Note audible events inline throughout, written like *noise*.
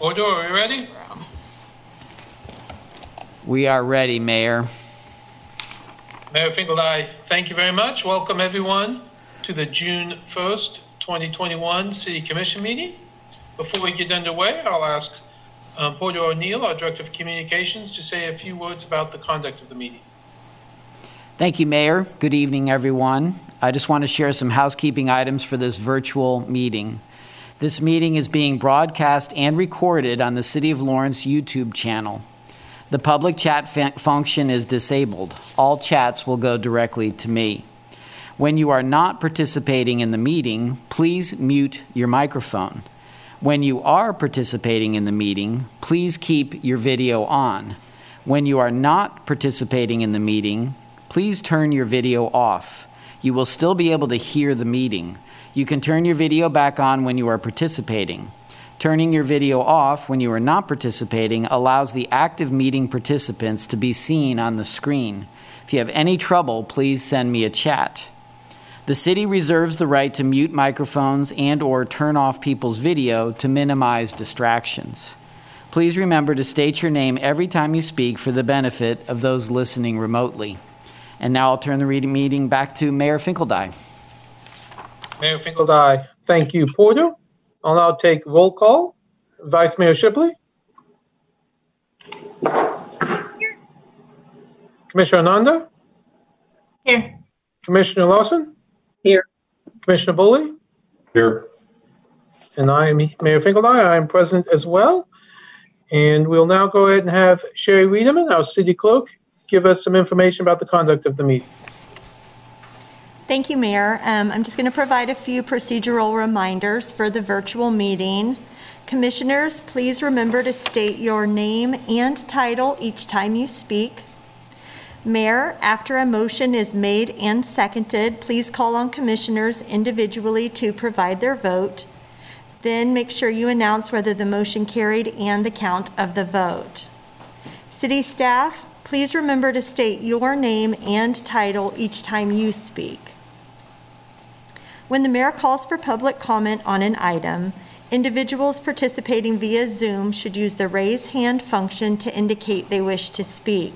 Odo, are we ready? We are ready, Mayor. Mayor Finkeldei, thank you very much. Welcome, everyone, to the June 1st, 2021 City Commission meeting. Before we get underway, I'll ask um, Porter Arneill, our Director of Communications, to say a few words about the conduct of the meeting. Thank you, Mayor. Good evening, everyone. I just want to share some housekeeping items for this virtual meeting. This meeting is being broadcast and recorded on the City of Lawrence YouTube channel. The public chat fa- function is disabled. All chats will go directly to me. When you are not participating in the meeting, please mute your microphone. When you are participating in the meeting, please keep your video on. When you are not participating in the meeting, please turn your video off. You will still be able to hear the meeting. You can turn your video back on when you are participating. Turning your video off when you are not participating allows the active meeting participants to be seen on the screen. If you have any trouble, please send me a chat. The city reserves the right to mute microphones and or turn off people's video to minimize distractions. Please remember to state your name every time you speak for the benefit of those listening remotely. And now I'll turn the meeting back to Mayor Finkeldei. Mayor Finkeldei, thank you, Porter. I'll now take roll call. Vice Mayor Shipley? Commissioner Ananda? Here. Commissioner Larsen? Here. Commissioner Boley? Here. And I am Mayor Finkeldei. I am present as well. And we'll now go ahead and have Sherry Riedemann, our city clerk, give us some information about the conduct of the meeting. Thank you, Mayor. Um, I'm just going to provide a few procedural reminders for the virtual meeting. Commissioners, please remember to state your name and title each time you speak. Mayor, after a motion is made and seconded, please call on commissioners individually to provide their vote. Then make sure you announce whether the motion carried and the count of the vote. City staff, please remember to state your name and title each time you speak. When the mayor calls for public comment on an item, individuals participating via Zoom should use the raise hand function to indicate they wish to speak.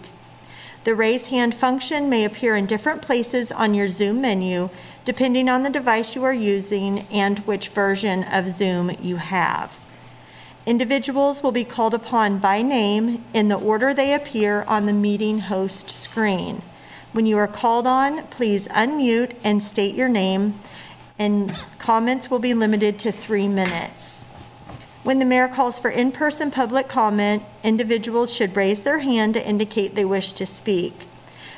The raise hand function may appear in different places on your Zoom menu depending on the device you are using and which version of Zoom you have. Individuals will be called upon by name in the order they appear on the meeting host screen. When you are called on, please unmute and state your name, and comments will be limited to three minutes. When the mayor calls for in person public comment, individuals should raise their hand to indicate they wish to speak.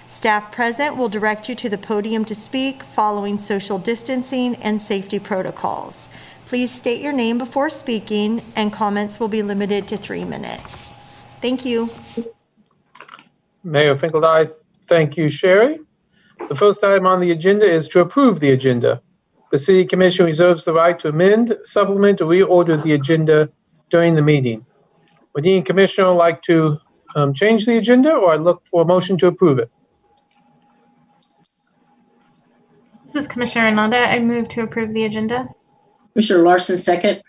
Staff present will direct you to the podium to speak, following social distancing and safety protocols. Please state your name before speaking, and comments will be limited to three minutes. Thank you. Mayor Finkeldei, thank you, Sherry. The first item on the agenda is to approve the agenda. The city commission reserves the right to amend, supplement, or reorder the agenda during the meeting. Would any commissioner like to um, change the agenda, or I look for a motion to approve it? This is Commissioner Ananda. I move to approve the agenda. Commissioner Larsen, second.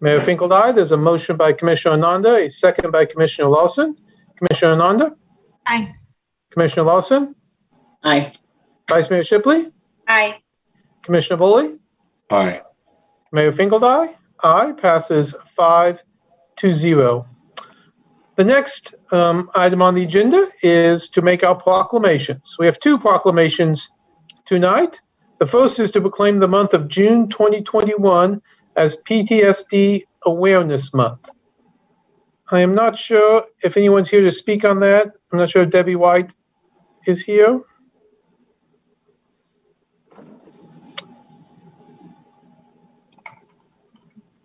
Mayor Finkeldei, there's a motion by Commissioner Ananda, a second by Commissioner Larsen. Commissioner Ananda? Aye. Commissioner Larsen? Aye. Vice Mayor Shipley? Aye. Commissioner Boley? Aye. Mayor Finkeldei? Aye, passes five to zero. The next um, item on the agenda is to make our proclamations. We have two proclamations tonight. The first is to proclaim the month of June 2021 as PTSD Awareness Month. I am not sure if anyone's here to speak on that. I'm not sure if Debbie White is here.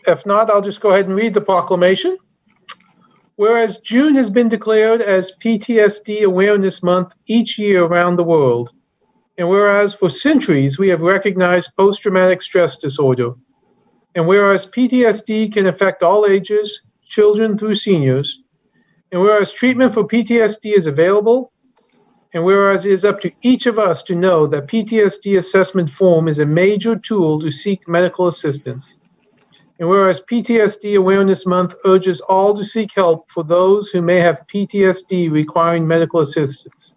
If not, I'll just go ahead and read the proclamation. Whereas June has been declared as PTSD Awareness Month each year around the world, and whereas for centuries we have recognized post traumatic stress disorder, and whereas PTSD can affect all ages, children through seniors, and whereas treatment for PTSD is available, and whereas it is up to each of us to know that PTSD assessment form is a major tool to seek medical assistance. And whereas PTSD Awareness Month urges all to seek help for those who may have PTSD requiring medical assistance.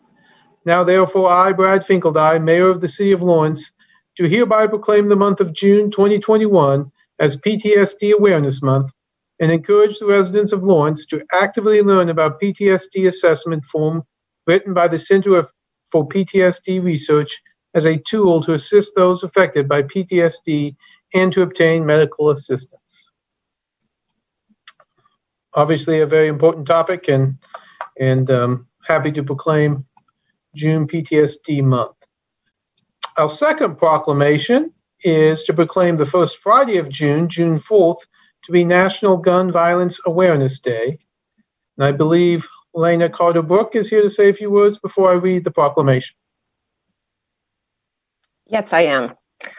Now, therefore, I, Brad Finkeldei, Mayor of the City of Lawrence, do hereby proclaim the month of June 2021 as PTSD Awareness Month and encourage the residents of Lawrence to actively learn about PTSD assessment form written by the Center for PTSD Research as a tool to assist those affected by PTSD and to obtain medical assistance. Obviously, a very important topic, and and um, happy to proclaim June PTSD Month. Our second proclamation is to proclaim the first Friday of June, June 4th, to be National Gun Violence Awareness Day. And I believe Lena Carter Brook is here to say a few words before I read the proclamation. Yes, I am.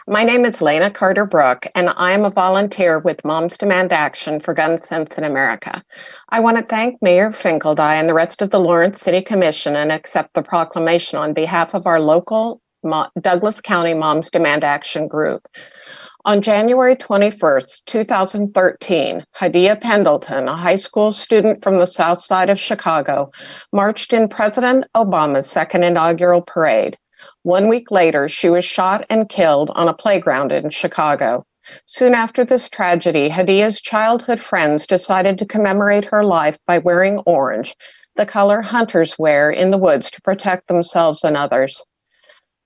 My name is Lena Carter Brook, and I am a volunteer with Moms Demand Action for Gun Sense in America. I want to thank Mayor Finkeldei and the rest of the Lawrence City Commission and accept the proclamation on behalf of our local Mo- Douglas County Moms Demand Action group. On January 21st, 2013, Hadiya Pendleton, a high school student from the south side of Chicago, marched in President Obama's second inaugural parade. One week later, she was shot and killed on a playground in Chicago. Soon after this tragedy, Hadiya's childhood friends decided to commemorate her life by wearing orange, the color hunters wear in the woods to protect themselves and others.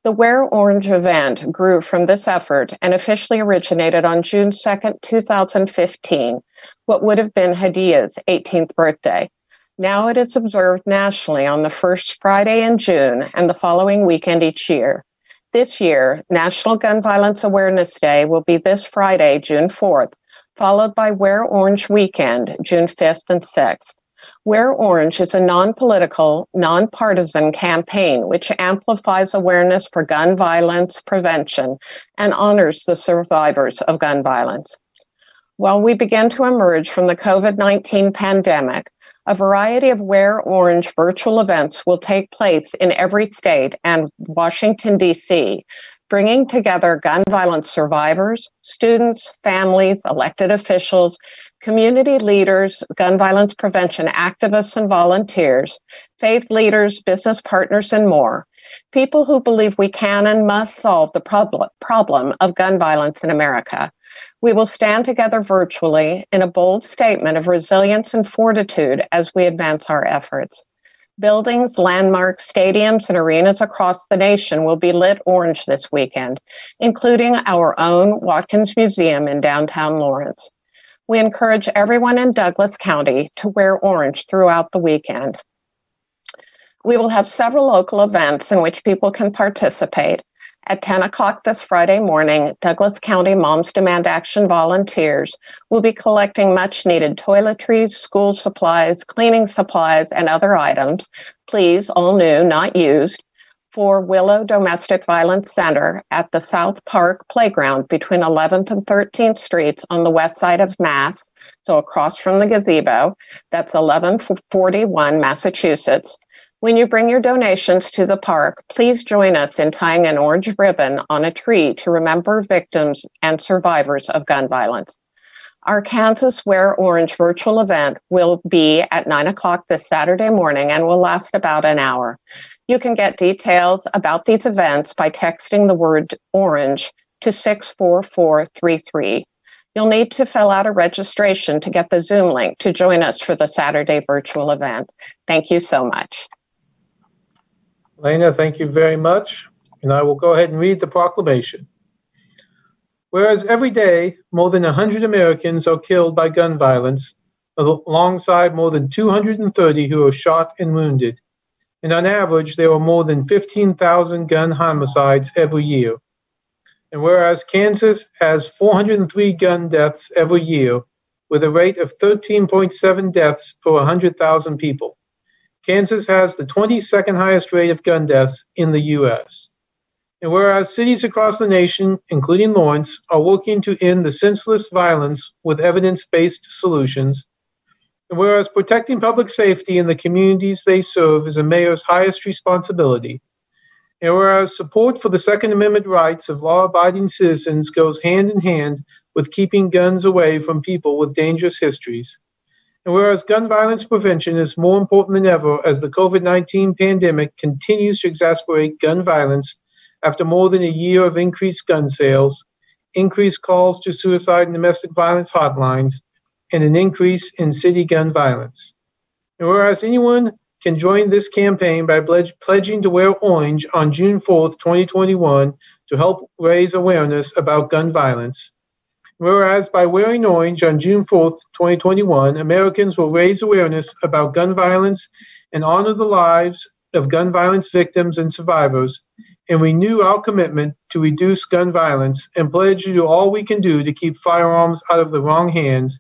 The Wear Orange event grew from this effort and officially originated on June 2nd, 2015, what would have been Hadiya's 18th birthday. Now it is observed nationally on the first Friday in June and the following weekend each year. This year, National Gun Violence Awareness Day will be this Friday, June 4th, followed by Wear Orange Weekend, June 5th and 6th. Wear Orange is a non political, non partisan campaign which amplifies awareness for gun violence prevention and honors the survivors of gun violence. While we begin to emerge from the COVID 19 pandemic, a variety of Wear Orange virtual events will take place in every state and Washington, D.C., bringing together gun violence survivors, students, families, elected officials, community leaders, gun violence prevention activists and volunteers, faith leaders, business partners, and more. People who believe we can and must solve the prob- problem of gun violence in America. We will stand together virtually in a bold statement of resilience and fortitude as we advance our efforts. Buildings, landmarks, stadiums, and arenas across the nation will be lit orange this weekend, including our own Watkins Museum in downtown Lawrence. We encourage everyone in Douglas County to wear orange throughout the weekend. We will have several local events in which people can participate, at 10 o'clock this Friday morning, Douglas County Moms Demand Action volunteers will be collecting much needed toiletries, school supplies, cleaning supplies, and other items, please, all new, not used, for Willow Domestic Violence Center at the South Park Playground between 11th and 13th Streets on the west side of Mass, so across from the gazebo. That's 1141 Massachusetts. When you bring your donations to the park, please join us in tying an orange ribbon on a tree to remember victims and survivors of gun violence. Our Kansas Wear Orange virtual event will be at 9 o'clock this Saturday morning and will last about an hour. You can get details about these events by texting the word orange to 64433. You'll need to fill out a registration to get the Zoom link to join us for the Saturday virtual event. Thank you so much. Lena, thank you very much. And I will go ahead and read the proclamation. Whereas every day, more than 100 Americans are killed by gun violence, alongside more than 230 who are shot and wounded. And on average, there are more than 15,000 gun homicides every year. And whereas Kansas has 403 gun deaths every year, with a rate of 13.7 deaths per 100,000 people. Kansas has the 22nd highest rate of gun deaths in the U.S. And whereas cities across the nation, including Lawrence, are working to end the senseless violence with evidence based solutions, and whereas protecting public safety in the communities they serve is a mayor's highest responsibility, and whereas support for the Second Amendment rights of law abiding citizens goes hand in hand with keeping guns away from people with dangerous histories. And whereas gun violence prevention is more important than ever as the COVID 19 pandemic continues to exacerbate gun violence after more than a year of increased gun sales, increased calls to suicide and domestic violence hotlines, and an increase in city gun violence. And whereas anyone can join this campaign by pledge, pledging to wear orange on June 4th, 2021, to help raise awareness about gun violence. Whereas by wearing orange on June 4th, 2021, Americans will raise awareness about gun violence and honor the lives of gun violence victims and survivors, and renew our commitment to reduce gun violence and pledge to do all we can do to keep firearms out of the wrong hands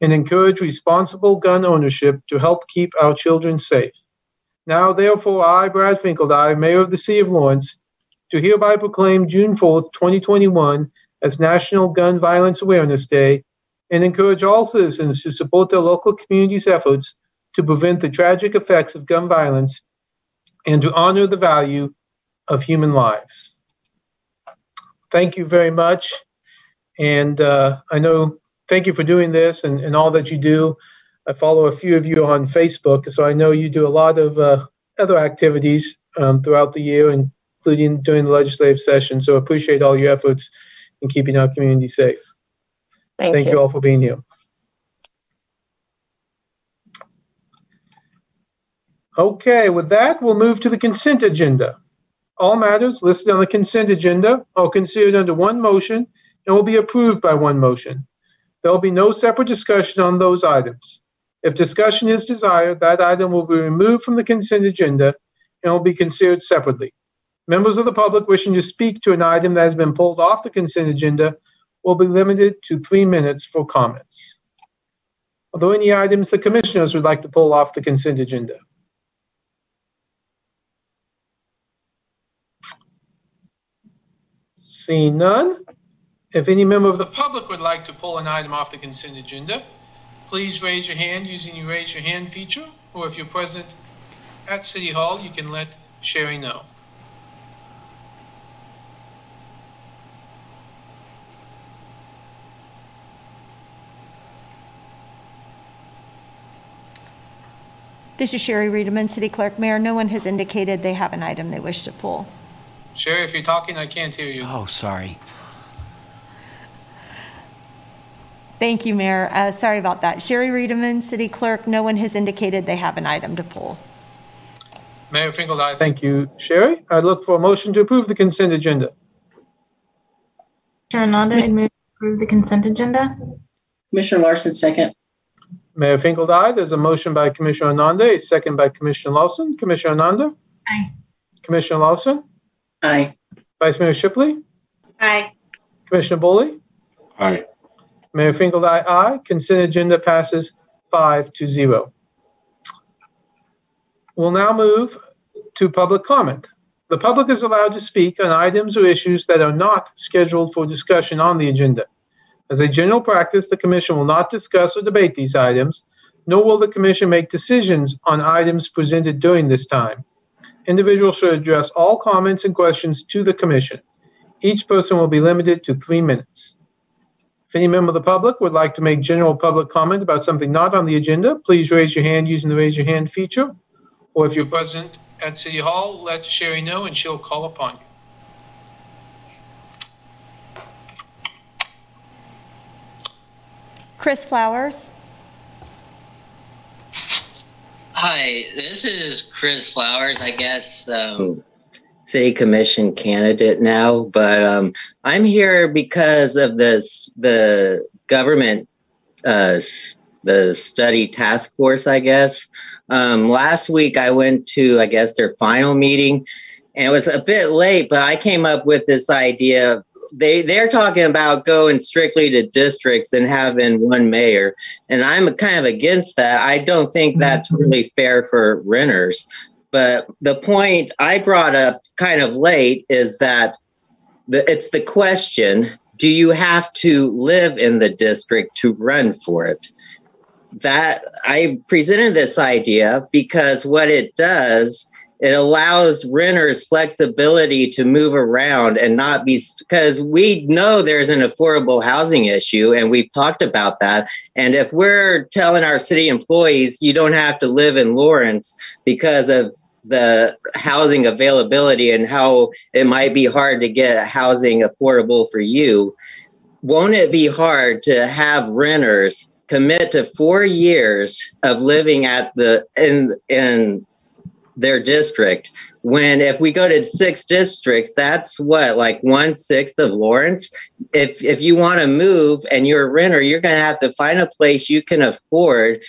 and encourage responsible gun ownership to help keep our children safe. Now, therefore, I, Brad Finkeldei, Mayor of the City of Lawrence, to hereby proclaim June 4th, 2021 as National Gun Violence Awareness Day and encourage all citizens to support their local community's efforts to prevent the tragic effects of gun violence and to honor the value of human lives. Thank you very much. And uh, I know, thank you for doing this and, and all that you do. I follow a few of you on Facebook, so I know you do a lot of uh, other activities um, throughout the year, including during the legislative session. So I appreciate all your efforts in keeping our community safe. Thank Thank you you. all for being here. Okay, with that, we'll move to the consent agenda. All matters listed on the consent agenda are considered under one motion and will be approved by one motion. There will be no separate discussion on those items. If discussion is desired, that item will be removed from the consent agenda and will be considered separately. Members of the public wishing to speak to an item that has been pulled off the consent agenda will be limited to three minutes for comments. Are there any items the commissioners would like to pull off the consent agenda? Seeing none, if any member of the public would like to pull an item off the consent agenda, please raise your hand using the raise your hand feature, or if you're present at City Hall, you can let Sherry know. This is Sherry Riedemann, City Clerk. Mayor, no one has indicated they have an item they wish to pull. Sherry, if you're talking, I can't hear you. Oh, sorry. Thank you, Mayor. Uh, Sorry about that. Sherry Riedemann, City Clerk, no one has indicated they have an item to pull. Mayor Finkeldei, thank you, Sherry. I look for a motion to approve the consent agenda. Chair Nanda, I move to approve the consent agenda. Commissioner Larsen, second. Mayor Finkeldei, there's a motion by Commissioner Ananda, a second by Commissioner Larsen. Commissioner Ananda? Aye. Commissioner Larsen? Aye. Vice Mayor Shipley? Aye. Commissioner Boley? Aye. Mayor Finkeldei, aye. Consent agenda passes five to zero. We'll now move to public comment. The public is allowed to speak on items or issues that are not scheduled for discussion on the agenda. As a general practice, the commission will not discuss or debate these items, nor will the commission make decisions on items presented during this time. Individuals should address all comments and questions to the commission. Each person will be limited to three minutes. If any member of the public would like to make general public comment about something not on the agenda, please raise your hand using the raise your hand feature. Or if you're present at City Hall, let Sherry know and she'll call upon you. Chris Flowers? Hi, this is Chris Flowers, I guess, um, city commission candidate now, but um, I'm here because of this the government uh, the study task force, I guess. Um, last week I went to, I guess, their final meeting, and it was a bit late, but I came up with this idea. They they're talking about going strictly to districts and having one mayor and I'm kind of against that. I don't think mm-hmm. that's really fair for renters. But the point I brought up kind of late is that the, it's the question do you have to live in the district to run for it? That I presented this idea because what it does it allows renters flexibility to move around and not be because we know there's an affordable housing issue and we've talked about that. And if we're telling our city employees you don't have to live in lawrence because of the housing availability and how it might be hard to get housing affordable for you won't it be hard to have renters commit to four years of living at the in in their district. When if we go to six districts, that's what like one sixth of Lawrence. If if you want to move and you're a renter, you're going to have to find a place you can afford,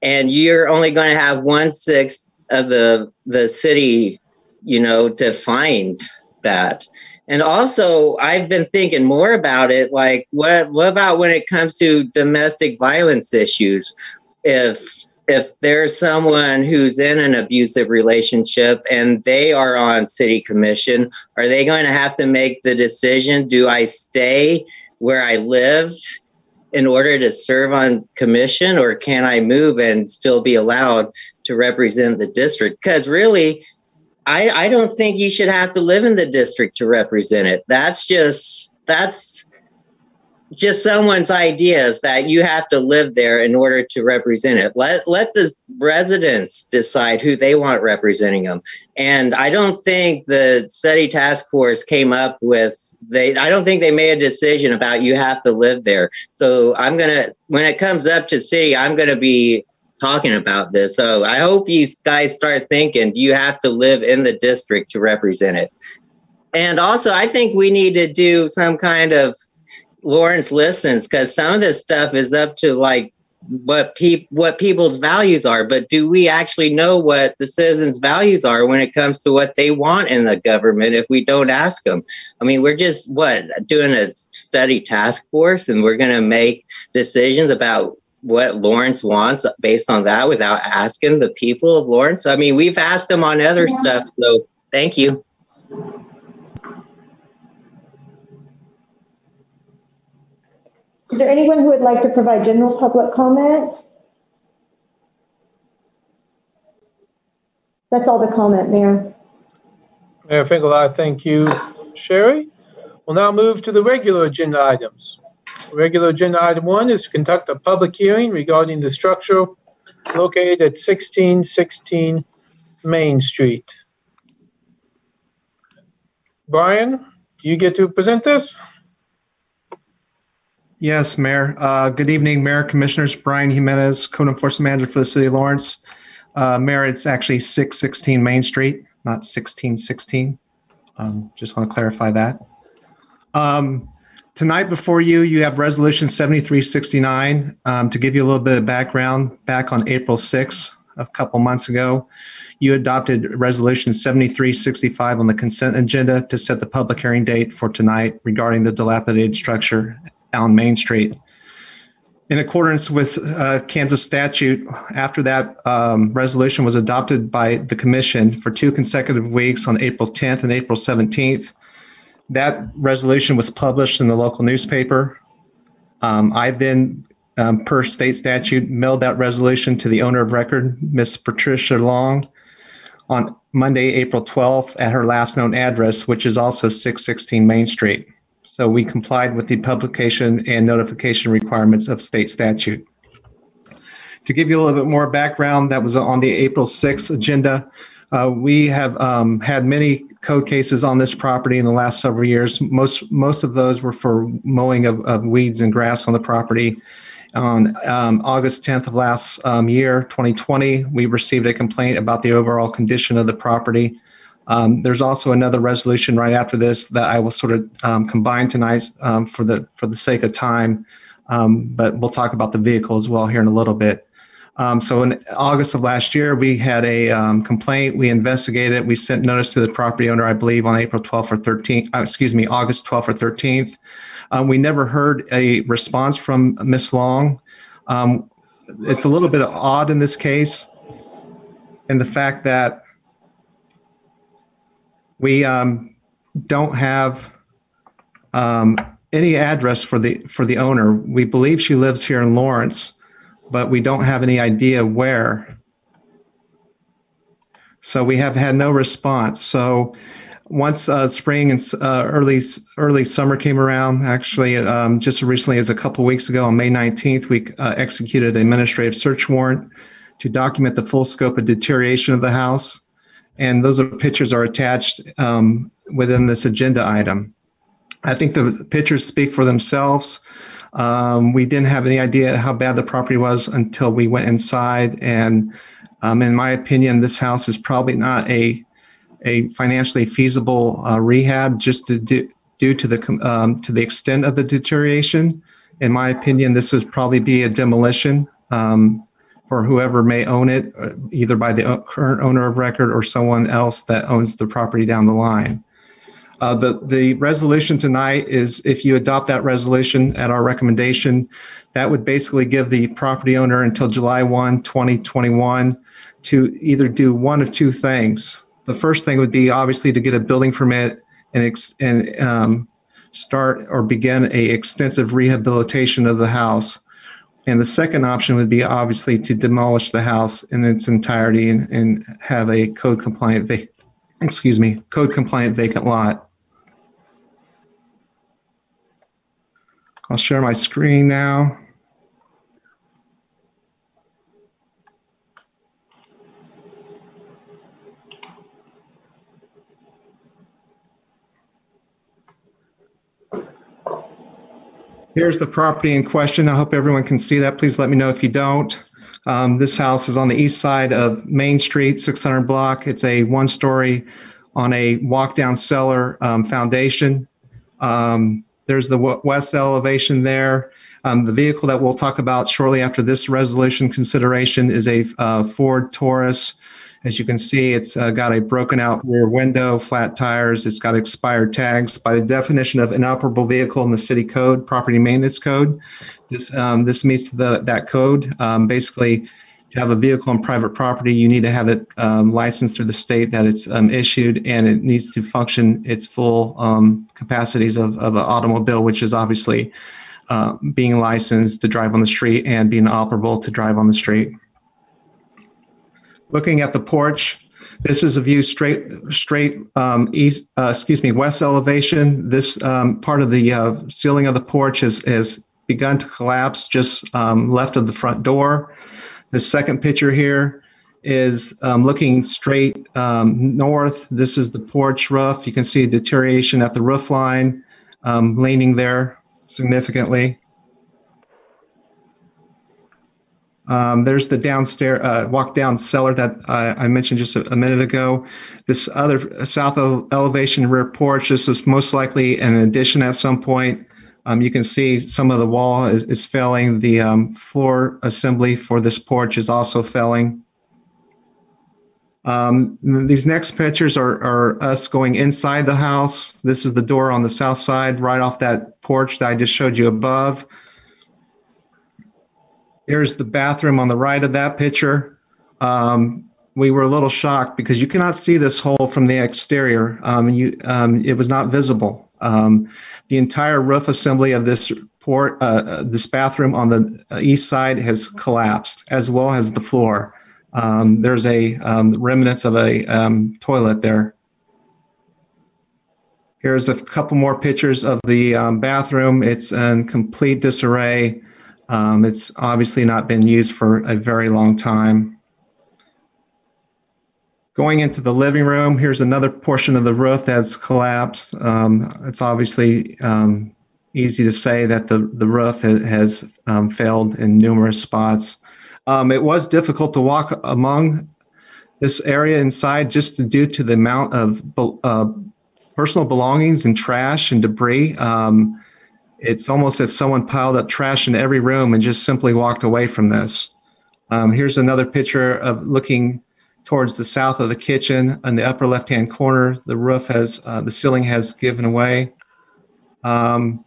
and you're only going to have one sixth of the the city, you know, to find that. And also, I've been thinking more about it. Like, what what about when it comes to domestic violence issues? If if there's someone who's in an abusive relationship and they are on city commission, are they going to have to make the decision? Do I stay where I live in order to serve on commission, or can I move and still be allowed to represent the district? Because really, I, I don't think you should have to live in the district to represent it. That's just that's just someone's ideas that you have to live there in order to represent it. Let let the residents decide who they want representing them. And I don't think the study task force came up with they I don't think they made a decision about you have to live there. So I'm gonna when it comes up to city, I'm gonna be talking about this. So I hope you guys start thinking, do you have to live in the district to represent it? And also I think we need to do some kind of Lawrence listens because some of this stuff is up to like what people what people's values are but do we actually know what the citizens values are when it comes to what they want in the government if we don't ask them i mean we're just what doing a study task force and we're going to make decisions about what lawrence wants based on that without asking the people of lawrence? I mean we've asked them on other yeah. stuff so thank you Is there anyone who would like to provide general public comment? That's all the comment, Mayor. Mayor Finkeldei thank you. Sherry? We'll now move to the regular agenda items. Regular agenda item one is to conduct a public hearing regarding the structure located at 1616 Main Street. Brian, do you get to present this? Yes, Mayor. Uh, good evening, Mayor, Commissioners. Brian Jimenez, Code Enforcement Manager for the City of Lawrence. Uh, Mayor, it's actually 616 Main Street, not 1616. Um, just want to clarify that. Um, tonight before you, you have Resolution 7369. Um, to give you a little bit of background, back on April 6th, a couple months ago, you adopted Resolution 7365 on the consent agenda to set the public hearing date for tonight regarding the dilapidated structure on Main Street. In accordance with uh, Kansas statute, after that um, resolution was adopted by the commission for two consecutive weeks on April 10th and April 17th, that resolution was published in the local newspaper. Um, I then, um, per state statute, mailed that resolution to the owner of record, Miss Patricia Long, on Monday, April 12th, at her last known address, which is also 616 Main Street. So we complied with the publication and notification requirements of state statute. To give you a little bit more background, that was on the April 6th agenda. Uh, we have um, had many code cases on this property in the last several years. Most most of those were for mowing of, of weeds and grass on the property. On um, August 10th of last um, year, 2020, we received a complaint about the overall condition of the property. Um, there's also another resolution right after this that I will sort of um, combine tonight um, for the for the sake of time, um, but we'll talk about the vehicle as well here in a little bit. Um, so in August of last year, we had a um, complaint. We investigated. We sent notice to the property owner, I believe, on April 12th or 13th. Uh, excuse me, August 12th or 13th. we never heard a response from Miss Long. it's a little bit odd in this case, in the fact that we um, don't have um, any address for the for the owner. We believe she lives here in Lawrence, but we don't have any idea where. So we have had no response. So once uh, spring and uh, early early summer came around, actually, um, just recently, as a couple weeks ago, on May 19th, we uh, executed an administrative search warrant to document the full scope of deterioration of the house, and those pictures are attached um, within this agenda item. I think the pictures speak for themselves. Um, we didn't have any idea how bad the property was until we went inside, and um, in my opinion, this house is probably not a a financially feasible uh, rehab just to do, due to the um, to the extent of the deterioration. In my opinion, this would probably be a demolition um, for whoever may own it, uh, either by the current owner of record or someone else that owns the property down the line. Uh, the the resolution tonight is if you adopt that resolution at our recommendation, that would basically give the property owner until July 1, 2021 to either do one of two things. The first thing would be obviously to get a building permit and, ex- and um, start or begin a extensive rehabilitation of the house. And the second option would be obviously to demolish the house in its entirety and, and have a code compliant, excuse me, code compliant vacant lot. I'll share my screen now. Here's the property in question. I hope everyone can see that. Please let me know if you don't. Um, this house is on the east side of Main Street, 600 block. It's a one story on a walk down cellar um, foundation. Um, there's the w- west elevation there. Um, the vehicle that we'll talk about shortly after this resolution consideration is a uh, Ford Taurus as you can see, it's uh, got a broken out rear window, flat tires. It's got expired tags. By the definition of inoperable vehicle in the city code, property maintenance code, this um, this meets the that code. Um, basically, to have a vehicle on private property, you need to have it um, licensed through the state that it's um, issued, and it needs to function its full um, capacities of, of an automobile, which is obviously uh, being licensed to drive on the street and being operable to drive on the street. Looking at the porch, this is a view straight, straight um, east, uh, excuse me, west elevation. This um, part of the uh, ceiling of the porch has, has begun to collapse just um, left of the front door. The second picture here is um, looking straight um, north. This is the porch roof. You can see deterioration at the roof line, um, leaning there significantly. Um, there's the downstairs uh, walk down cellar that I, I mentioned just a, a, minute ago. This other south elevation rear porch. This is most likely an addition at some point. Um, you can see some of the wall is, is failing. The um, floor assembly for this porch is also failing. Um, these next pictures are, are us going inside the house. This is the door on the south side, right off that porch that I just showed you above. Here's the bathroom on the right of that picture. Um, we were a little shocked because you cannot see this hole from the exterior. Um, you, um, it was not visible. Um, the entire roof assembly of this port, uh, uh, this bathroom on the uh, east side has collapsed, as well as the floor. Um, there's a um, remnants of a toilet there. Here's a couple more pictures of the bathroom. It's in complete disarray. Um, it's obviously not been used for a very long time. Going into the living room, here's another portion of the roof that's collapsed. Um, it's obviously um, easy to say that the, the roof has, um, failed in numerous spots. Um, it was difficult to walk among this area inside just due to the amount of uh, personal belongings and trash and debris. Um, it's almost if someone piled up trash in every room and just simply walked away from this. Um, here's another picture of looking towards the south of the kitchen in the upper left hand corner. The roof has, uh, the ceiling has given away. Um,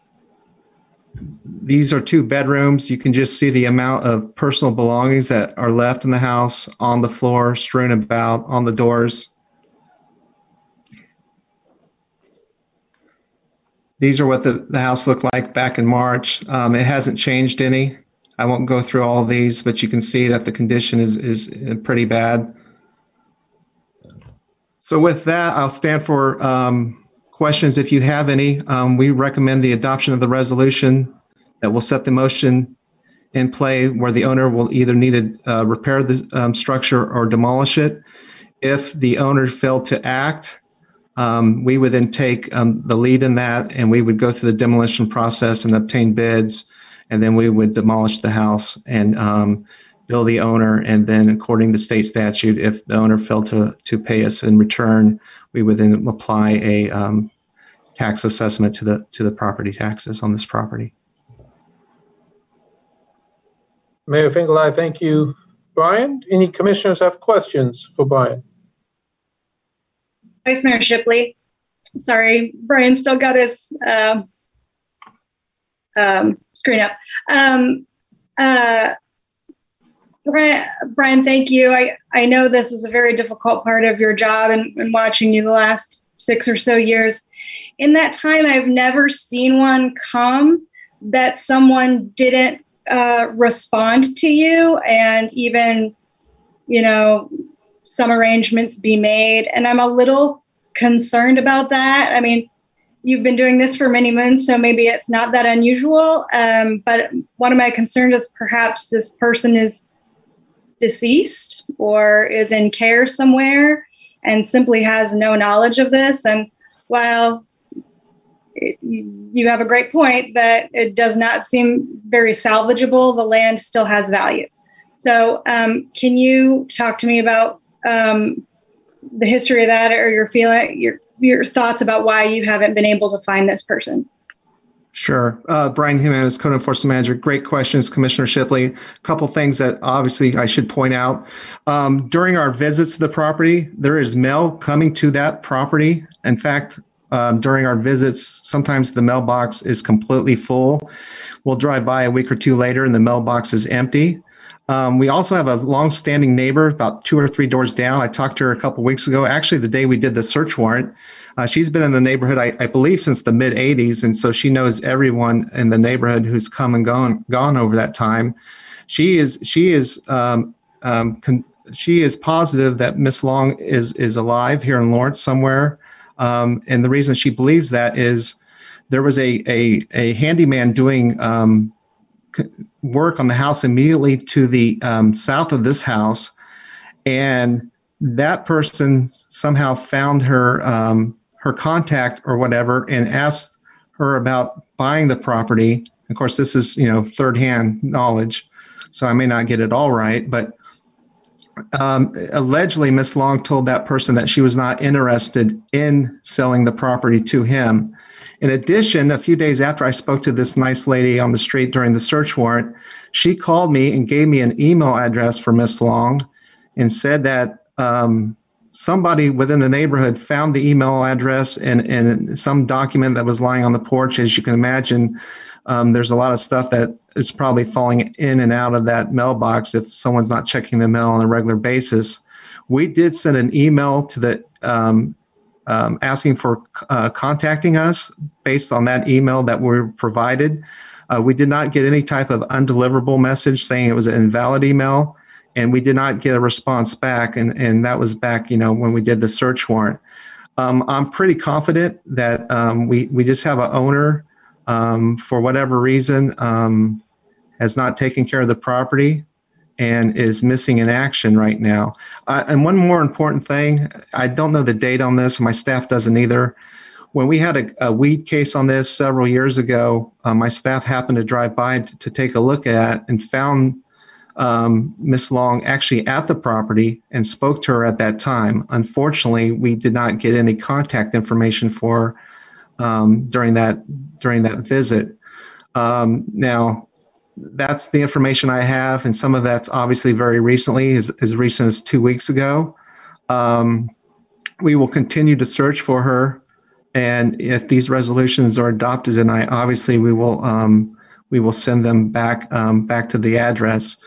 these are two bedrooms. You can just see the amount of personal belongings that are left in the house on the floor, strewn about on the doors. These are what the, the house looked like back in March. Um, it hasn't changed any. I won't go through all these, but you can see that the condition is, is pretty bad. So with that, I'll stand for um, questions if you have any. Um, We recommend the adoption of the resolution that will set the motion in play where the owner will either need to uh, repair the um, structure or demolish it. If the owner failed to act, um, we would then take um, the lead in that and we would go through the demolition process and obtain bids. And then we would demolish the house and um, bill the owner. And then according to state statute, if the owner failed to, to pay us in return, we would then apply a um, tax assessment to the, to the property taxes on this property. Mayor Finkeldei thank you. Brian, any commissioners have questions for Brian? Vice Mayor Shipley. Sorry, Brian still got his um, um, screen up. Um, uh, Brian, Brian, thank you. I, I know this is a very difficult part of your job and, and watching you the last six or so years. In that time, I've never seen one come that someone didn't uh, respond to you and even, you know, some arrangements be made. And I'm a little concerned about that. I mean, you've been doing this for many months, so maybe it's not that unusual. Um, but one of my concerns is perhaps this person is deceased or is in care somewhere and simply has no knowledge of this. And while it, you have a great point that it does not seem very salvageable, the land still has value. So, um, can you talk to me about um, the history of that or your feeling your your thoughts about why you haven't been able to find this person Sure. Uh, Brian Jimenez, Code Enforcement Manager. Great questions, Commissioner Shipley. A couple things that obviously I should point out. Um, during our visits to the property, there is mail coming to that property. In fact, um, during our visits, sometimes the mailbox is completely full. We'll drive by a week or two later and the mailbox is empty. Um, we also have a long-standing neighbor about two or three doors down. I talked to her a couple weeks ago, actually the day we did the search warrant. Uh, she's been in the neighborhood, I, I believe, since the mid '80s, and so she knows everyone in the neighborhood who's come and gone gone over that time. She is she is um, um, con- she is positive that Miss Long is is alive here in Lawrence somewhere, um, and the reason she believes that is there was a a, a handyman doing um, work on the house immediately to the um, south of this house, and that person somehow found her um, her contact or whatever and asked her about buying the property. Of course, this is you know third hand knowledge, so I may not get it all right, but um, allegedly Miss Long told that person that she was not interested in selling the property to him. In addition, a few days after I spoke to this nice lady on the street during the search warrant, she called me and gave me an email address for Miss Long and said that um, somebody within the neighborhood found the email address and, and some document that was lying on the porch. As you can imagine, um, there's a lot of stuff that is probably falling in and out of that mailbox if someone's not checking the mail on a regular basis. We did send an email to the um, um, asking for uh, contacting us based on that email that we provided. Uh, we did not get any type of undeliverable message saying it was an invalid email and we did not get a response back. And, and that was back, you know, when we did the search warrant. Um, I'm pretty confident that um, we, we just have an owner, um, for whatever reason, um, has not taken care of the property and is missing in action right now. Uh, and one more important thing, I don't know the date on this, my staff doesn't either. When we had a, a weed case on this several years ago, uh, my staff happened to drive by to, to take a look at and found um, Miss Long actually at the property and spoke to her at that time. Unfortunately, we did not get any contact information for um, during that during that visit. Um, now, that's the information I have, and some of that's obviously very recently, as, as recent as two weeks ago. Um, we will continue to search for her, and if these resolutions are adopted, and I obviously we will um, we will send them back um, back to the address.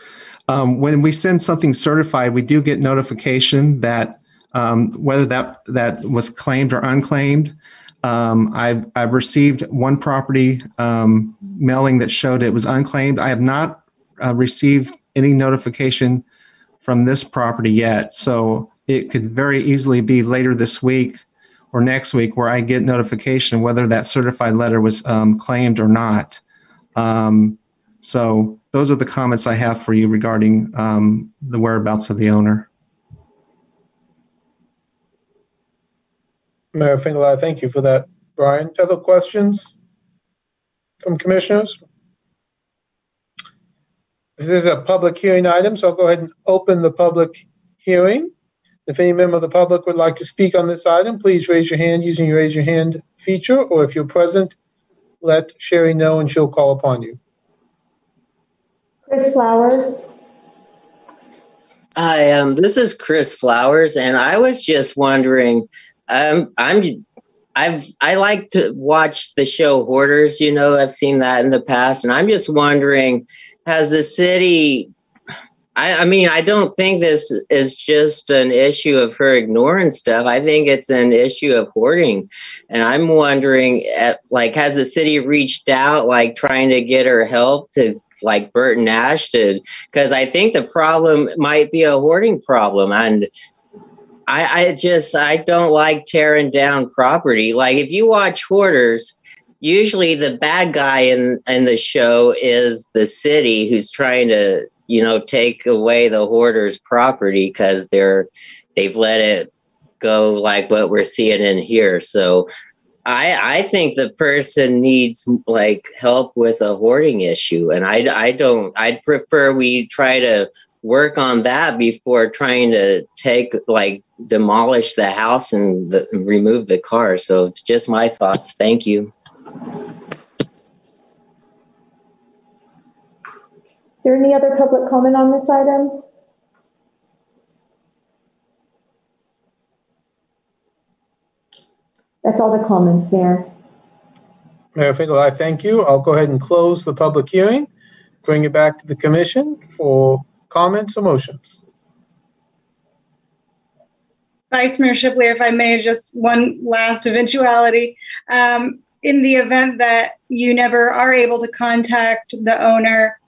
Um, when we send something certified, we do get notification that um, whether that that was claimed or unclaimed. Um, I've I've received one property um, mailing that showed it was unclaimed. I have not uh, received any notification from this property yet. So it could very easily be later this week or next week where I get notification whether that certified letter was um, claimed or not. Um, so those are the comments I have for you regarding um, the whereabouts of the owner. Mayor Finkeldei, thank you for that. Brian, other questions from commissioners? This is a public hearing item, so I'll go ahead and open the public hearing. If any member of the public would like to speak on this item, please raise your hand using your raise your hand feature, or if you're present, let Sherry know and she'll call upon you. Chris Flowers, Hi, um, this is Chris Flowers, and I was just wondering, um, I'm, I've, I like to watch the show Hoarders. You know, I've seen that in the past, and I'm just wondering, has the city? I, I mean, I don't think this is just an issue of her ignoring stuff. I think it's an issue of hoarding, and I'm wondering, at, like, has the city reached out, like, trying to get her help to like Burton Nash did, because I think the problem might be a hoarding problem. And I, I just I don't like tearing down property. Like if you watch Hoarders, usually the bad guy in in the show is the city who's trying to you know take away the hoarders' property because they're they've let it go like what we're seeing in here. So I I think the person needs like help with a hoarding issue, and I I don't. I'd prefer we try to work on that before trying to take like demolish the house and the, remove the car. So just my thoughts. Thank you. is there any other public comment on this item? That's all the comments, Mayor. Mayor Finkeldei, thank you. I'll go ahead and close the public hearing, bring it back to the commission for comments or motions. Vice Mayor Shipley, if I may, just one last eventuality. Um, in the event that you never are able to contact the owner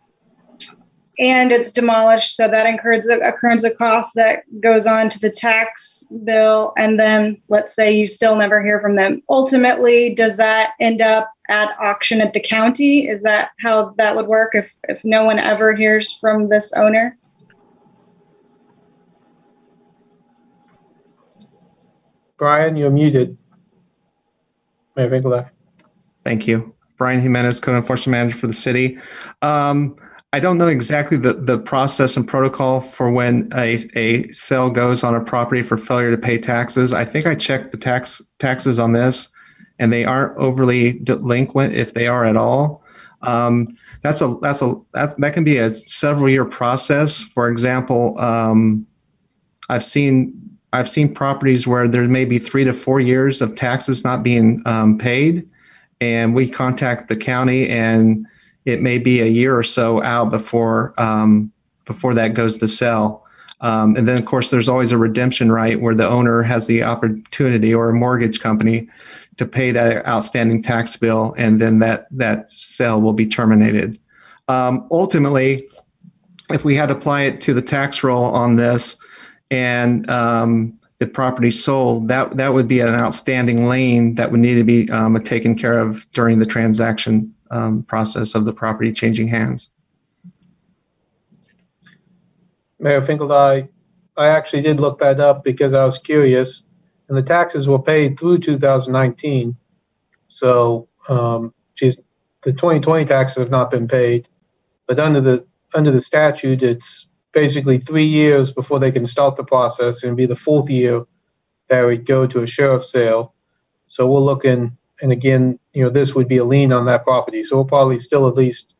and it's demolished, so that incurs a occurrence of cost that goes on to the tax bill, and then let's say you still never hear from them. Ultimately, does that end up at auction at the county? Is that how that would work if, if no one ever hears from this owner? Brian, you're muted. Mayor Finkeldei. Thank you. Brian Jimenez, Code Enforcement Manager for the city. Um, I don't know exactly the, the process and protocol for when a, a sale goes on a property for failure to pay taxes. I think I checked the tax taxes on this, and they aren't overly delinquent if they are at all. Um, that's a that's a that's, that can be a several year process. For example, um, I've seen I've seen properties where there may be three to four years of taxes not being um, paid, and we contact the county, and it may be a year or so out before um, before that goes to sell. Um, and then, of course, there's always a redemption right where the owner has the opportunity or a mortgage company to pay that outstanding tax bill, and then that that sale will be terminated. Um, ultimately, if we had to apply it to the tax roll on this, and um, the property sold, that that would be an outstanding lien that would need to be um, taken care of during the transaction um, process of the property changing hands. Mayor Finkeldei, I actually did look that up because I was curious, and the taxes were paid through 2019. So, um, geez, the 2020 taxes have not been paid, but under the under the statute, it's basically three years before they can start the process, and be the fourth year that would go to a sheriff's sale. So we're looking, and again, you know, this would be a lien on that property. So we'll probably still at least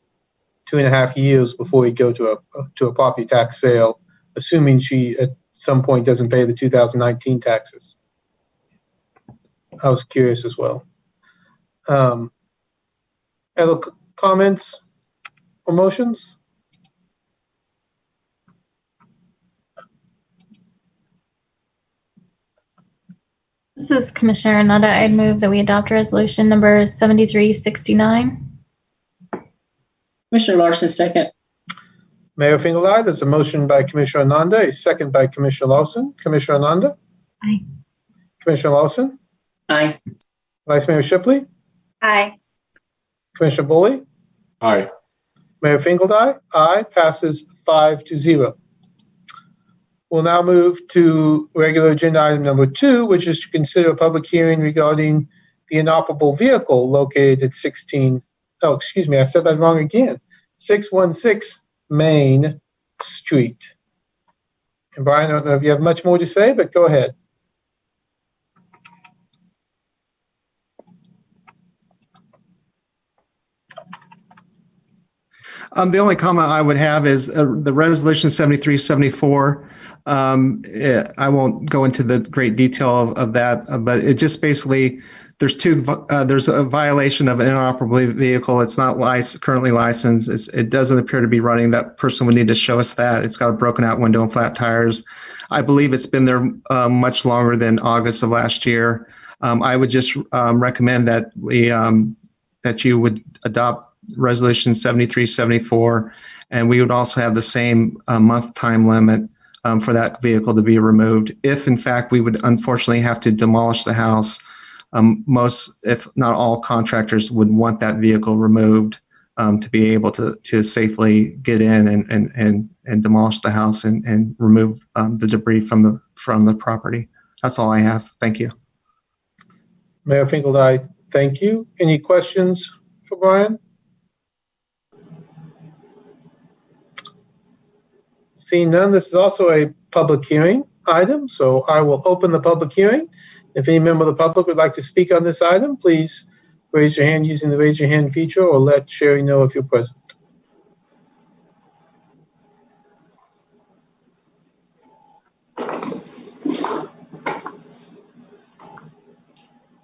two and a half years before we go to a to a property tax sale, assuming she at some point doesn't pay the 2019 taxes. I was curious as well. Um, other comments or motions? This is Commissioner Ananda. I'd move that we adopt resolution number 7369. Commissioner Larsen, second. Mayor Finkeldei, there's a motion by Commissioner Ananda, a second by Commissioner Larsen. Commissioner Ananda? Aye. Commissioner Larsen? Aye. Vice Mayor Shipley? Aye. Commissioner Boley? Aye. Mayor Finkeldei? Aye, passes five to zero. We'll now move to regular agenda item number two, which is to consider a public hearing regarding the inoperable vehicle located at 16, oh, excuse me, I said that wrong again. 616 Main Street. And Brian, I don't know if you have much more to say, but go ahead. Um, the only comment I would have is uh, the resolution 7374. Um, eh, I won't go into the great detail of, of that, uh, but it just basically there's two uh, there's a violation of an inoperable vehicle. It's not lic- currently licensed. It's, it doesn't appear to be running. That person would need to show us that. It's got a broken out window and flat tires. I believe it's been there uh, much longer than August of last year. Um, I would just um, recommend that we um, that you would adopt resolution 7374 and we would also have the same uh, month time limit um, for that vehicle to be removed if in fact we would unfortunately have to demolish the house um, most if not all contractors would want that vehicle removed um, to be able to to safely get in and and and, and demolish the house and, and remove um, the debris from the from the property that's all i have thank you Mayor Finkeldei, thank you. Any questions for Brian? Seeing none, this is also a public hearing item, so I will open the public hearing. If any member of the public would like to speak on this item, please raise your hand using the raise your hand feature or let Sherry know if you're present.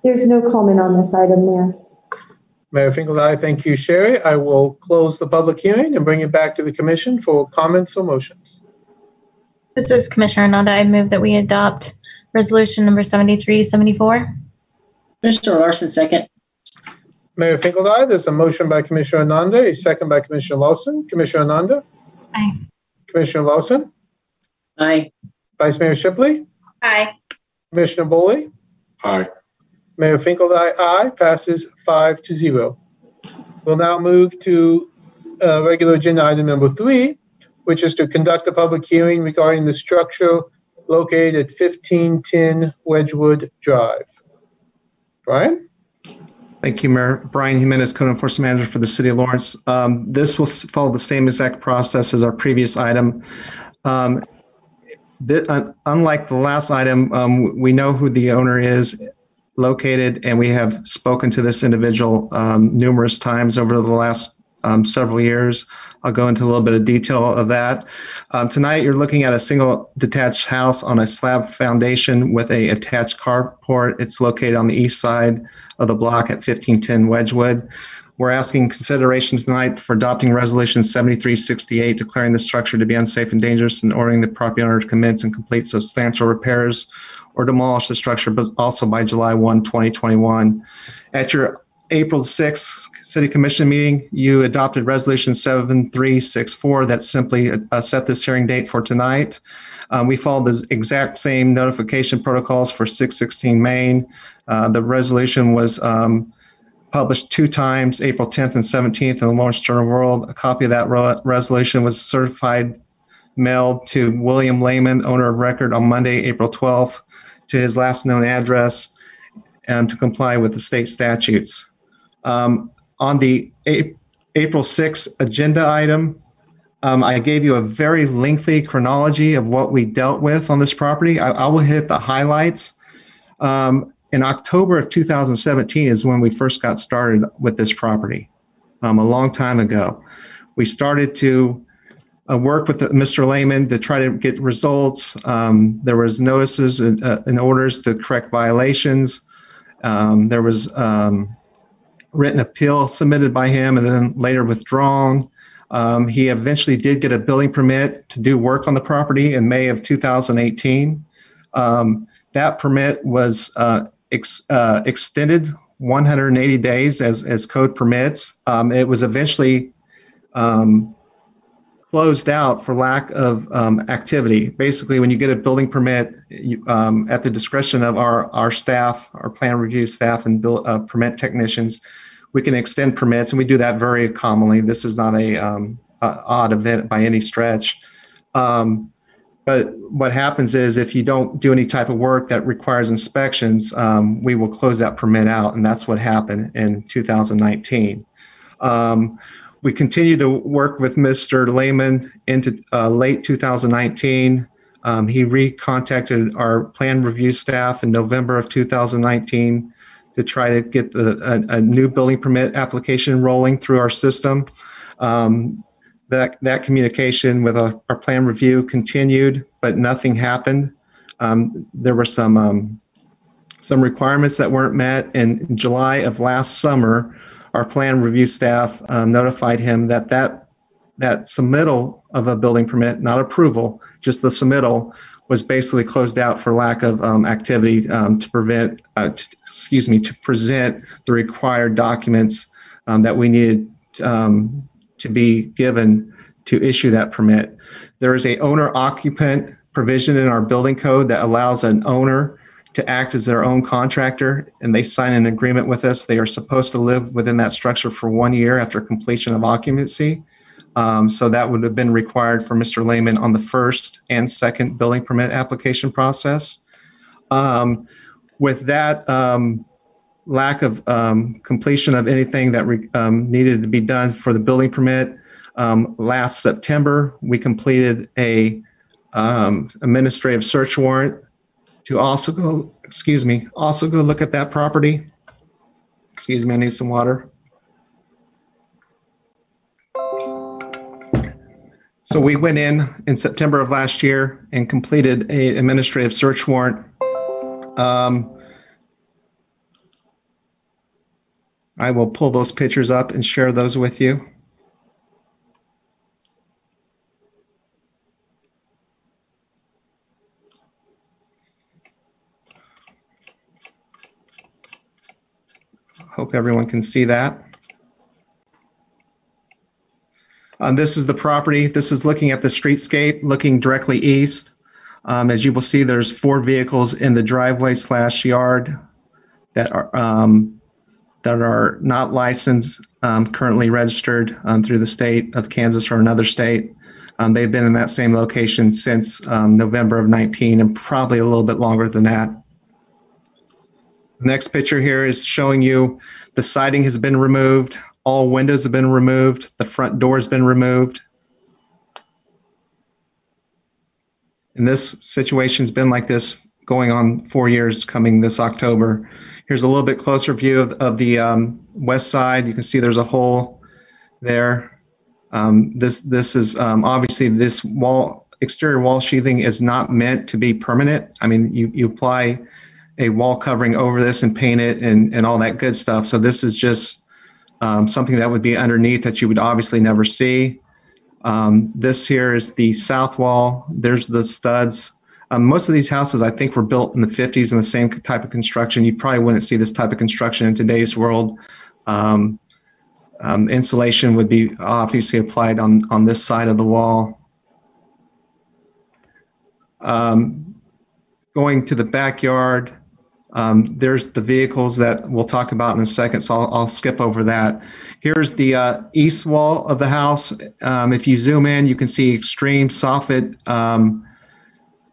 There's no comment on this item, Mayor. Mayor Finkeldei, thank you, Sherry. I will close the public hearing and bring it back to the commission for comments or motions. This is Commissioner Ananda. I move that we adopt resolution number 7374. Commissioner Larsen, second. Mayor Finkeldei, there's a motion by Commissioner Ananda, a second by Commissioner Larsen. Commissioner Ananda? Aye. Commissioner Larsen? Aye. Vice Mayor Shipley? Aye. Commissioner Boley? Aye. Mayor Finkeldei, aye, passes five to zero. We'll now move to uh, regular agenda item number three, which is to conduct a public hearing regarding the structure located at 1510 Wedgewood Drive. Brian? Thank you, Mayor. Brian Jimenez, Code Enforcement Manager for the City of Lawrence. Um, This will follow the same exact process as our previous item. Um, thi- uh, Unlike the last item, um, we know who the owner is located, and we have spoken to this individual um, numerous times over the last um, several years. I'll go into a little bit of detail of that. Um, Tonight, you're looking at a single detached house on a slab foundation with a attached carport. It's located on the east side of the block at 1510 Wedgewood. We're asking consideration tonight for adopting Resolution 7368, declaring the structure to be unsafe and dangerous and ordering the property owner to commence and complete substantial repairs or demolish the structure, but also by July 1, 2021. At your April 6th City Commission meeting, you adopted Resolution 7364 that simply uh, set this hearing date for tonight. Um, We followed the exact same notification protocols for 616 Main. Uh, The resolution was um, published two times, April 10th and 17th in the Lawrence Journal World. A copy of that re- resolution was certified mailed to William Lehman, owner of record, on Monday, April 12th, to his last known address and to comply with the state statutes. Um, On the A- April 6th agenda item, um, I gave you a very lengthy chronology of what we dealt with on this property. I, I will hit the highlights. Um, in October of 2017 is when we first got started with this property, um, a long time ago. We started to uh, work with Mr. Lehman to try to get results. Um, there was notices and, uh, and orders to correct violations. Um, there was um, written appeal submitted by him and then later withdrawn. Um, he eventually did get a building permit to do work on the property in May of 2018. Um, that permit was uh, ex- uh, extended 180 days as, as code permits. Um, it was eventually um, closed out for lack of um, activity. Basically, when you get a building permit, you, um, at the discretion of our, our staff, our plan review staff and bill, uh, permit technicians, we can extend permits, and we do that very commonly. This is not a, um, a odd event by any stretch. Um, but what happens is if you don't do any type of work that requires inspections, um, we will close that permit out, and that's what happened in 2019. We continued to work with Mr. Lehman into uh, late 2019. Um, he recontacted our plan review staff in November of 2019 to try to get the, a, a new building permit application rolling through our system. Um, that, that communication with our, plan review continued, but nothing happened. Um, there were some um, some requirements that weren't met. In July of last summer, our plan review staff um, notified him that that that submittal of a building permit, not approval, just the submittal, was basically closed out for lack of um, activity um, to prevent, uh, t- excuse me, to present the required documents um, that we needed um, to be given to issue that permit. There is a owner occupant provision in our building code that allows an owner to act as their own contractor and they sign an agreement with us. They are supposed to live within that structure for one year after completion of occupancy. Um, so that would have been required for Mr. Lehman on the first and second building permit application process. Um, with that um, lack of um, completion of anything that re- um, needed to be done for the building permit, um, last September we completed a administrative search warrant to also go, excuse me, also go look at that property. Excuse me, I need some water. So we went in in September of last year and completed a administrative search warrant. Um, I will pull those pictures up and share those with you. Hope everyone can see that. Um, this is the property. This is looking at the streetscape, looking directly east. Um, as you will see, there's four vehicles in the driveway slash yard that are um, that are not licensed, um, currently registered um, through the state of Kansas or another state. Um, they've been in that same location since November of 19 and probably a little bit longer than that. Next picture here is showing you the siding has been removed, all windows have been removed, the front door has been removed. And this situation's been like this going on four years coming this October. Here's a little bit closer view of, of the um, west side. You can see there's a hole there. Um, this this is um, obviously this wall exterior wall sheathing is not meant to be permanent. I mean, you you apply a wall covering over this and paint it and and all that good stuff. So this is just um, something that would be underneath that you would obviously never see. Um, this here is the south wall. There's the studs. Um, most of these houses, I think, were built in the 50s in the same type of construction. You probably wouldn't see this type of construction in today's world. Um, um, insulation would be obviously applied on, on this side of the wall. Um, going to the backyard, um, there's the vehicles that we'll talk about in a second, so I'll, I'll skip over that. Here's the uh, east wall of the house. Um, if you zoom in, you can see extreme soffit um,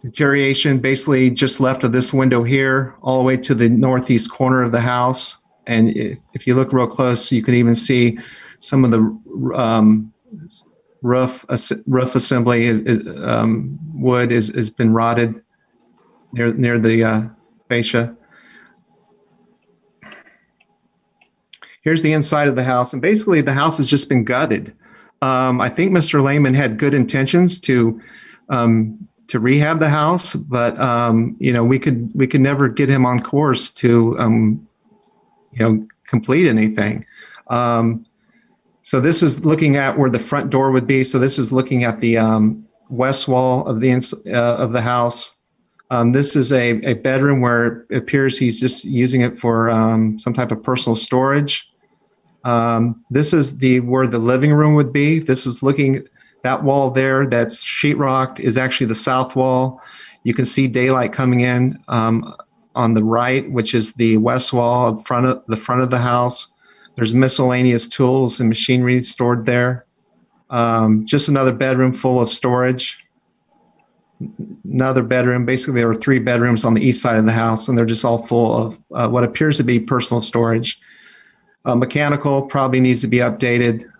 deterioration, basically just left of this window here, all the way to the northeast corner of the house. And if you look real close, you can even see some of the um, roof roof assembly is, is, um, wood is has been rotted near near the uh, fascia. Here's the inside of the house, and basically the house has just been gutted. Um, I think Mr. Lehman had good intentions to um, to rehab the house, but um, you know we could we could never get him on course to um, you know complete anything. Um, so this is looking at where the front door would be. So this is looking at the um, west wall of the ins- uh, of the house. Um, this is a, a bedroom where it appears he's just using it for um, some type of personal storage. Um, this is the where the living room would be. This is looking that wall there that's sheetrocked is actually the south wall. You can see daylight coming in um, on the right, which is the west wall of front of the front of the house. There's miscellaneous tools and machinery stored there. Um, just another bedroom full of storage. Another bedroom. Basically, there are three bedrooms on the east side of the house, and they're just all full of uh, what appears to be personal storage. Uh, mechanical probably needs to be updated.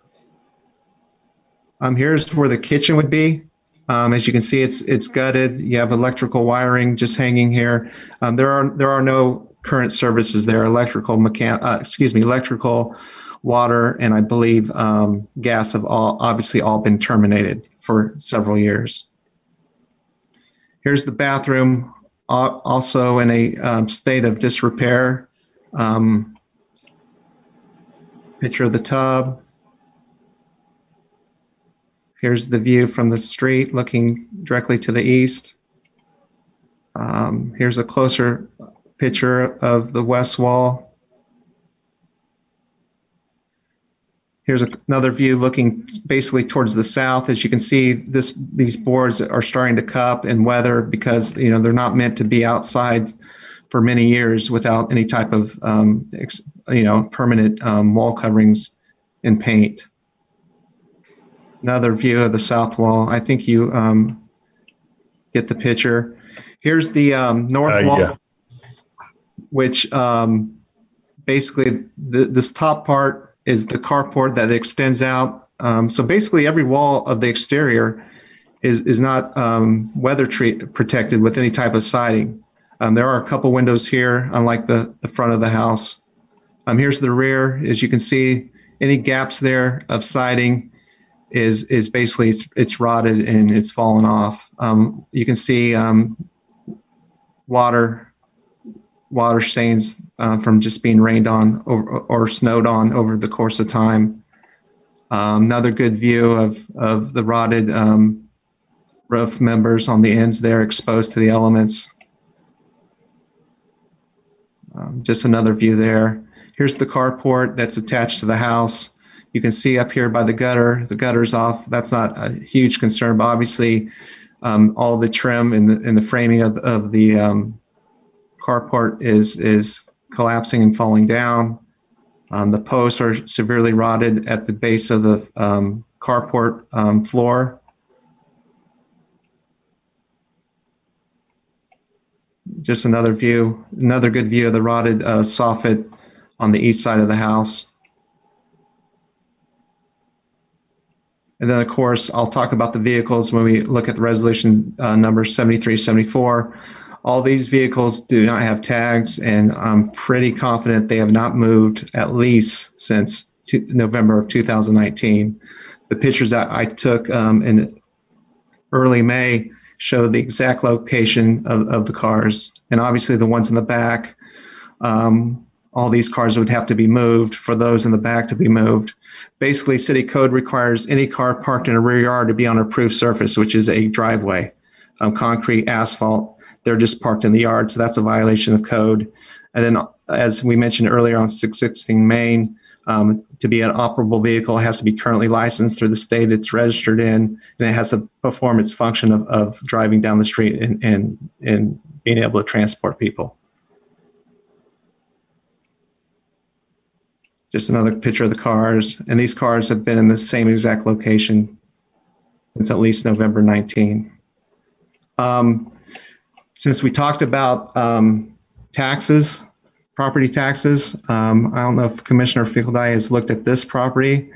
Um, here's where the kitchen would be. Um, as you can see, it's it's gutted. You have electrical wiring just hanging here. Um, there are there are no current services there. Electrical, mechan- uh, excuse me, electrical, water, and I believe um, gas have all obviously all been terminated for several years. Here's the bathroom, uh, also in a um, state of disrepair. Um, picture of the tub. Here's the view from the street looking directly to the east. Um, here's a closer picture of the west wall. Here's another view looking basically towards the south. As you can see, this these boards are starting to cup and weather because you know they're not meant to be outside for many years without any type of um, ex, you know permanent um, wall coverings and paint. Another view of the south wall. I think you um, get the picture. Here's the um, north Uh, wall yeah. which um, basically th- this top part is the carport that extends out. Um, so basically, every wall of the exterior is is not um, weather treat protected with any type of siding. Um, there are a couple windows here, unlike the the front of the house. Um, here's the rear. As you can see, any gaps there of siding is is basically it's it's rotted and it's fallen off. Um, you can see um, water water stains uh, from just being rained on over, or snowed on over the course of time. Um, another good view of, of the rotted um, roof members on the ends there exposed to the elements. Um, just another view there. Here's the carport that's attached to the house. You can see up here by the gutter, the gutter's off. That's not a huge concern, but obviously um, all the trim and the, and the framing of, of the um, carport is is collapsing and falling down. Um, the posts are severely rotted at the base of the um, carport um, floor. Just another view, another good view of the rotted uh, soffit on the east side of the house. And then, of course, I'll talk about the vehicles when we look at the resolution uh, number 7374. All these vehicles do not have tags, and I'm pretty confident they have not moved at least since two, November of 2019. The pictures that I took um, in early May show the exact location of, of the cars, and obviously the ones in the back. Um, all these cars would have to be moved for those in the back to be moved. Basically, city code requires any car parked in a rear yard to be on a approved surface, which is a driveway, um, concrete, asphalt. They're just parked in the yard, so that's a violation of code. And then, as we mentioned earlier on 616 Main, um, to be an operable vehicle, it has to be currently licensed through the state it's registered in, and it has to perform its function of, of driving down the street and, and, and being able to transport people. Just another picture of the cars, and these cars have been in the same exact location since at least November 19. Um, since we talked about um, taxes, property taxes, um, I don't know if Commissioner Finkeldei has looked at this property.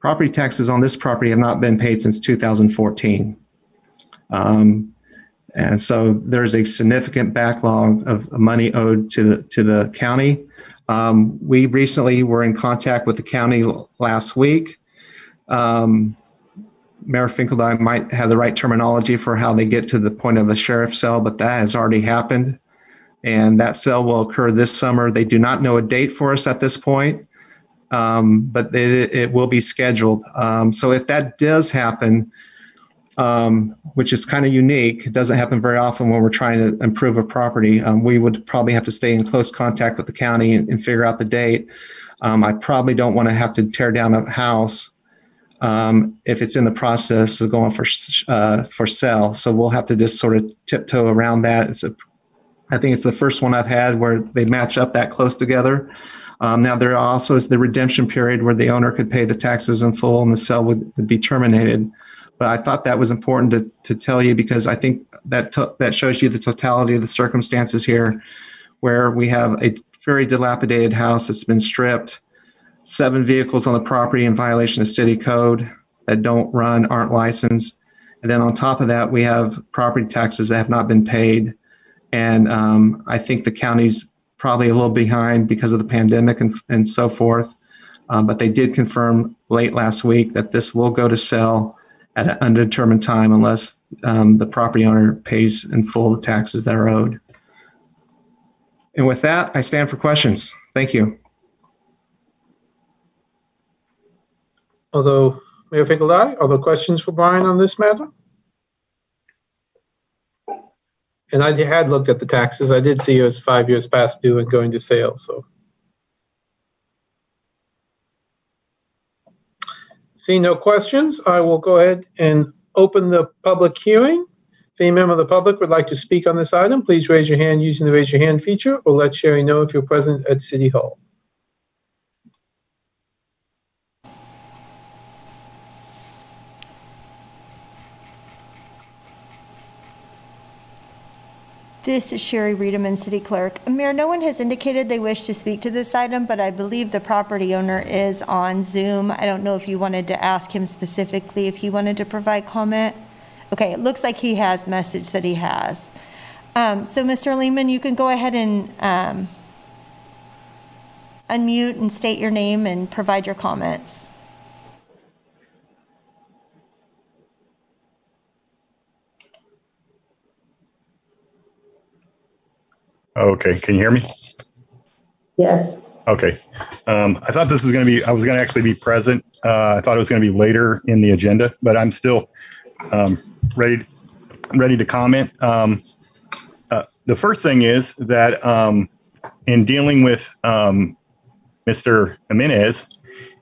Property taxes on this property have not been paid since 2014. Um, and so there's a significant backlog of money owed to the, to the county. Um, we recently were in contact with the county l- last week. Um, Mayor Finkeldei might have the right terminology for how they get to the point of a sheriff sale, but that has already happened. And that sale will occur this summer. They do not know a date for us at this point, um, but it, it will be scheduled. Um, so if that does happen, um, which is kind of unique, it doesn't happen very often when we're trying to improve a property, um, we would probably have to stay in close contact with the county and, and figure out the date. Um, I probably don't want to have to tear down a house um, if it's in the process of going for uh, for sale. So we'll have to just sort of tiptoe around that. It's a, I think it's the first one I've had where they match up that close together. Um, now there also is the redemption period where the owner could pay the taxes in full and the sale would, would be terminated. But I thought that was important to, to tell you because I think that that shows you the totality of the circumstances here, where we have a very dilapidated house that's been stripped seven vehicles on the property in violation of city code that don't run, aren't licensed. And then on top of that, we have property taxes that have not been paid. And um, I think the county's probably a little behind because of the pandemic and, and so forth. Um, but they did confirm late last week that this will go to sell at an undetermined time unless um, the property owner pays in full the taxes that are owed. And with that, I stand for questions. Thank you. Although, Mayor Finkeldei, are there questions for Brian on this matter? And I had looked at the taxes. I did see it was five years past due and going to sale, so. No questions, I will go ahead and open the public hearing. If any member of the public would like to speak on this item, please raise your hand using the raise your hand feature or let Sherry know if you're present at City Hall. This is Sherry Riedemann, City Clerk. Mayor, no one has indicated they wish to speak to this item, but I believe the property owner is on Zoom. I don't know if you wanted to ask him specifically if he wanted to provide comment. Okay, it looks like he has message that he has. Um, So, Mr. Lehman, you can go ahead and um, unmute and state your name and provide your comments. Okay, can you hear me? Yes. Okay. Um, I thought this was going to be, I was going to actually be present. Uh, I thought it was going to be later in the agenda, but I'm still um, ready, ready to comment. Um, uh, the first thing is that um, in dealing with um, Mr. Jimenez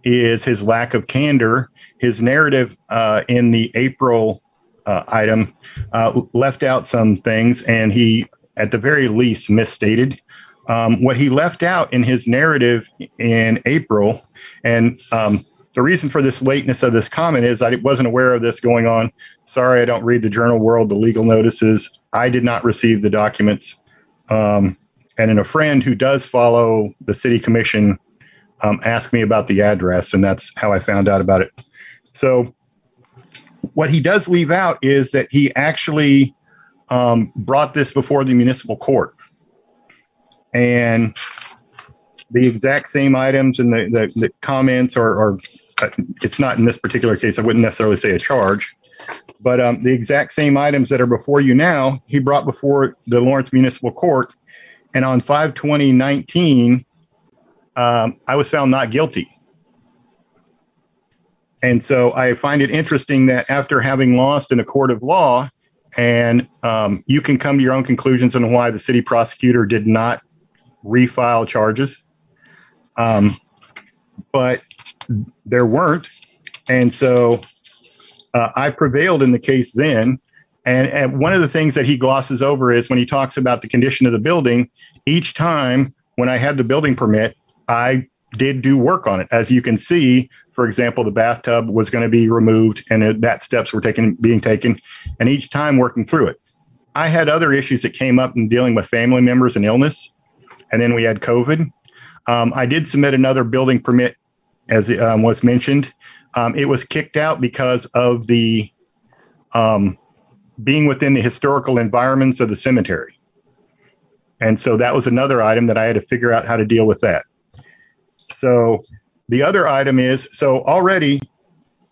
is his lack of candor. His narrative uh, in the April uh, item uh, left out some things, and he at the very least misstated. Um, what he left out in his narrative in April, and um, the reason for this lateness of this comment is I wasn't aware of this going on. Sorry, I don't read the journal world, the legal notices. I did not receive the documents. Um, and then a friend who does follow the city commission um, asked me about the address, and that's how I found out about it. So, what he does leave out is that he actually um, brought this before the municipal court. And the exact same items and the, the, the comments are, are, uh, it's not in this particular case, I wouldn't necessarily say a charge, but um, the exact same items that are before you now, he brought before the Lawrence Municipal Court. And on 5 2019, um, I was found not guilty. And so I find it interesting that after having lost in a court of law, and um, you can come to your own conclusions on why the city prosecutor did not refile charges. Um, but there weren't. And so uh, I prevailed in the case then. And, and one of the things that he glosses over is when he talks about the condition of the building, each time when I had the building permit, I did do work on it. As you can see, for example, the bathtub was going to be removed and that steps were taken being taken and each time working through it. I had other issues that came up in dealing with family members and illness. And then we had COVID. Um, I did submit another building permit as um, was mentioned. Um, it was kicked out because of the um, being within the historical environments of the cemetery. And so that was another item that I had to figure out how to deal with that. So the other item is so already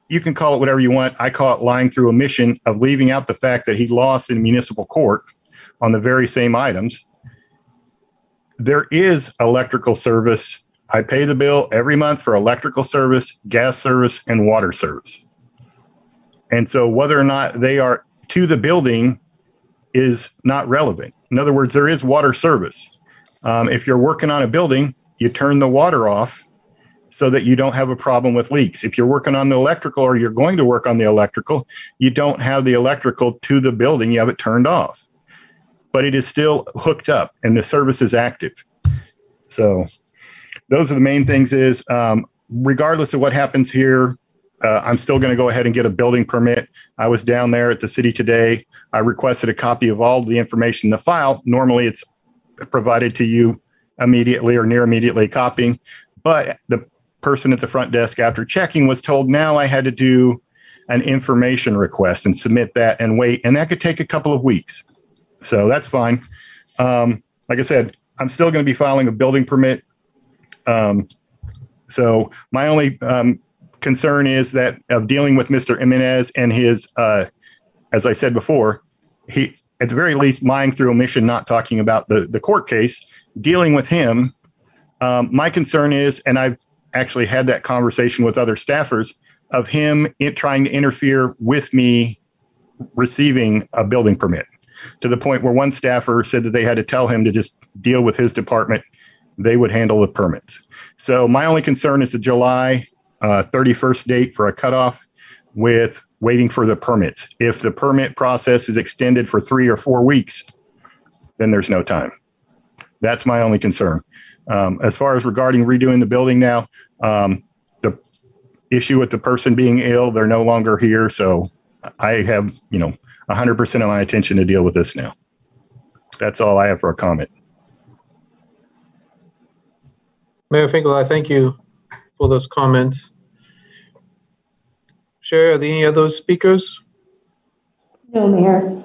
you can call it whatever you want. I call it lying through omission of leaving out the fact that he lost in municipal court on the very same items. There is electrical service. I pay the bill every month for electrical service, gas service, and water service. And so whether or not they are to the building is not relevant. In other words, there is water service. Um, if you're working on a building, you turn the water off so that you don't have a problem with leaks. If you're working on the electrical or you're going to work on the electrical, you don't have the electrical to the building, you have it turned off. But it is still hooked up and the service is active. So those are the main things is um, regardless of what happens here, uh, I'm still going to go ahead and get a building permit. I was down there at the city today. I requested a copy of all the information in the file. Normally it's provided to you immediately or near immediately copying. But the person at the front desk, after checking, was told now I had to do an information request and submit that and wait. And that could take a couple of weeks. So that's fine. Um, like I said, I'm still going to be filing a building permit. Um, so my only um, concern is that of dealing with Mr. Jimenez and his, uh, as I said before, he at the very least lying through omission, not talking about the the court case, dealing with him. Um, my concern is, and I've actually had that conversation with other staffers of him in, trying to interfere with me receiving a building permit to the point where one staffer said that they had to tell him to just deal with his department. They would handle the permits. So my only concern is the July uh, 31st date for a cutoff with waiting for the permits. If the permit process is extended for three or four weeks, then there's no time. That's my only concern. Um, as far as regarding redoing the building now, um, the issue with the person being ill, they're no longer here. So I have, you know, 100% of my attention to deal with this now. That's all I have for a comment. Mayor Finkeldei thank you for those comments. Sherry, are there any of those speakers? No, Mayor.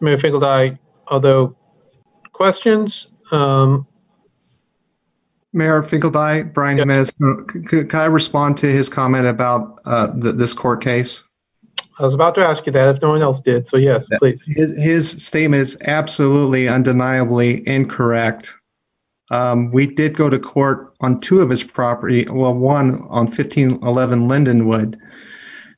Mayor Finkeldei, are there questions? Um, Mayor Finkeldei, Brian Jimenez, c- c- can I respond to his comment about uh, th- this court case? I was about to ask you that if no one else did, so yes, please. His, his statement is absolutely undeniably incorrect. Um, we did go to court on two of his property, well, one on 1511 Lindenwood.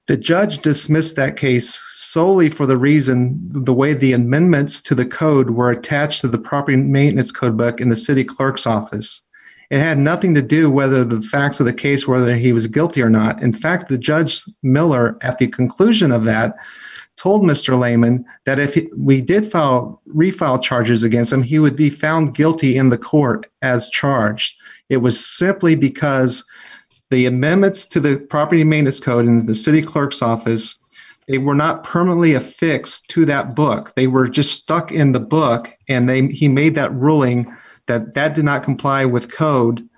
The judge dismissed that case solely for the reason the way the amendments to the code were attached to the property maintenance code book in the city clerk's office. It had nothing to do whether the facts of the case, whether he was guilty or not. In fact, the judge Miller, at the conclusion of that, told Mr. Lehman that if we did file refile charges against him, he would be found guilty in the court as charged. It was simply because the amendments to the property maintenance code in the city clerk's office they were not permanently affixed to that book. They were just stuck in the book and they he made that ruling that that did not comply with code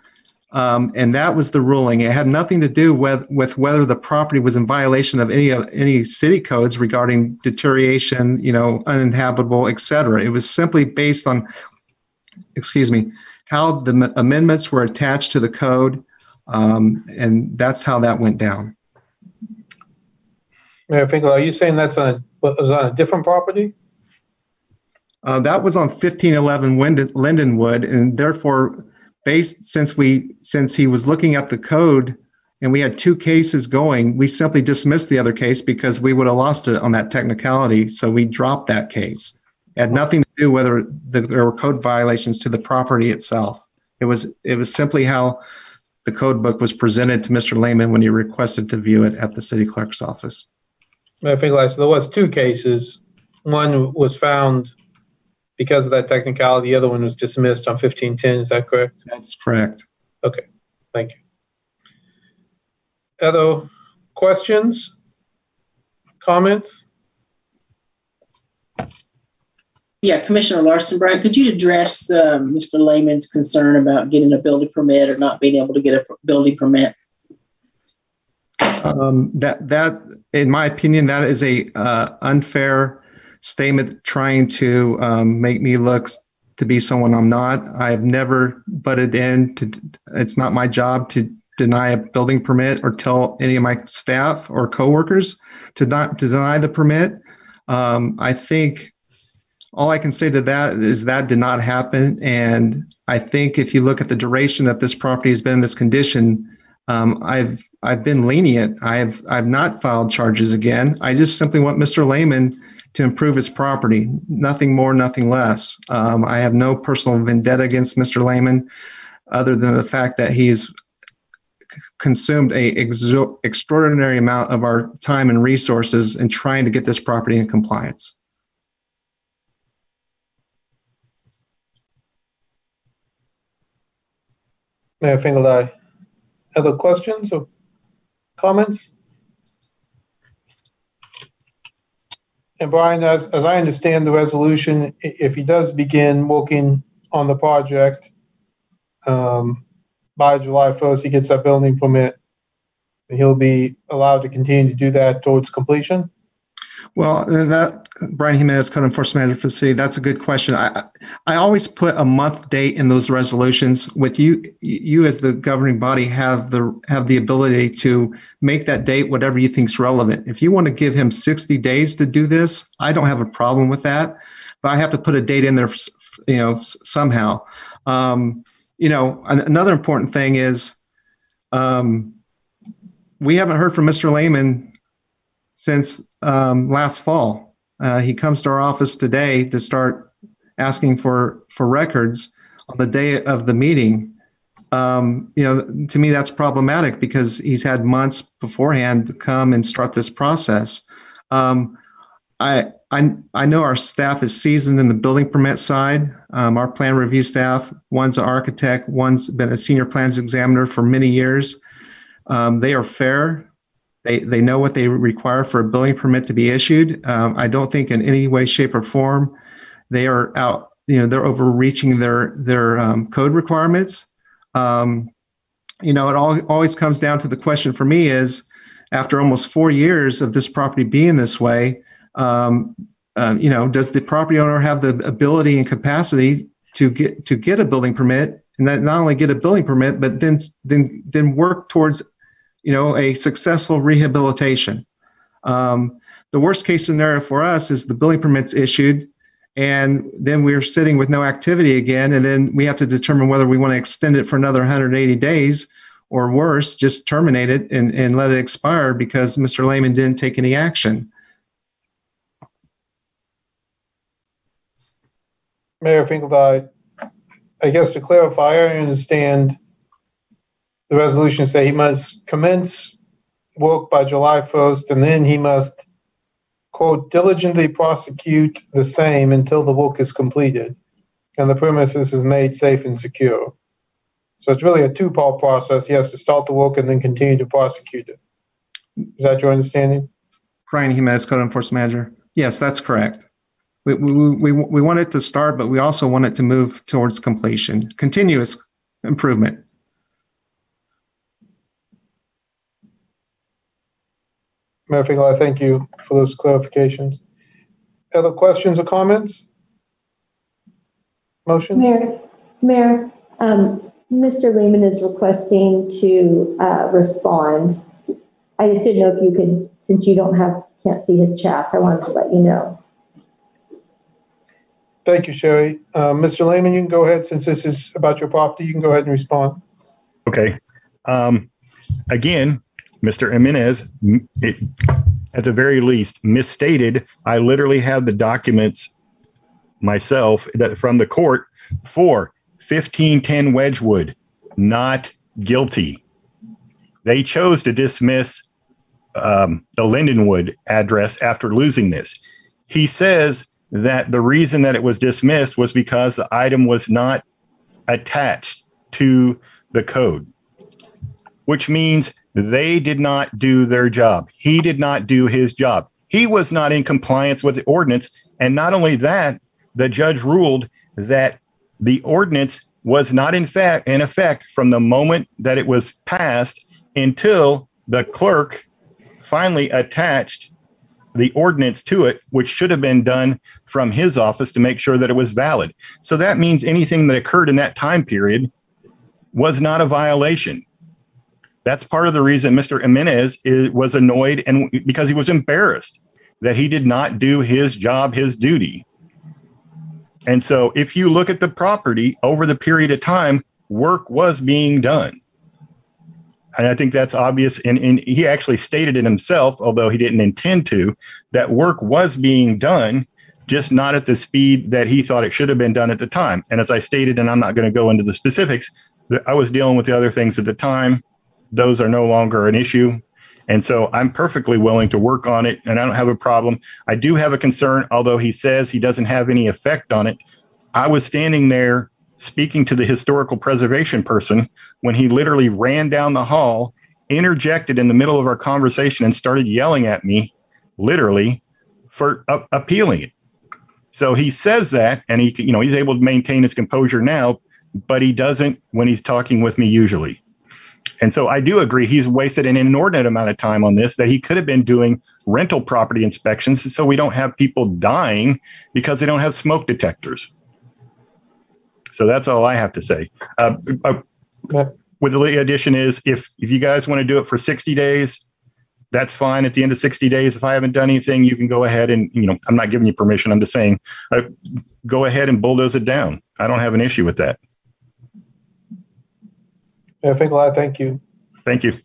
um, and that was the ruling. It had nothing to do with with whether the property was in violation of any of any city codes regarding deterioration you know uninhabitable etc it was simply based on excuse me how the amendments were attached to the code um, and that's how that went down. Mayor Finkel, are you saying that's on, a was on a different property? Uh, that was on 1511 Wind- Lindenwood, and therefore, based since we since he was looking at the code, and we had two cases going, we simply dismissed the other case because we would have lost it on that technicality. So we dropped that case. It had nothing to do whether the, there were code violations to the property itself. It was it was simply how the code book was presented to Mr. Lehman when he requested to view it at the city clerk's office. Mayor Finkel, so there was two cases. One was found because of that technicality. The other one was dismissed on 1510. Is that correct? That's correct. Okay, thank you. Other questions? Comments? Yeah, Commissioner Larsen, Brian, could you address uh, Mr. Lehman's concern about getting a building permit or not being able to get a building permit? Um, that that, in my opinion, that is a uh, unfair statement trying to um, make me look to be someone I'm not. I've never butted in. To, it's not my job to deny a building permit or tell any of my staff or coworkers to not to deny the permit. Um, I think all I can say to that is that did not happen. And I think if you look at the duration that this property has been in this condition, um, I've I've been lenient. I've I've not filed charges again. I just simply want Mr. Lehman to improve his property. Nothing more, nothing less. Um, I have no personal vendetta against Mr. Lehman. other than the fact that he's consumed a exo- extraordinary amount of our time and resources in trying to get this property in compliance. Mayor Finkeldei. Other questions or comments? And Brian, as, as I understand the resolution, if he does begin working on the project um, by July 1st, he gets that building permit, and he'll be allowed to continue to do that towards completion? Well, that Brian Jimenez, code enforcement manager for the city. That's a good question. I I always put a month date in those resolutions. With you, you as the governing body have the have the ability to make that date whatever you think's relevant. If you want to give him sixty days to do this, I don't have a problem with that. But I have to put a date in there, you know, somehow. Um, you know, another important thing is um, we haven't heard from Mr. Lehman since um, last fall. Uh, he comes to our office today to start asking for for records on the day of the meeting. Um, you know, to me that's problematic because he's had months beforehand to come and start this process. Um, I, I I know our staff is seasoned in the building permit side. Um, our plan review staff, one's an architect, one's been a senior plans examiner for many years. Um, they are fair. They, they know what they require for a building permit to be issued. Um, I don't think in any way, shape, or form they are out. You know, they're overreaching their their um, code requirements. Um, you know, it all always comes down to the question for me is, after almost four years of this property being this way, um, uh, you know, does the property owner have the ability and capacity to get to get a building permit, and not only get a building permit, but then then then work towards you know, a successful rehabilitation. Um, the worst case scenario for us is the building permit's issued, and then we're sitting with no activity again, and then we have to determine whether we want to extend it for another 180 days, or worse, just terminate it and, and let it expire because Mr. Lehman didn't take any action. Mayor Finkeldei, I guess to clarify, I understand the resolution say he must commence work by July 1st, and then he must, quote, diligently prosecute the same until the work is completed and the premises is made safe and secure. So it's really a two-part process. He has to start the work and then continue to prosecute it. Is that your understanding? Brian Jimenez, Code Enforcement Manager. Yes, that's correct. We, we, we, we want it to start, but we also want it to move towards completion, continuous improvement. Mayor Finkel, I thank you for those clarifications. Other questions or comments? Motion? Mayor, Mayor, um, Mr. Lehman is requesting to uh, respond. I just didn't know if you could, since you don't have, can't see his chat, I wanted to let you know. Thank you, Sherry. Uh, Mr. Lehman, you can go ahead, since this is about your property, you can go ahead and respond. Okay. Um, again, Mr. Jimenez, it, at the very least, misstated. I literally have the documents myself that from the court for 1510 Wedgewood, not guilty. They chose to dismiss um, the Lindenwood address after losing this. He says that the reason that it was dismissed was because the item was not attached to the code, which means they did not do their job. He did not do his job. He was not in compliance with the ordinance. And not only that, the judge ruled that the ordinance was not in fact in effect from the moment that it was passed until the clerk finally attached the ordinance to it, which should have been done from his office to make sure that it was valid. So that means anything that occurred in that time period was not a violation. That's part of the reason Mr. Jimenez is, was annoyed and because he was embarrassed that he did not do his job, his duty. And so if you look at the property over the period of time, work was being done. And I think that's obvious. And, and he actually stated it himself, although he didn't intend to, that work was being done, just not at the speed that he thought it should have been done at the time. And as I stated, and I'm not going to go into the specifics, I was dealing with the other things at the time. Those are no longer an issue. And so I'm perfectly willing to work on it and I don't have a problem. I do have a concern, although he says he doesn't have any effect on it. I was standing there speaking to the historical preservation person when he literally ran down the hall, interjected in the middle of our conversation, and started yelling at me, literally, for uh, appealing it. So he says that, and he, you know, he's able to maintain his composure now, but he doesn't when he's talking with me usually. And so I do agree he's wasted an inordinate amount of time on this that he could have been doing rental property inspections so we don't have people dying because they don't have smoke detectors. So that's all I have to say. Uh, uh, with the addition is if if you guys want to do it for 60 days, that's fine. At the end of 60 days, if I haven't done anything, you can go ahead and you know I'm not giving you permission. I'm just saying, uh, go ahead and bulldoze it down. I don't have an issue with that. Mayor Finkel, thank you. Thank you.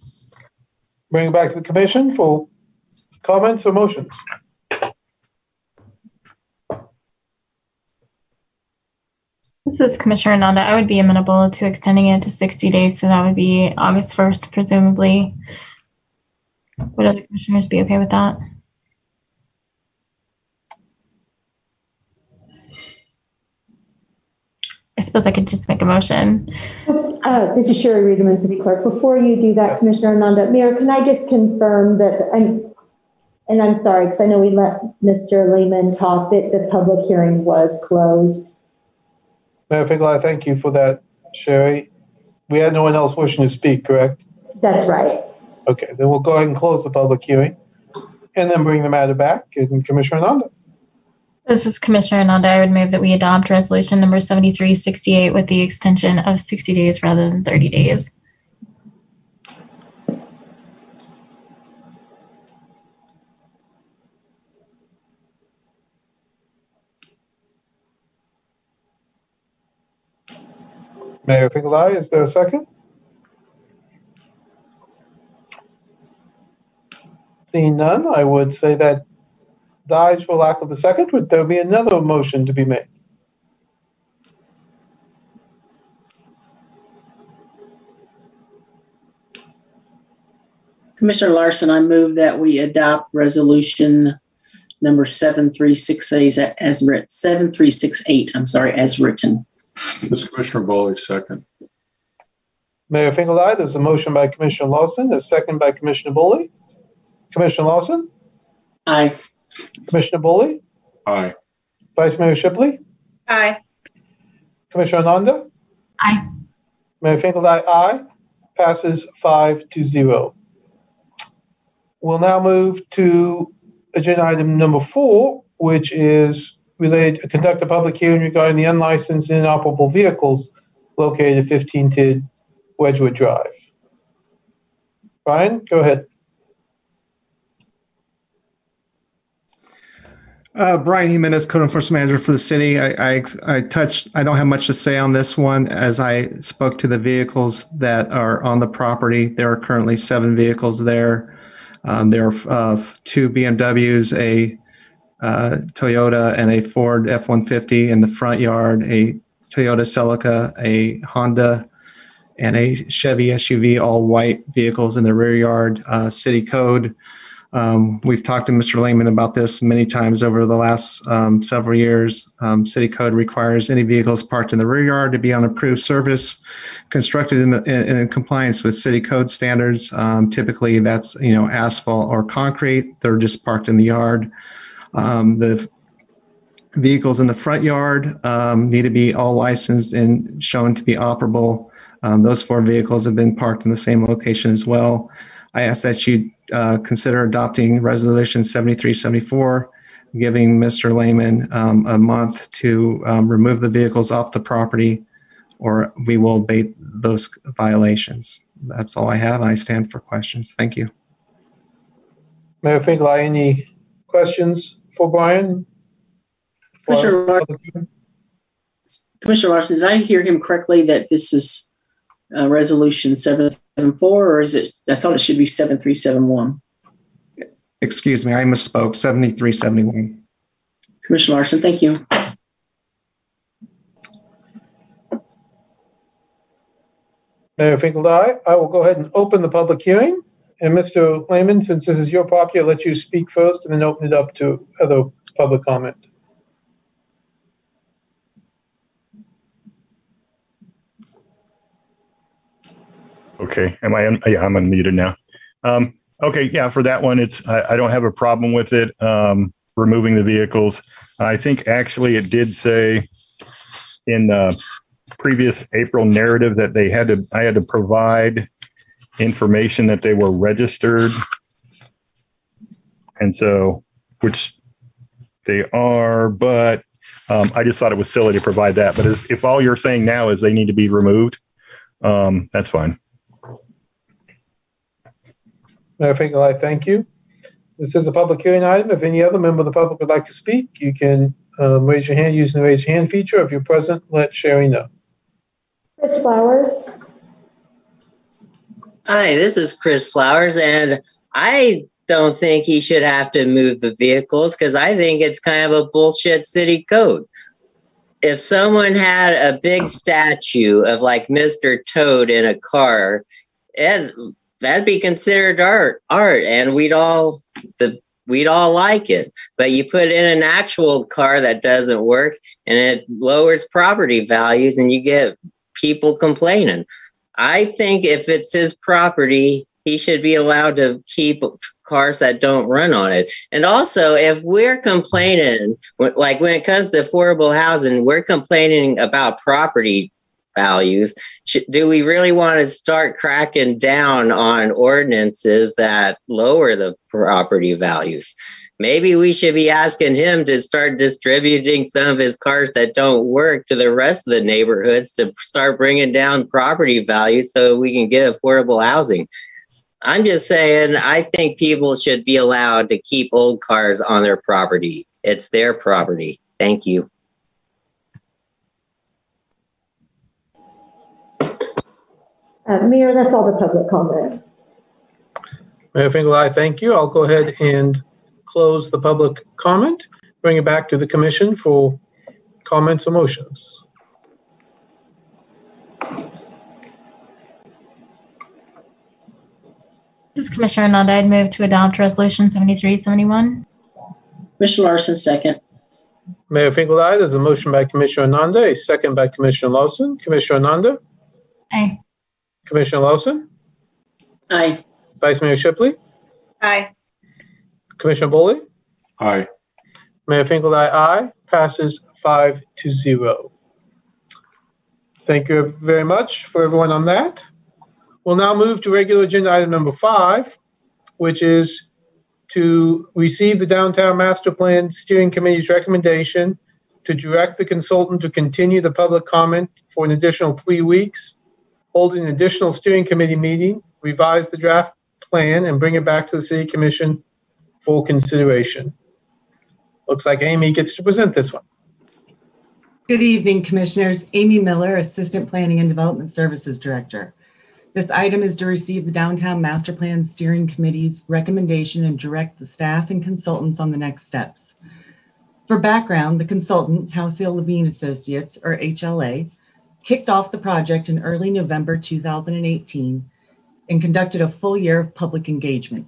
Bring it back to the commission for comments or motions. This is Commissioner Nanda. I would be amenable to extending it to 60 days, so that would be August 1st, presumably. Would other commissioners be okay with that? I suppose I could just make a motion. Uh, This is Sherry Riedemann, City Clerk. Before you do that, Commissioner Ananda, Mayor, can I just confirm that, I'm, and I'm sorry, because I know we let Mr. Lehman talk, that the public hearing was closed. Mayor Finkel, thank you for that, Sherry. We had no one else wishing to speak, correct? That's right. Okay, then we'll go ahead and close the public hearing and then bring the matter back. And Commissioner Nanda, This is Commissioner Nanda. I would move that we adopt resolution number 7368 with the extension of 60 days rather than 30 days. Mayor Finkel, is there a second? Seeing none, I would say that dies for lack of a second. Would there be another motion to be made? Commissioner Larsen, I move that we adopt resolution number 7368 as written, 7368, I'm sorry, as written. This is Commissioner Boley, second. Mayor Finkel, there's a motion by Commissioner Larsen, a second by Commissioner Boley. Commissioner Larsen, Aye. Commissioner Boley, Aye. Vice Mayor Shipley, Aye. Commissioner Nanda, Aye. Mayor Finkel, aye. Passes five to zero. We'll now move to agenda item number four, which is related, to conduct a public hearing regarding the unlicensed and inoperable vehicles located at 1510 Wedgewood Drive. Brian, go ahead. Uh, Brian Jimenez, code enforcement manager for the city. I, I, I touched, I don't have much to say on this one as I spoke to the vehicles that are on the property. There are currently seven vehicles there. Um, there are uh, two BMWs, a uh, Toyota, and a Ford F 150 in the front yard, a Toyota Celica, a Honda, and a Chevy SUV, all white vehicles in the rear yard. Uh, city code um, we've talked to Mr. Lehman about this many times over the last um, several years. Um, city code requires any vehicles parked in the rear yard to be on approved service, constructed in, the, in, in compliance with city code standards. Um, typically, that's you know asphalt or concrete. They're just parked in the yard. Um, the vehicles in the front yard um, need to be all licensed and shown to be operable. those four vehicles have been parked in the same location as well. I ask that you uh, consider adopting Resolution 7374, giving Mr. Lehman um, a month to um, remove the vehicles off the property, or we will abate those violations. That's all I have. I stand for questions. Thank you. Mayor Finkel, any questions for Brian? For- Commissioner Larsen, Commissioner Larsen, did I hear him correctly that this is uh, resolution 774 or is it, I thought it should be 7371? Excuse me, I misspoke. 7371. Commissioner Larsen, thank you. Mayor Finkel, aye. I will go ahead and open the public hearing. And Mr. Lehman, since this is your property, I'll let you speak first and then open it up to other public comment. Okay, am I, un- yeah, I'm unmuted now. Um, okay, yeah, for that one, it's, I, I don't have a problem with it, um, removing the vehicles. I think actually it did say in the previous April narrative that they had to, I had to provide information that they were registered. And so, which they are, but, um, I just thought it was silly to provide that. But if, if all you're saying now is they need to be removed, um, that's fine. Mayor Finkel, aye. Thank you. This is a public hearing item. If any other member of the public would like to speak, you can um, raise your hand using the raise your hand feature. If you're present, let Sherry know. Chris Flowers. Hi, this is Chris Flowers, and I don't think he should have to move the vehicles because I think it's kind of a bullshit city code. If someone had a big statue of like Mr. Toad in a car, and that'd be considered art, art, and we'd all the we'd all like it. But you put in an actual car that doesn't work, and it lowers property values, and you get people complaining. I think if it's his property, he should be allowed to keep cars that don't run on it. And also, if we're complaining, like when it comes to affordable housing, we're complaining about property values. Do we really want to start cracking down on ordinances that lower the property values? Maybe we should be asking him to start distributing some of his cars that don't work to the rest of the neighborhoods to start bringing down property values so we can get affordable housing. I'm just saying, I think people should be allowed to keep old cars on their property. It's their property. Thank you. Uh, Mayor, that's all the public comment. Mayor Finkel, aye. Thank you. I'll go ahead and close the public comment, bring it back to the commission for comments or motions. This is Commissioner Nanda. I'd move to adopt Resolution 7371. Commissioner Larsen, second. Mayor Finkel, aye. There's a motion by Commissioner Nanda, a second by Commissioner Larsen. Commissioner Nanda, Aye. Commissioner Larsen, Aye. Vice Mayor Shipley, Aye. Commissioner Boley, Aye. Mayor Finkel, aye. Aye. Passes five to zero. Thank you very much for everyone on that. We'll now move to regular agenda item number five, which is to receive the Downtown Master Plan Steering Committee's recommendation to direct the consultant to continue the public comment for an additional three weeks, hold an additional steering committee meeting, revise the draft plan, and bring it back to the city commission for consideration. Looks like Amy gets to present this one. Good evening, Commissioners. Amy Miller, Assistant Planning and Development Services Director. This item is to receive the Downtown Master Plan Steering Committee's recommendation and direct the staff and consultants on the next steps. For background, the consultant, Houseal Lavigne Associates, or HLA, kicked off the project in early November 2018 and conducted a full year of public engagement.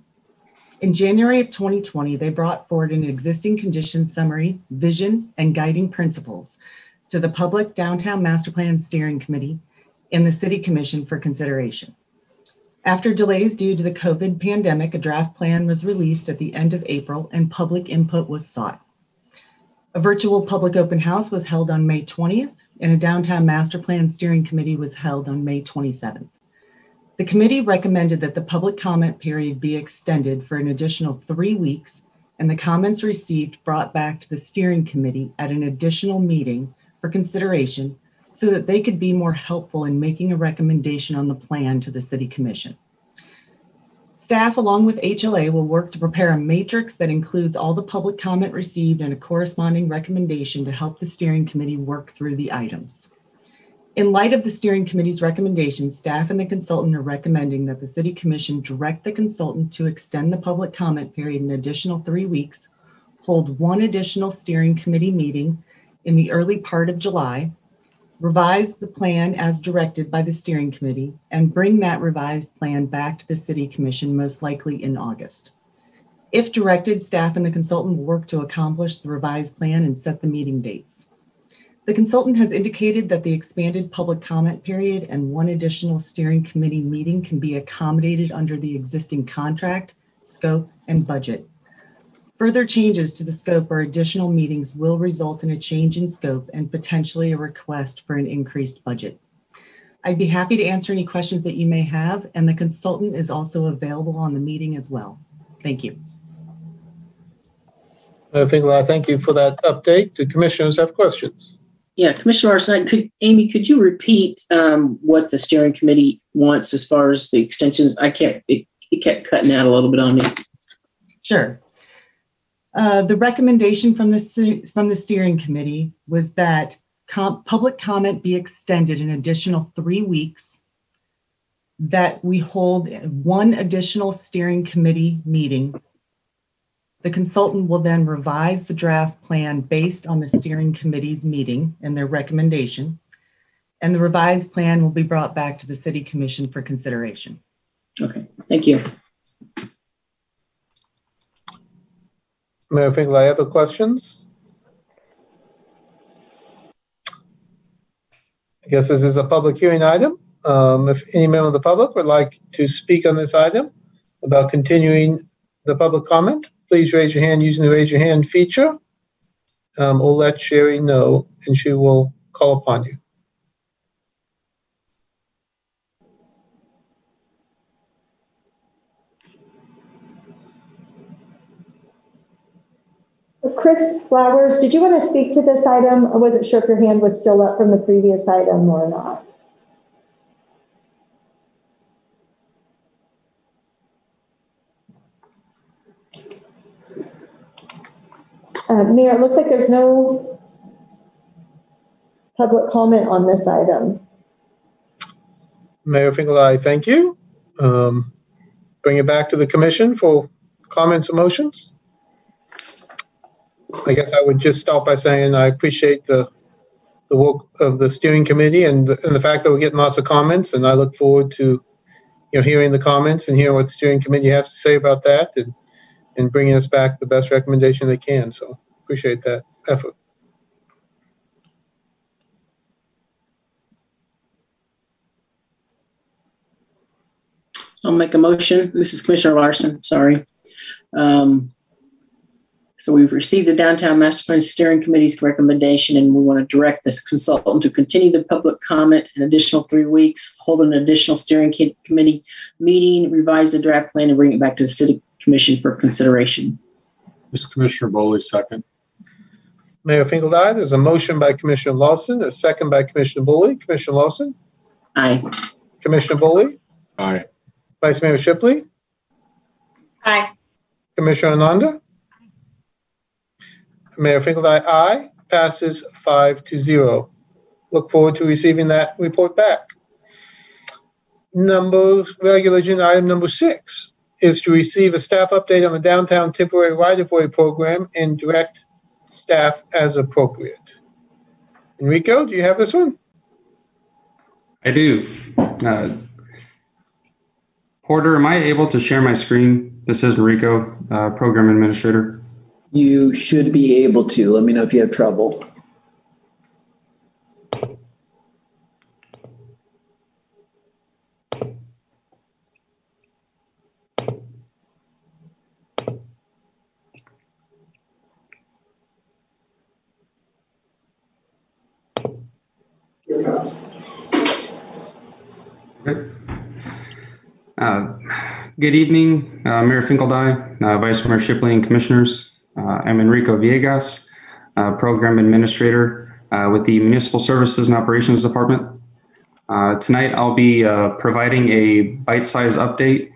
In January of 2020, they brought forward an existing condition summary, vision, and guiding principles to the Public Downtown Master Plan Steering Committee and the City Commission for consideration. After delays due to the COVID pandemic, a draft plan was released at the end of April and public input was sought. A virtual public open house was held on May 20th and a Downtown Master Plan Steering Committee was held on May 27th. The committee recommended that the public comment period be extended for an additional three weeks and the comments received brought back to the steering committee at an additional meeting for consideration so that they could be more helpful in making a recommendation on the plan to the city commission. Staff, along with HLA, will work to prepare a matrix that includes all the public comment received and a corresponding recommendation to help the steering committee work through the items. In light of the steering committee's recommendations, staff and the consultant are recommending that the city commission direct the consultant to extend the public comment period an additional three weeks, hold one additional steering committee meeting in the early part of July, revise the plan as directed by the steering committee, and bring that revised plan back to the city commission most likely in August. If directed, staff and the consultant will work to accomplish the revised plan and set the meeting dates. The consultant has indicated that the expanded public comment period and one additional steering committee meeting can be accommodated under the existing contract, scope, and budget. Further changes to the scope or additional meetings will result in a change in scope and potentially a request for an increased budget. I'd be happy to answer any questions that you may have, and the consultant is also available on the meeting as well. Thank you. Mayor Finkel, thank you for that update. Do commissioners have questions? Yeah, Commissioner Larsen, could, Amy, could you repeat um, what the steering committee wants as far as the extensions? I can't, it, it kept cutting out a little bit on me. Sure. Uh, the recommendation from the from the steering committee was that com- public comment be extended an additional three weeks. That we hold one additional steering committee meeting. The consultant will then revise the draft plan based on the steering committee's meeting and their recommendation. And the revised plan will be brought back to the city commission for consideration. Okay, thank you. Mayor Finkel, other questions? I guess this is a public hearing item. Um, If any member of the public would like to speak on this item about continuing the public comment, please raise your hand using the raise your hand feature. Um, Or let Sherry know, and she will call upon you. Chris Flowers, did you want to speak to this item? I wasn't sure if your hand was still up from the previous item or not. Uh, Mayor, it looks like there's no public comment on this item. Mayor Finkel, I thank you. Um, Bring it back to the commission for comments and motions. I guess I would just start by saying I appreciate the, the work of the steering committee and, the- and the fact that we're getting lots of comments, and I look forward to, you know, hearing the comments and hearing what the steering committee has to say about that and, and bringing us back the best recommendation they can, so appreciate that effort. I'll make a motion. This is Commissioner Larsen, sorry. Um, So we've received the Downtown Master Plan Steering Committee's recommendation, and we want to direct this consultant to continue the public comment an additional three weeks, hold an additional steering committee meeting, revise the draft plan, and bring it back to the city commission for consideration. This is Commissioner Boley, second. Mayor Finkel, there's a motion by Commissioner Larsen, a second by Commissioner Boley. Commissioner Larsen? Aye. Commissioner Boley? Aye. Vice Mayor Shipley? Aye. Commissioner Ananda? Mayor Finkel, aye. Passes five to zero. Look forward to receiving that report back. Number, regular agenda item number six is to receive a staff update on the downtown temporary right-of-way program and direct staff as appropriate. Enrico, do you have this one? I do. Uh, Porter, am I able to share my screen? This is Enrico, uh, Program Administrator. You should be able to. Let me know if you have trouble. Uh, good evening, uh, Mayor Finkeldei, uh, Vice Mayor Shipley, and Commissioners. Uh, I'm Enrico Villegas, uh, Program Administrator uh, with the Municipal Services and Operations Department. Tonight, I'll be providing a bite-sized update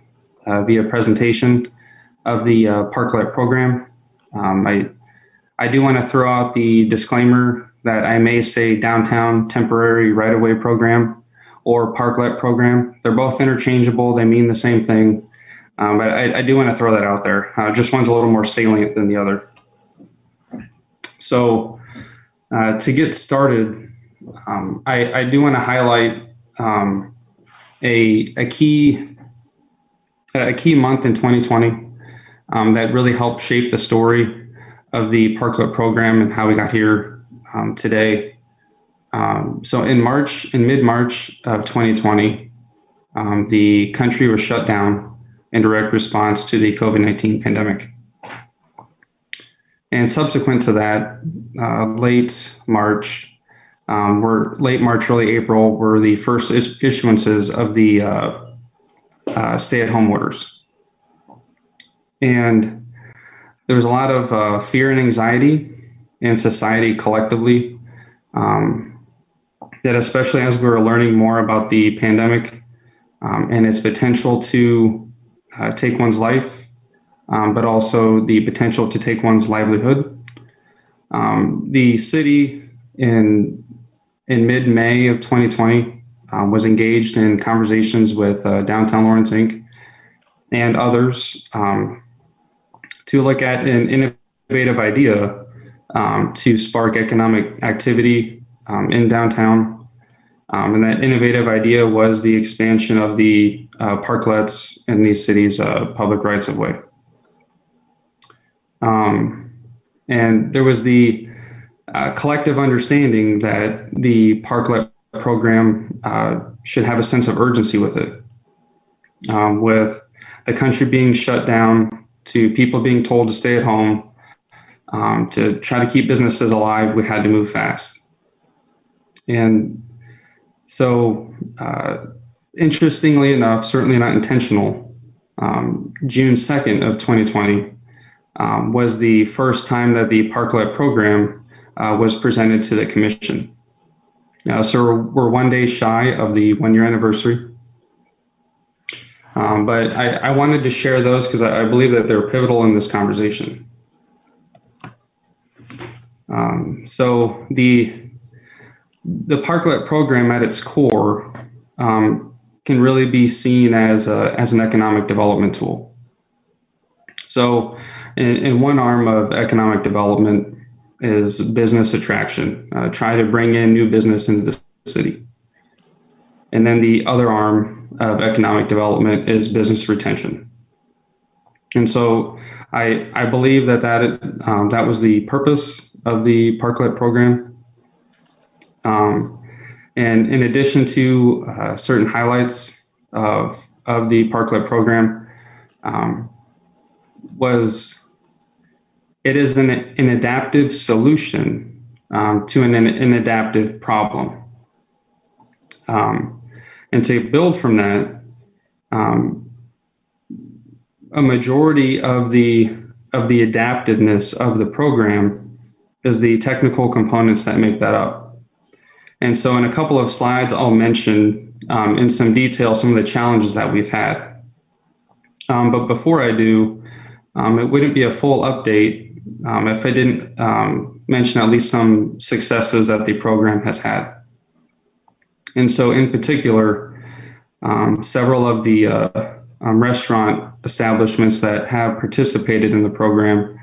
uh, via presentation of the uh, Parklet program. Um, I, I do want to throw out the disclaimer that I may say downtown temporary right-of-way program or parklet program. They're both interchangeable. They mean the same thing. Um, but I, I do want to throw that out there. Uh, just one's a little more salient than the other. So uh, to get started, um, I, I do want to highlight um, a, a key a key month in 2020 um, that really helped shape the story of the Parklet program and how we got here um, today. Um, so in March, in mid-March of 2020, um, the country was shut down in direct response to the COVID-19 pandemic. And subsequent to that, uh, late March, um, were late March, early April were the first is- issuances of the uh, uh, stay-at-home orders, and there was a lot of uh, fear and anxiety in society collectively. Um, that especially as we were learning more about the pandemic um, and its potential to uh, take one's life, um, but also the potential to take one's livelihood. Um, the city in in mid May of 2020 um, was engaged in conversations with uh, Downtown Lawrence Inc. and others um, to look at an innovative idea um, to spark economic activity um, in downtown. And that innovative idea was the expansion of the uh, parklets in these cities' uh, public rights of way. Um, and there was the uh, collective understanding that the parklet program uh, should have a sense of urgency with it. Um, with the country being shut down, to people being told to stay at home, um, to try to keep businesses alive, we had to move fast. And so, uh, interestingly enough, certainly not intentional, um, June 2nd of 2020 um, was the first time that the Parklet program uh, was presented to the commission. Uh, so we're, we're, one day shy of the one year anniversary. Um, but I, I, wanted to share those because I, I, believe that they're pivotal in this conversation. Um, so the the Parklet program at its core um, can really be seen as a, as an economic development tool. So in, in one arm of economic development, is business attraction. Uh, try to bring in new business into the city. And then the other arm of economic development is business retention. And so I, I believe that that, um, that was the purpose of the Parklet program. Um, and in addition to uh, certain highlights of, of the Parklet program, um, was it is an, an adaptive solution um, to an, an adaptive problem. Um, and to build from that, um, a majority of the of the adaptiveness of the program is the technical components that make that up. And so, in a couple of slides, I'll mention um, in some detail some of the challenges that we've had. Um, but before I do, um, it wouldn't be a full update um, if I didn't um, mention at least some successes that the program has had. And so, in particular, um, several of the uh, restaurant establishments that have participated in the program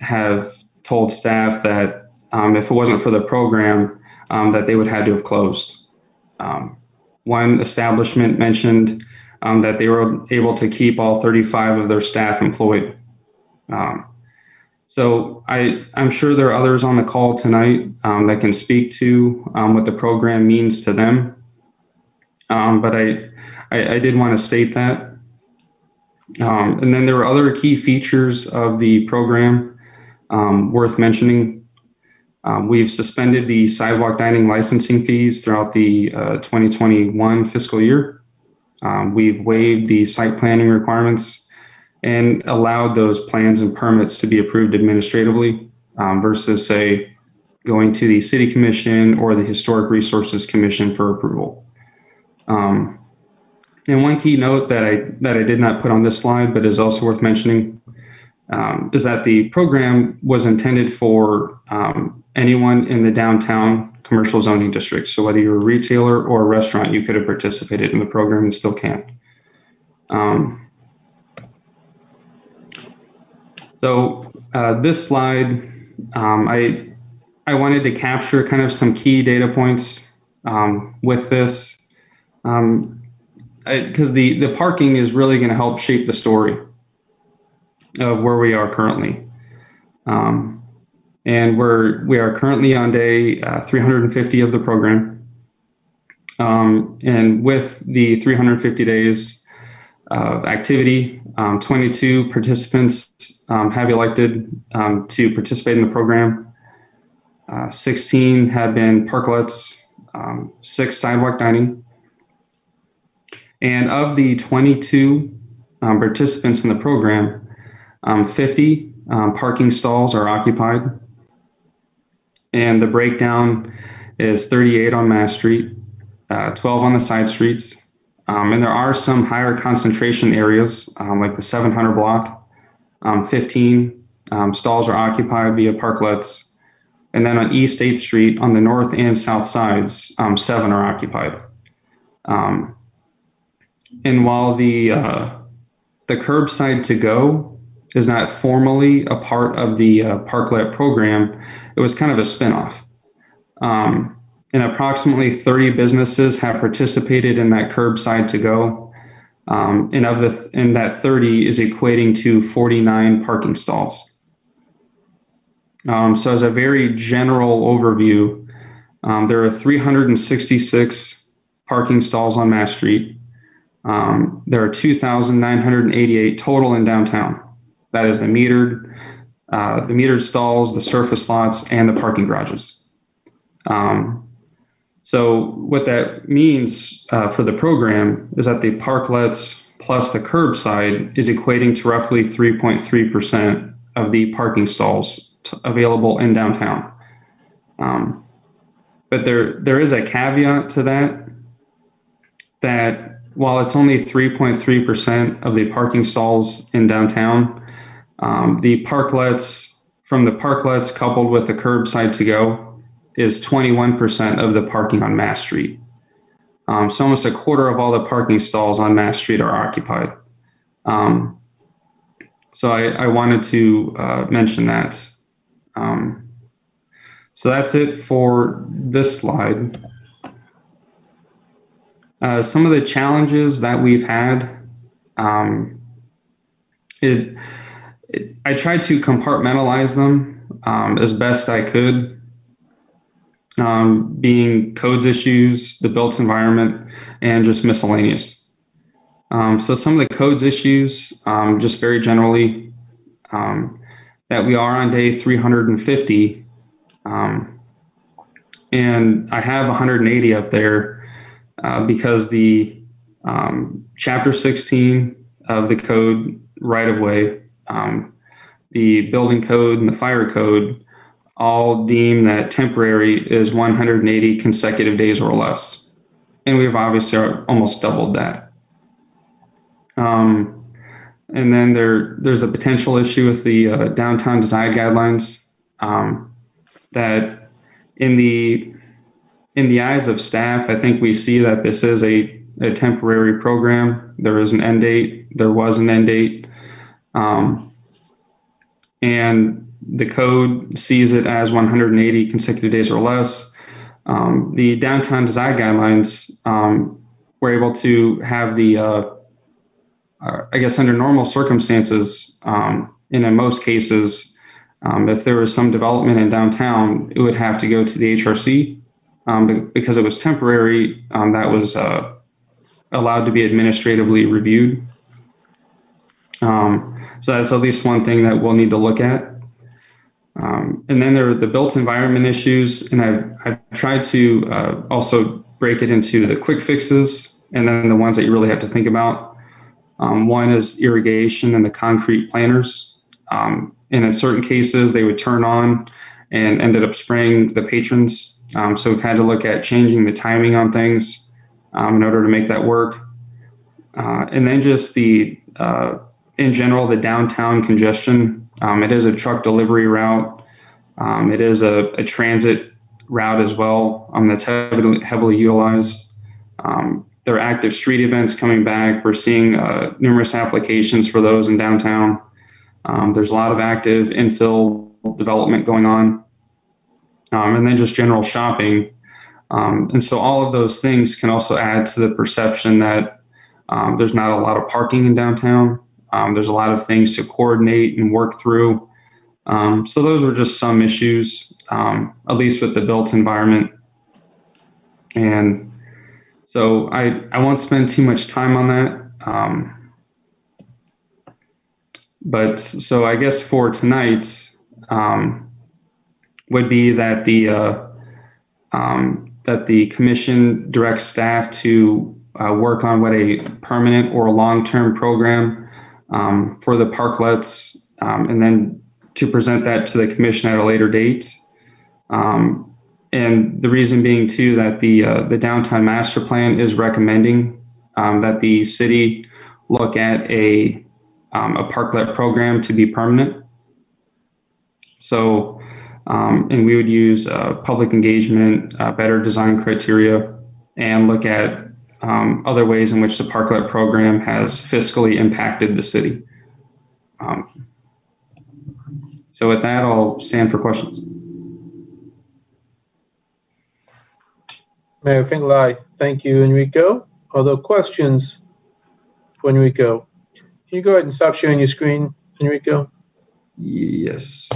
have told staff that if it wasn't for the program, that they would have to have closed. one establishment mentioned that they were able to keep all 35 of their staff employed. Um, so I, I'm sure there are others on the call tonight um, that can speak to um, what the program means to them. Um, but I, I, I, did want to state that. Um, and then there were other key features of the program um, worth mentioning. Um, we've suspended the sidewalk dining licensing fees throughout the uh, 2021 fiscal year. we've waived the site planning requirements and allowed those plans and permits to be approved administratively um, versus, say, going to the City Commission or the Historic Resources Commission for approval. Um, and one key note that I that I did not put on this slide, but is also worth mentioning, um, is that the program was intended for um, anyone in the downtown commercial zoning district. So whether you're a retailer or a restaurant, you could have participated in the program and still can. Um, so uh, this slide, um, I I wanted to capture kind of some key data points um, with this because the the parking is really going to help shape the story of where we are currently. Um, and we're we are currently on day uh, 350 of the program. Um, and with the 350 days of activity, um, 22 participants um, have elected um, to participate in the program. Uh, 16 have been parklets, um, six sidewalk dining. And of the 22 um, participants in the program, um, 50 um, parking stalls are occupied. And the breakdown is 38 on Mass Street, uh, 12 on the side streets. Um, and there are some higher concentration areas, um, like the 700 block. Um, 15 stalls are occupied via parklets. And then on East 8th Street, on the north and south sides, seven are occupied. and while the uh, the curbside to go is not formally a part of the uh, Parklet program, it was kind of a spinoff. Um, and approximately 30 businesses have participated in that curbside to go. Um, and of the and that 30 is equating to 49 parking stalls. Um, so, as a very general overview, um, there are 366 parking stalls on Mass Street. Um, there are 2,988 total in downtown. That is the metered, uh, the metered stalls, the surface lots, and the parking garages. Um, so what that means uh, for the program is that the parklets plus the curbside is equating to roughly 3.3% of the parking stalls t- available in downtown. Um, but there there is a caveat to that that while it's only 3.3% of the parking stalls in downtown, um, the parklets from the parklets coupled with the curbside to go is 21% of the parking on Mass Street. Um, so almost a quarter of all the parking stalls on Mass Street are occupied. Um, so I, I, wanted to uh, mention that. Um, so that's it for this slide. Uh, some of the challenges that we've had, um, it, it, I tried to compartmentalize them um, as best I could, um, being codes issues, the built environment, and just miscellaneous. Um, so some of the codes issues, um, just very generally, um, that we are on day 350, and I have 180 up there uh, because the um, chapter 16 of the code right of way, um, the building code, and the fire code all deem that temporary is 180 consecutive days or less. And we've obviously almost doubled that. Um, and then there, there's a potential issue with the uh, downtown design guidelines um, that in the in the eyes of staff, I think we see that this is a, a temporary program. There is an end date. There was an end date. Um, and the code sees it as 180 consecutive days or less. Um, the downtown design guidelines um, were able to have the, uh, uh, I guess, under normal circumstances, um, and in most cases, um, if there was some development in downtown, it would have to go to the HRC um, because it was temporary, um, that was uh, allowed to be administratively reviewed. Um, so that's at least one thing that we'll need to look at. Um, and then there are the built environment issues, and I've, I've tried to uh, also break it into the quick fixes and then the ones that you really have to think about. Um, one is irrigation and the concrete planters. Um, and in certain cases, they would turn on and ended up spraying the patrons um, so we've had to look at changing the timing on things um, in order to make that work. Uh, and then just the, uh, in general, the downtown congestion. Um, it is a truck delivery route. Um, it is a, a, transit route as well um, that's heavily, heavily utilized. Um, there are active street events coming back. We're seeing uh, numerous applications for those in downtown. there's a lot of active infill development going on. um, and then just general shopping. Um, and so all of those things can also add to the perception that um, there's not a lot of parking in downtown. Um, there's a lot of things to coordinate and work through. Um, so those were just some issues, um, at least with the built environment. And so I, I won't spend too much time on that. Um, but so I guess for tonight um, would be that the uh, um, that the commission directs staff to uh, work on what a permanent or long-term program um, for the parklets, um, and then to present that to the commission at a later date. Um, and the reason being too that the uh, the downtown master plan is recommending um, that the city look at a um, a parklet program to be permanent. So, um, and we would use uh, public engagement, uh, better design criteria, and look at um, other ways in which the parklet program has fiscally impacted the city. Um, so, with that, I'll stand for questions. Mayor Finkeldei, thank you, Enrico. Other questions for Enrico? Can you go ahead and stop sharing your screen, Enrico? Yes.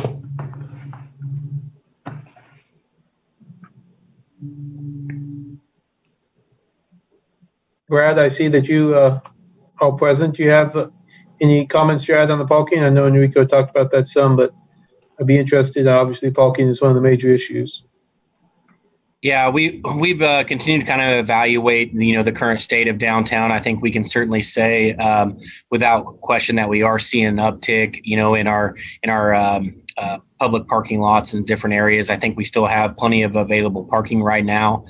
Brad, I see that you uh, are present. Do you have uh, any comments you had on the parking? I know Enrico talked about that some, but I'd be interested. Obviously, parking is one of the major issues. Yeah, we we've uh, continued to kind of evaluate, you know, the current state of downtown. I think we can certainly say, um, without question, that we are seeing an uptick, you know, in our in our um, uh, public parking lots in different areas. I think we still have plenty of available parking right now.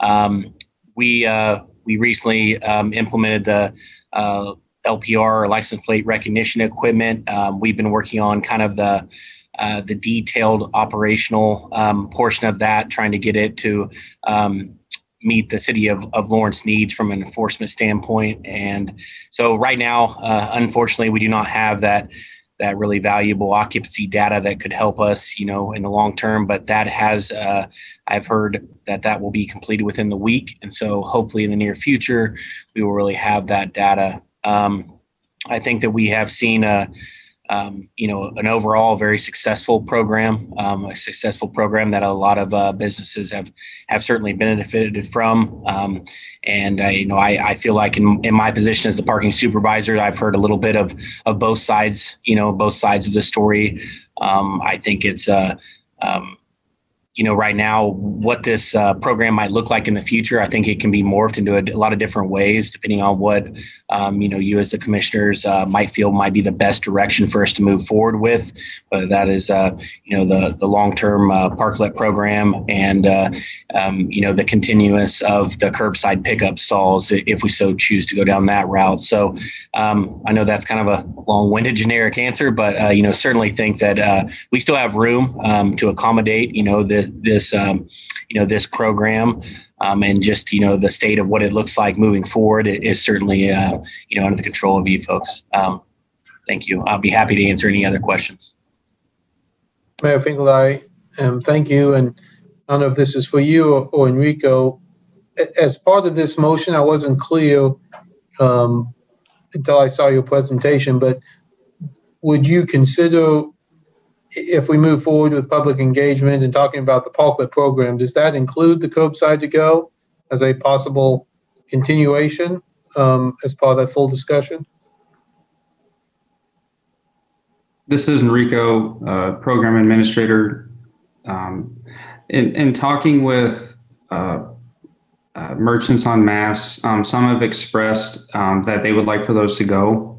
Um, we uh, we recently um, implemented the uh, LPR license plate recognition equipment. Um, we've been working on kind of the uh, the detailed operational um, portion of that, trying to get it to um, meet the city of, of Lawrence needs from an enforcement standpoint. And so right now, uh, unfortunately, we do not have that that really valuable occupancy data that could help us, you know, in the long term. But that has, uh, I've heard that that will be completed within the week, and so hopefully in the near future, we will really have that data. Um, I think that we have seen a um, you know, an overall very successful program, um, a successful program that a lot of uh, businesses have have certainly benefited from. Um, and I, you know, I, I feel like in, in my position as the parking supervisor, I've heard a little bit of of both sides, you know, both sides of the story. Um, I think it's uh, um, you know, right now, what this uh, program might look like in the future. I think it can be morphed into a, a lot of different ways, depending on what, um, you know, you as the commissioners uh, might feel might be the best direction for us to move forward with. Whether that is, uh, you know, the the long term uh, parklet program and, uh, um, you know, the continuous of the curbside pickup stalls, if we so choose to go down that route. So um, I know that's kind of a long winded generic answer, but uh, you know, certainly think that we still have room um, to accommodate, you know, the this um, you know this program um, and just you know the state of what it looks like moving forward is certainly uh, you know under the control of you folks. Um, thank you. I'll be happy to answer any other questions. Mayor Finkeldei, um, thank you. And I don't know if this is for you or, or Enrico. As part of this motion, I wasn't clear um, until I saw your presentation, but would you consider if we move forward with public engagement and talking about the Parklet program, does that include the curbside to go as a possible continuation um, as part of that full discussion? This is Enrico, uh, program administrator. Um, in, in talking with uh, uh, merchants on mass, um, some have expressed um, that they would like for those to go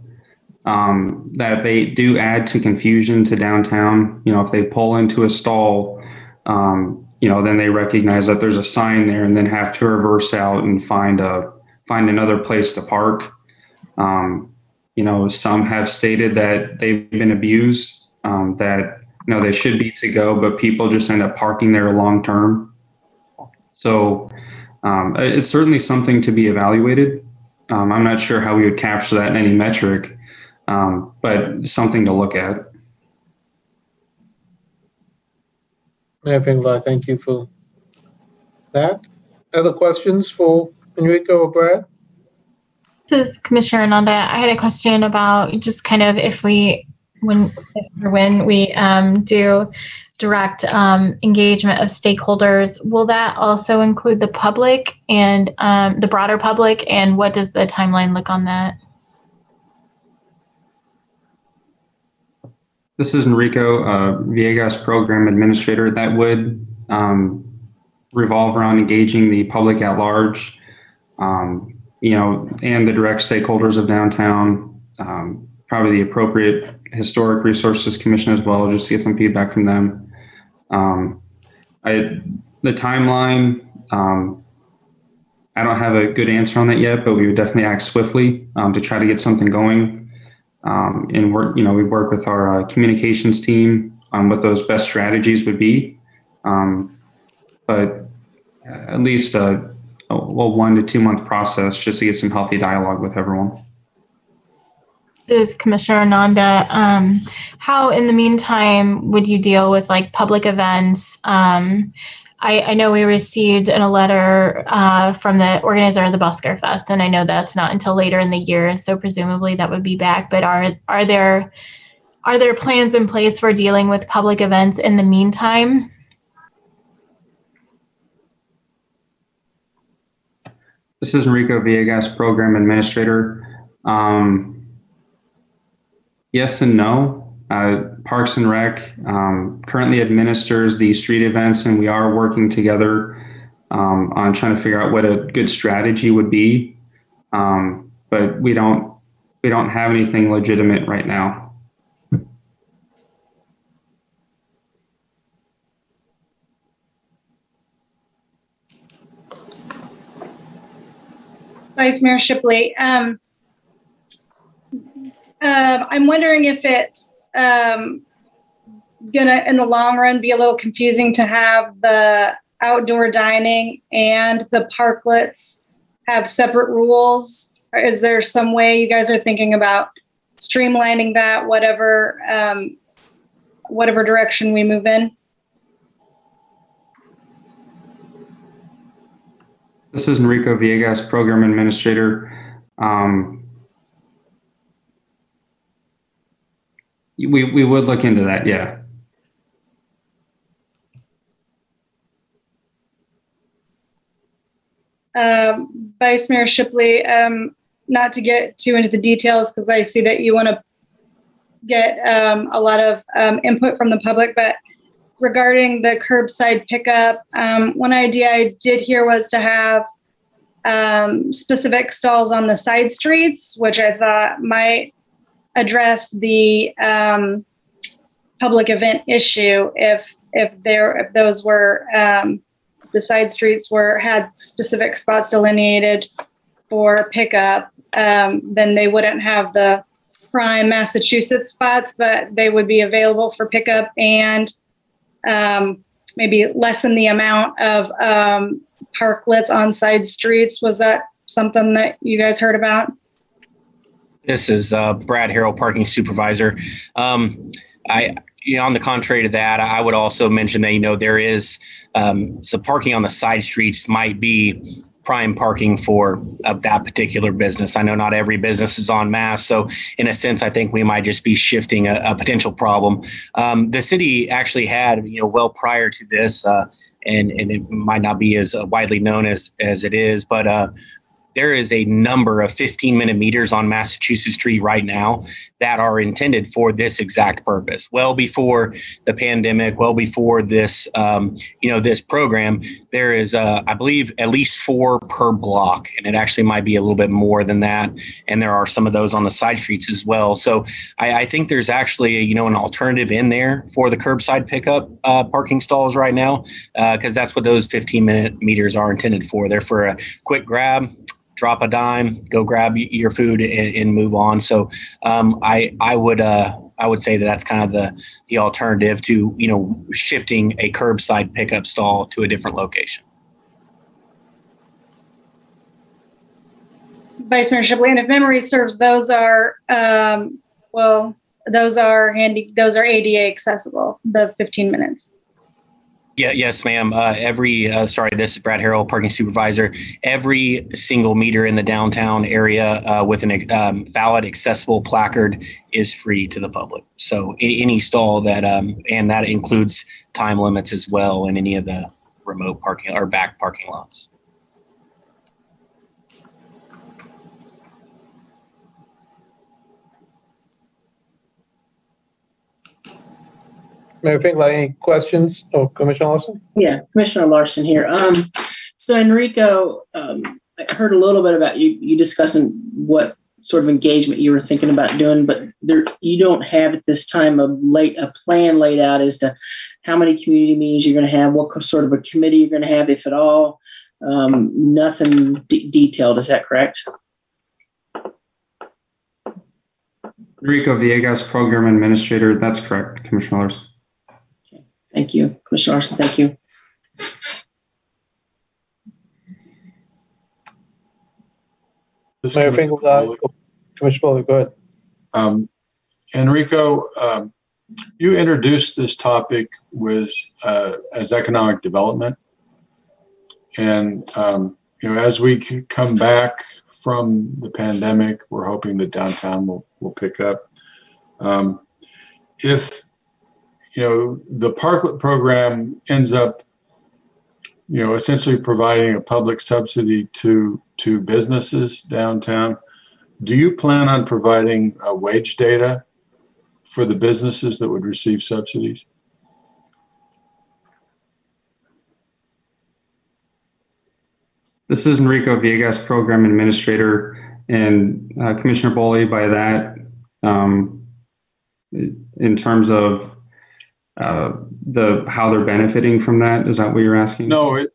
um, that they do add to confusion to downtown. You know, if they pull into a stall, um, you know, then they recognize that there's a sign there, and then have to reverse out and find a find another place to park. Um, you know, some have stated that they've been abused. Um, that you know they should be to go, but people just end up parking there long term. So um, it's certainly something to be evaluated. Um, I'm not sure how we would capture that in any metric, um, but something to look at. Mayor Finkeldei, thank you for that. Other questions for Enrico or Brad? This is Commissioner Ananda. I had a question about just kind of if we, when, if or when we um, do direct um, engagement of stakeholders, will that also include the public and um, the broader public? And what does the timeline look on that? This is Enrico uh, Villegas, Program Administrator. That would um, revolve around engaging the public at large, um, you know, and the direct stakeholders of downtown, um, probably the appropriate Historic Resources Commission as well, just to get some feedback from them. Um, I, the timeline, um, I don't have a good answer on that yet, but we would definitely act swiftly um, to try to get something going. Um, and work, you know, we work with our uh, communications team on what those best strategies would be. Um, but at least a, a well, one to two month process just to get some healthy dialogue with everyone. This is Commissioner Ananda. Um, how, in the meantime, would you deal with like public events? I, I know we received in a letter uh, from the organizer of the Busker Fest, and I know that's not until later in the year, so presumably that would be back. But are are there are there plans in place for dealing with public events in the meantime? This is Enrico Villegas, Program Administrator. Um, yes and no. Uh, Parks and Rec um, currently administers the street events, and we are working together um, on trying to figure out what a good strategy would be. Um, but we don't we don't have anything legitimate right now. Vice Mayor Shipley. Uh, I'm wondering if it's um, gonna, in the long run, be a little confusing to have the outdoor dining and the parklets have separate rules. Or is there some way you guys are thinking about streamlining that, whatever, um, whatever direction we move in? This is Enrico Villegas, Program Administrator. Um, we, we would look into that, yeah. Um, Vice Mayor Shipley, um, not to get too into the details because I see that you want to get um, a lot of um, input from the public, but regarding the curbside pickup, um, one idea I did hear was to have um, specific stalls on the side streets, which I thought might address the um, public event issue if if there if those were um, the side streets were had specific spots delineated for pickup, um, then they wouldn't have the prime Massachusetts spots, but they would be available for pickup and um, maybe lessen the amount of um, parklets on side streets. Was that something that you guys heard about? This is uh, Brad Harrell, parking supervisor. Um, I, you know, on the contrary to that, I would also mention that you know there is um, so parking on the side streets might be prime parking for uh, that particular business. I know not every business is on mass, so in a sense, I think we might just be shifting a, a potential problem. Um, the city actually had, you know, well prior to this, uh, and and it might not be as widely known as as it is, but uh, there is a number of 15 minute meters on Massachusetts Street right now that are intended for this exact purpose. Well before the pandemic, well before this, um, you know, this program, there is, uh, I believe, at least four per block, and it actually might be a little bit more than that. And there are some of those on the side streets as well. So I, I think there's actually, you know, an alternative in there for the curbside pickup uh, parking stalls right now, because uh, that's what those 15 minute meters are intended for. They're for a quick grab drop a dime, go grab your food and, and move on. So um, I I would uh, I would say that that's kind of the the alternative to you know shifting a curbside pickup stall to a different location. Vice Mayor Shipley, and if memory serves, those are um, well, those are handy. Those are ADA accessible. The 15 minutes. Yeah, yes, ma'am. Uh, every, uh, sorry, this is Brad Harrell, parking supervisor. Every single meter in the downtown area uh, with an um, valid accessible placard is free to the public. So a- any stall that, um, and that includes time limits as well in any of the remote parking or back parking lots. Mayor Finkeldei, any questions? Oh, Commissioner Larsen? Yeah, Commissioner Larsen here. Um, so Enrico, um, I heard a little bit about you, you discussing what sort of engagement you were thinking about doing, but there, you don't have at this time a late, a plan laid out as to how many community meetings you're going to have, what sort of a committee you're going to have, if at all. Um, nothing de- detailed. Is that correct? Enrico Villegas, Program Administrator. That's correct, Commissioner Larsen. Thank you, Commissioner Larsen. Thank you. This Mayor is Finkeldei, uh, Commissioner Boley, go ahead. Um, Enrico, um, you introduced this topic with, uh, as economic development. And, um, you know, as we come back from the pandemic, we're hoping that downtown will, will pick up. Um, if, you know, the parklet program ends up, you know, essentially providing a public subsidy to, to businesses downtown, do you plan on providing uh, wage data for the businesses that would receive subsidies? This is Enrico Villegas, Program Administrator, and uh, Commissioner Boley. By that, um, in terms of uh, the how they're benefiting from that, is that what you're asking? No, it,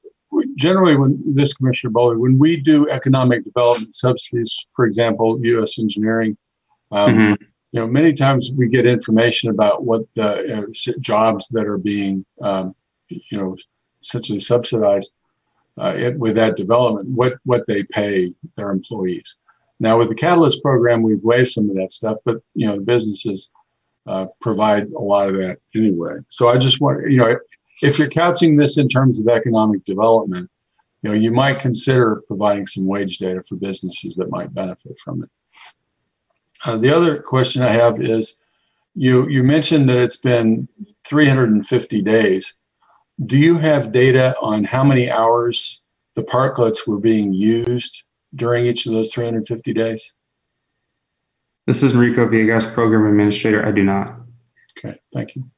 generally when this Commissioner Boley, when we do economic development subsidies, for example, U.S. engineering, um, Mhm. you know, many times we get information about what the uh, jobs that are being, um, you know, essentially subsidized uh, it, with that development, what what they pay their employees. Now with the Catalyst program, we've waived some of that stuff, but you know, the businesses uh, provide a lot of that anyway. So I just want, you know, if you're couching this in terms of economic development, you know, you might consider providing some wage data for businesses that might benefit from it. Uh, the other question I have is, you you mentioned that it's been 350 days. Do you have data on how many hours the parklets were being used during each of those 350 days? This is Enrico Villegas, Program Administrator. I do not. Okay, thank you.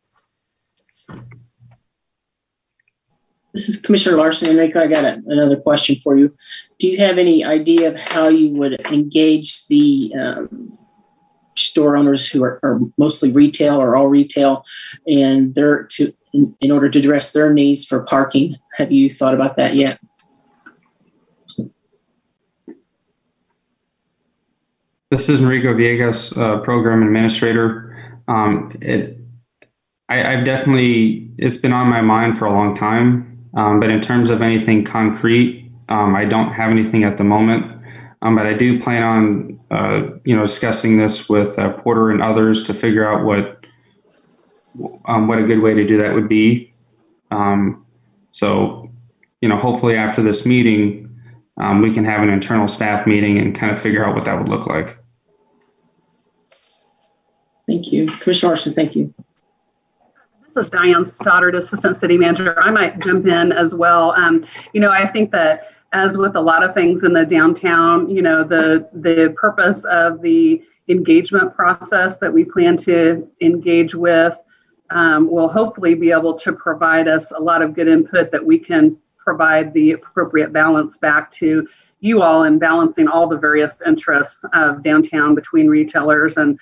This is Commissioner Larsen. Enrico, I got a, another question for you. Do you have any idea of how you would engage the um, store owners who are, are mostly retail or all retail, and they're to in, in order to address their needs for parking? Have you thought about that yet? This is Enrico Villegas, uh, Program Administrator. Um, it, I, I've definitely, it's been on my mind for a long time, um, but in terms of anything concrete, um, I don't have anything at the moment. Um, but I do plan on, uh, you know, discussing this with uh, Porter and others to figure out what, um, what a good way to do that would be. Um, so, you know, hopefully after this meeting, um, we can have an internal staff meeting and kind of figure out what that would look like. Thank you, Commissioner Larsen. Thank you. This is Diane Stoddard, Assistant City Manager. I might jump in as well. Um, you know, I think that as with a lot of things in the downtown, you know, the the purpose of the engagement process that we plan to engage with um, will hopefully be able to provide us a lot of good input that we can provide the appropriate balance back to you all in balancing all the various interests of downtown between retailers and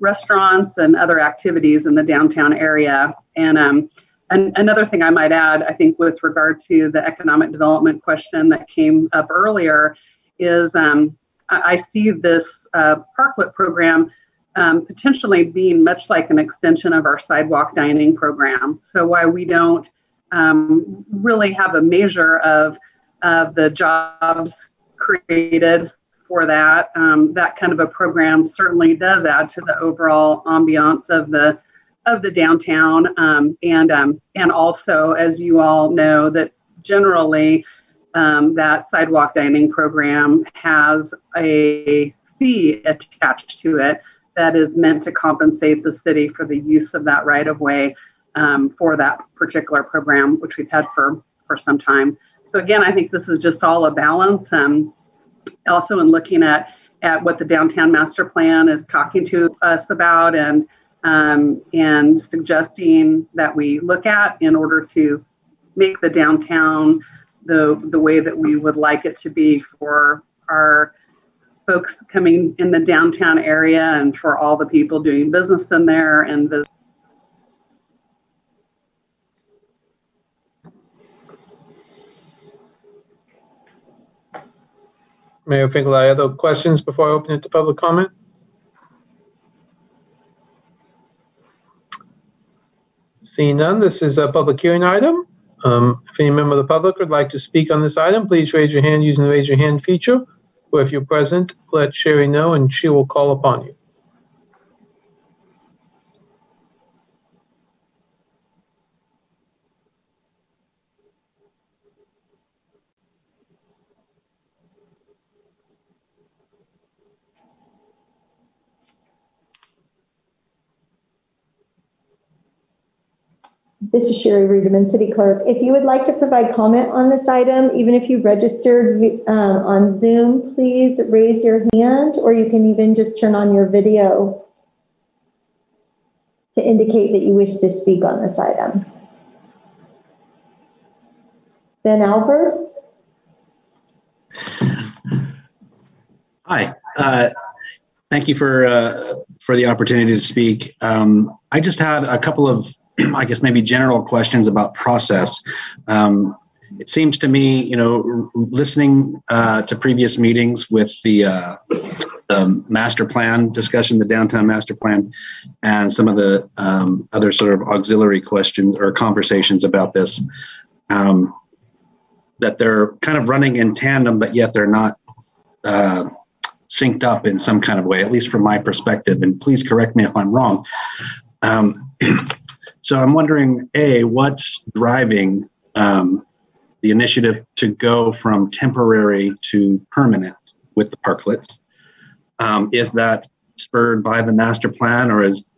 restaurants and other activities in the downtown area. And, um, and another thing I might add, I think, with regard to the economic development question that came up earlier, is um, I, see this uh, parklet program um, potentially being much like an extension of our sidewalk dining program. So while we don't um, really have a measure of, of the jobs created for that. Um, that kind of a program certainly does add to the overall ambiance of the of the downtown, um, and um, and also, as you all know, that generally um, that sidewalk dining program has a fee attached to it that is meant to compensate the city for the use of that right of way um, for that particular program, which we've had for for some time. So again, I think this is just all a balance. Um, also, in looking at at what the downtown master plan is talking to us about and um, and suggesting that we look at in order to make the downtown the the way that we would like it to be for our folks coming in the downtown area and for all the people doing business in there and the Mayor Finkeldei, other questions before I open it to public comment? Seeing none, this is a public hearing item. Um, If any member of the public would like to speak on this item, please raise your hand using the raise your hand feature. Or if you're present, let Sherry know and she will call upon you. This is Sherry Riedemann, City Clerk. If you would like to provide comment on this item, even if you registered uh, on Zoom, please raise your hand, or you can even just turn on your video to indicate that you wish to speak on this item. Ben Albers? Hi. Uh, Thank you for, uh, for the opportunity to speak. Um, I just had a couple of, I guess, maybe general questions about process. Um, It seems to me, you know, listening uh, to previous meetings with the, uh, the master plan discussion, the downtown master plan, and some of the um, other sort of auxiliary questions or conversations about this, um, that they're kind of running in tandem, but yet they're not uh, synced up in some kind of way, at least from my perspective. And please correct me if I'm wrong. Um, *clears throat* so I'm wondering, A, what's driving um, the initiative to go from temporary to permanent with the parklets? Um, is that spurred by the master plan or is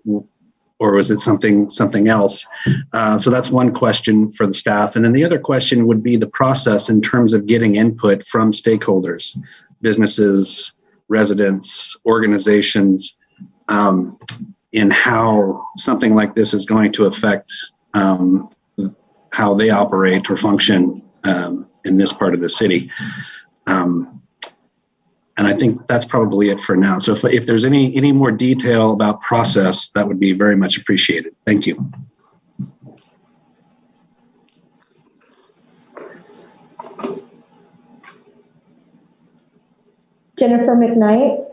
or was it something something else? Uh, so that's one question for the staff, and then the other question would be the process in terms of getting input from stakeholders, businesses, residents, organizations, um, in how something like this is going to affect um, how they operate or function um, in this part of the city. Um, and I think that's probably it for now. So if, if there's any any more detail about process, that would be very much appreciated. Thank you. Jennifer McKnight?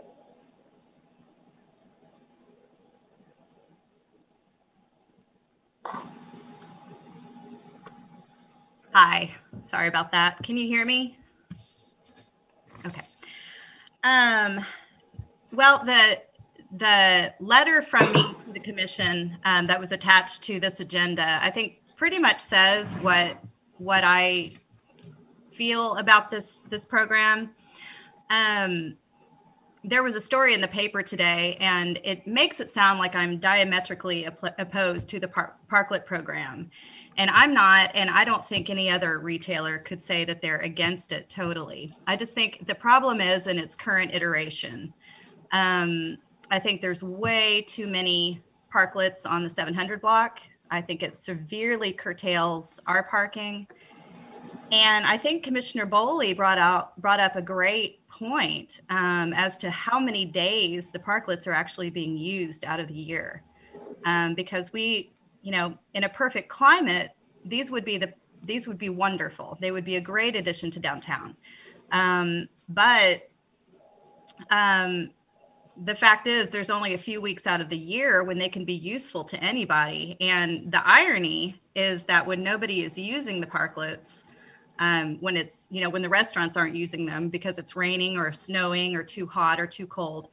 Hi, sorry about that. Can you hear me? Okay. Um, well, the the letter from me to the commission um, that was attached to this agenda, I think, pretty much says what what I feel about this this program. Um, there was a story in the paper today, and it makes it sound like I'm diametrically op- opposed to the par- Parklet program. And I'm not, and I don't think any other retailer could say that they're against it totally. I just think the problem is in its current iteration. Um, I think there's way too many parklets on the 700 block. I think it severely curtails our parking. And I think Commissioner Boley brought out brought up a great point um, as to how many days the parklets are actually being used out of the year. Um, because we, you know, in a perfect climate, these would be the these would be wonderful. They would be a great addition to downtown. Um, but um, the fact is, there's only a few weeks out of the year when they can be useful to anybody. And the irony is that when nobody is using the parklets, um, when it's you know when the restaurants aren't using them because it's raining or snowing or too hot or too cold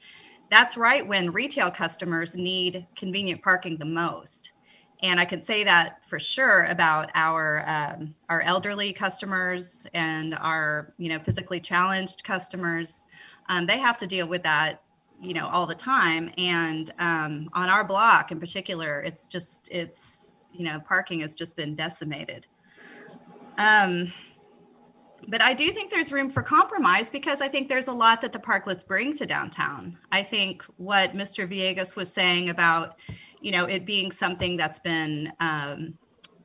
that's right when retail customers need convenient parking the most and I can say that for sure about our um, our elderly customers and our you know physically challenged customers. Um, they have to deal with that you know all the time, and um, on our block in particular, it's just it's you know parking has just been decimated. Um, but I do think there's room for compromise because I think there's a lot that the parklets bring to downtown. I think what Mr. Villegas was saying about you know it being something that's been um,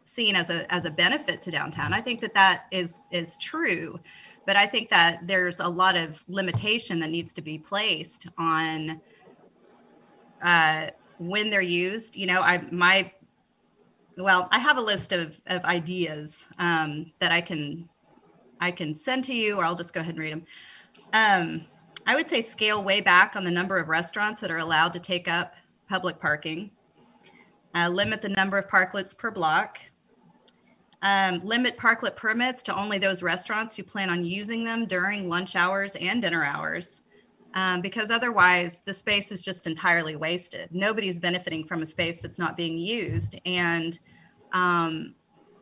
seen as a as a benefit to downtown. I think that that is is true, but I think that there's a lot of limitation that needs to be placed on uh, when they're used. You know, I my well, I have a list of of ideas um, that I can I can send to you, or I'll just go ahead and read them. Um, I would say scale way back on the number of restaurants that are allowed to take up public parking uh, limit the number of parklets per block, um, limit parklet permits to only those restaurants who plan on using them during lunch hours and dinner hours. Um, because otherwise the space is just entirely wasted. Nobody's benefiting from a space that's not being used. And um,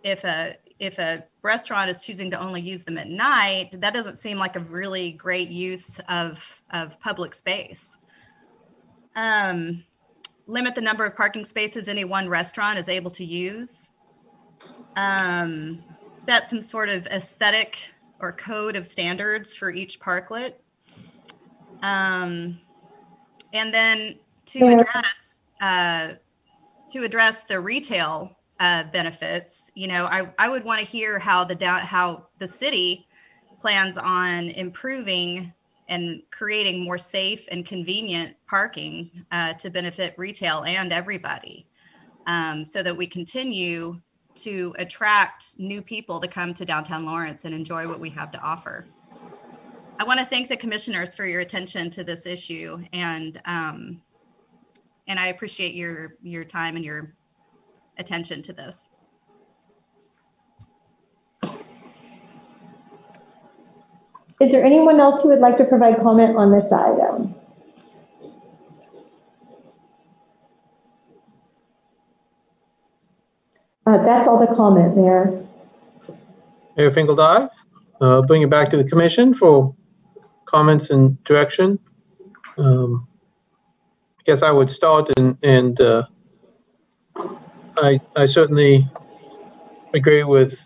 if a if a restaurant is choosing to only use them at night, that doesn't seem like a really great use of of public space. Um, limit the number of parking spaces any one restaurant is able to use. Um, set some sort of aesthetic or code of standards for each parklet. Um, and then to address uh, to address the retail uh, benefits, you know, I, I would want to hear how the how the city plans on improving and creating more safe and convenient parking uh, to benefit retail and everybody um, so that we continue to attract new people to come to downtown Lawrence and enjoy what we have to offer. I want to thank the commissioners for your attention to this issue and um, and I appreciate your your time and your attention to this. Is there anyone else who would like to provide comment on this item? Uh, that's all the comment, Mayor. Mayor Finkeldei, uh, bring it back to the commission for comments and direction. Um, I guess I would start and, and uh, I, I certainly agree with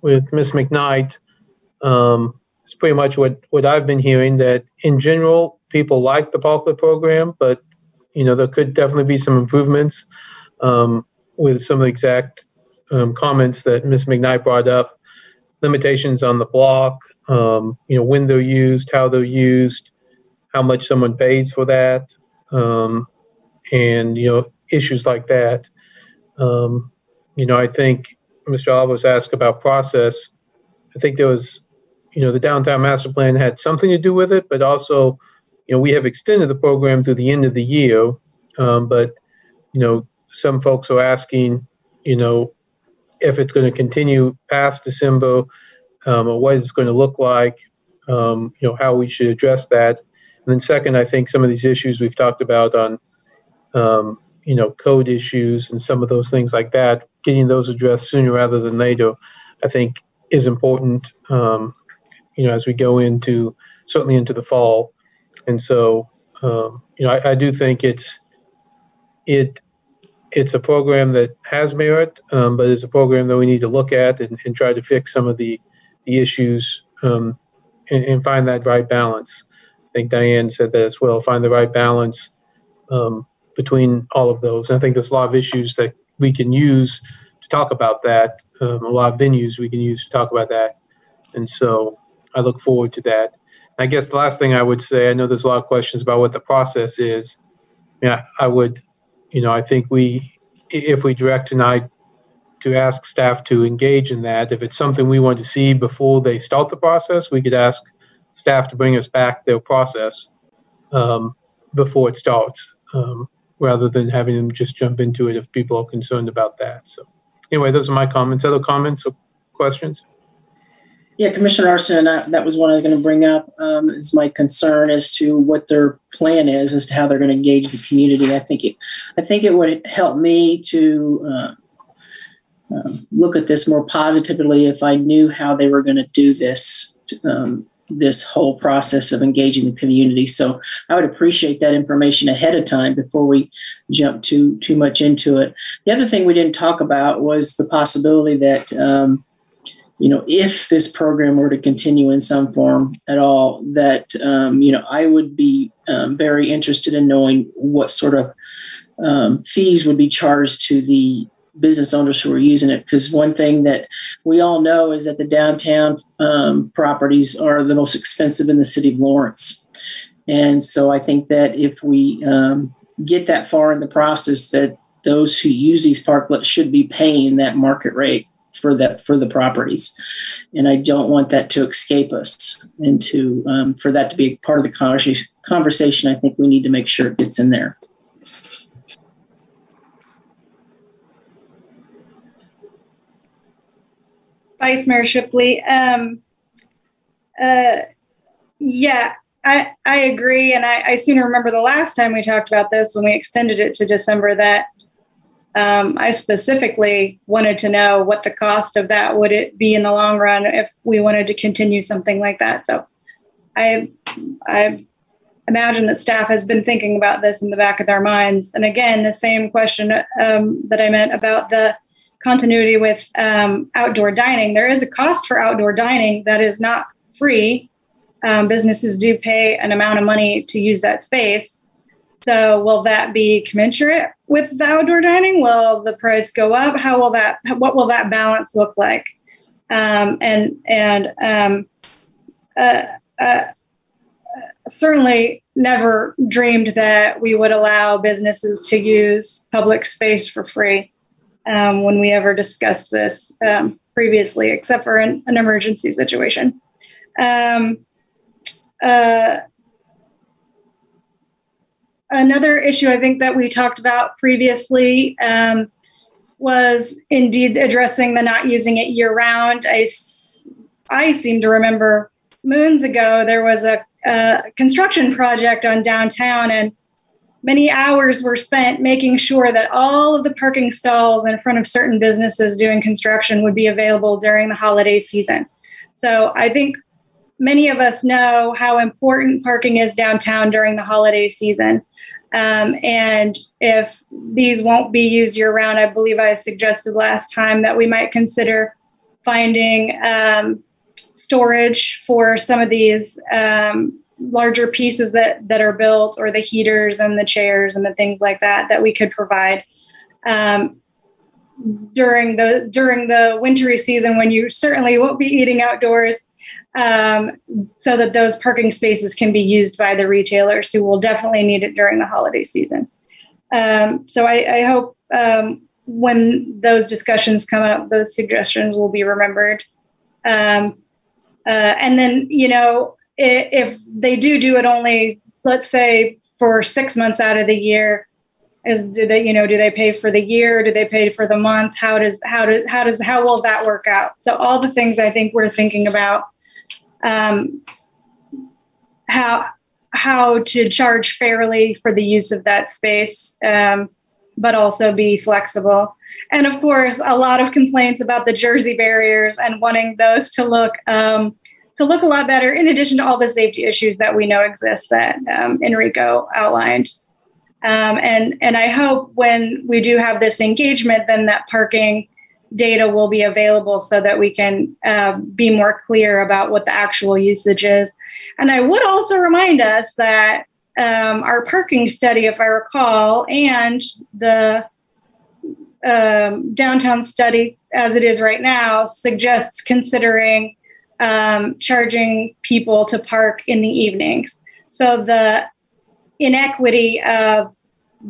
with Ms. McKnight. Um, it's pretty much what, what I've been hearing that in general, people like the Parklet program, but you know, there could definitely be some improvements um, with some of the exact um, comments that Ms. McKnight brought up, limitations on the block, um, you know, when they're used, how they're used, how much someone pays for that, um, and, you know, issues like that. Um, you know, I think Mr. Albers asked about process. I think there was you know, the downtown master plan had something to do with it, but also, you know, we have extended the program through the end of the year. Um, but, you know, some folks are asking, you know, if it's going to continue past December um, or what it's going to look like, um, you know, how we should address that. And then second, I think some of these issues we've talked about on, um, you know, code issues and some of those things like that, getting those addressed sooner rather than later, I think is important. Um, you know, as we go into certainly into the fall. And so, um, you know, I, I, do think it's it it's a program that has merit, um, but it's a program that we need to look at and, and try to fix some of the the issues um, and, and, find that right balance. I think Diane said that as well. Find the right balance um, between all of those. And I think there's a lot of issues that we can use to talk about that. Um, a lot of venues we can use to talk about that. And so I look forward to that. I guess the last thing I would say, I know there's a lot of questions about what the process is. Yeah, I would, you know, I think we, if we direct tonight to ask staff to engage in that, if it's something we want to see before they start the process, we could ask staff to bring us back their process um, before it starts, um, rather than having them just jump into it if people are concerned about that. So, anyway, those are my comments. Other comments or questions? Yeah, Commissioner Larsen, that, that was what I was going to bring up. Um, is my concern as to what their plan is as to how they're going to engage the community. I think it, I think it would help me to uh, uh, look at this more positively if I knew how they were going to do this. Um, this whole process of engaging the community. So I would appreciate that information ahead of time before we jump too too much into it. The other thing we didn't talk about was the possibility that um, you know if this program were to continue in some form at all, that um, you know I would be um, very interested in knowing what sort of um, fees would be charged to the business owners who are using it. Because one thing that we all know is that the downtown um, properties are the most expensive in the city of lawrence. And so i think that if we um, get that far in the process that those who use these parklets should be paying that market rate for that for the properties and i don't want that to escape us and to um, for that to be part of the conversation i think we need to make sure it gets in there Vice Mayor Shipley. Um, uh, yeah, I, I agree. And I, I seem remember the last time we talked about this when we extended it to December that um, I specifically wanted to know what the cost of that would it be in the long run if we wanted to continue something like that. So I, I imagine that staff has been thinking about this in the back of their minds. And again, the same question um, that I meant about the continuity with um, outdoor dining. There is a cost for outdoor dining that is not free. Um, businesses do pay an amount of money to use that space. So, will that be commensurate with the outdoor dining? Will the price go up? How will that? What will that balance look like? Um, and and um, uh, uh, certainly never dreamed that we would allow businesses to use public space for free um, when we ever discussed this um, previously, except for an, an emergency situation. Um, uh, another issue I think that we talked about previously um, was indeed addressing the not using it year round. I, I seem to remember moons ago there was a, a construction project on downtown and many hours were spent making sure that all of the parking stalls in front of certain businesses doing construction would be available during the holiday season. So I think many of us know how important parking is downtown during the holiday season. Um, and if these won't be used year round, I believe I suggested last time that we might consider finding um, storage for some of these um, larger pieces that that are built or the heaters and the chairs and the things like that that we could provide. Um, during the during the wintry season when you certainly won't be eating outdoors um, so that those parking spaces can be used by the retailers who will definitely need it during the holiday season um, so I, I hope um, when those discussions come up those suggestions will be remembered um, uh, and then you know if they do do it only, let's say for six months out of the year, is do they you know do they pay for the year? Do they pay for the month? How does how does how does how will that work out? So all the things I think we're thinking about. Um, how how to charge fairly for the use of that space, um, but also be flexible. And of course, a lot of complaints about the Jersey barriers and wanting those to look um, to look a lot better, in addition to all the safety issues that we know exist that um, Enrico outlined. Um, and and I hope when we do have this engagement, then that parking data will be available so that we can uh, be more clear about what the actual usage is. And I would also remind us that um, our parking study, if I recall, and the um, downtown study as it is right now suggests considering um, charging people to park in the evenings. So the inequity of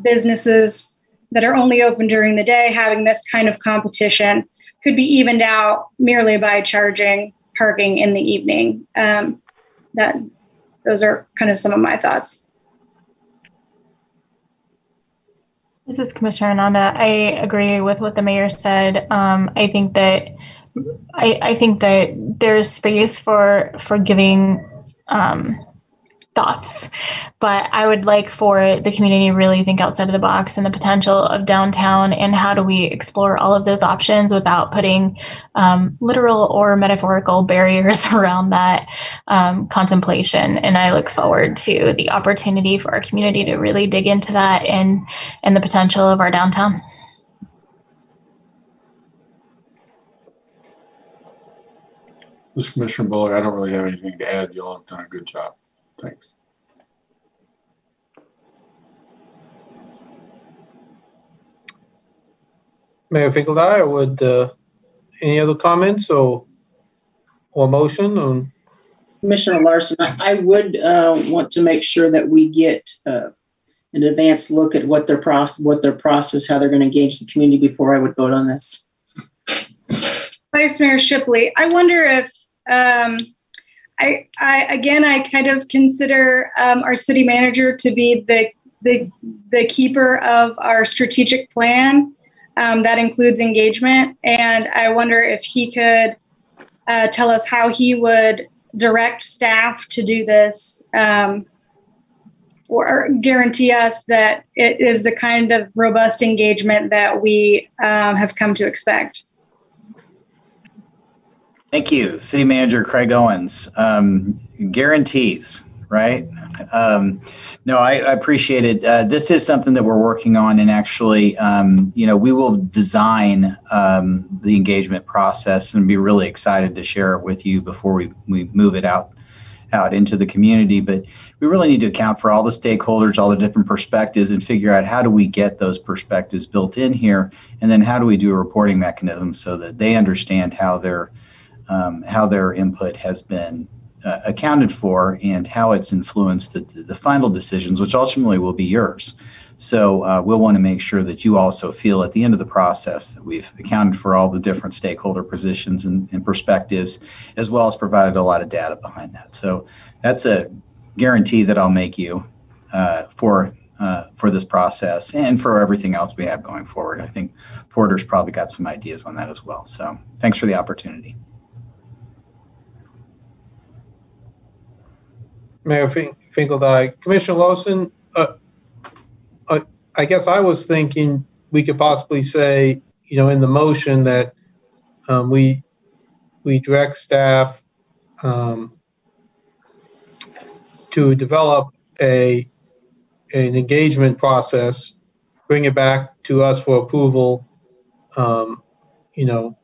businesses that are only open during the day having this kind of competition could be evened out merely by charging parking in the evening. Um, that those are kind of some of my thoughts. This is Commissioner Ananda. I agree with what the mayor said. Um, I think that I, I think that there's space for for giving um, thoughts, but I would like for the community to really think outside of the box and the potential of downtown and how do we explore all of those options without putting um, literal or metaphorical barriers *laughs* around that um, contemplation. And I look forward to the opportunity for our community to really dig into that and and the potential of our downtown. This is Commissioner Boley, I don't really have anything to add. Y'all have done a good job. Thanks. Mayor Finkeldei, would, uh, any other comments or, or motion on? Commissioner Larsen, I I would uh, want to make sure that we get uh, an advanced look at what their process, what their process, how they're going to engage the community before I would vote on this. Vice Mayor Shipley, I wonder if, um, I, I, again, I kind of consider um, our city manager to be the, the, the keeper of our strategic plan. Um, that includes engagement. And I wonder if he could uh, tell us how he would direct staff to do this um, or guarantee us that it is the kind of robust engagement that we um, have come to expect. Thank you, City Manager Craig Owens. Um, guarantees, right? Um, no, I, I appreciate it. Uh, this is something that we're working on, and actually, um, you know, we will design um, the engagement process and be really excited to share it with you before we, we move it out out into the community. But we really need to account for all the stakeholders, all the different perspectives, and figure out how do we get those perspectives built in here, and then how do we do a reporting mechanism so that they understand how their um, how their input has been uh, accounted for and how it's influenced the, the final decisions, which ultimately will be yours. So uh, we'll want to make sure that you also feel at the end of the process that we've accounted for all the different stakeholder positions and, and perspectives, as well as provided a lot of data behind that. So that's a guarantee that I'll make you uh, for uh, for this process and for everything else we have going forward. I think Porter's probably got some ideas on that as well. So thanks for the opportunity. Mayor Fin-. Commissioner Larsen, uh, uh, I guess I was thinking we could possibly say, you know, in the motion that um, we we direct staff um, to develop a an engagement process, bring it back to us for approval. Um, you know,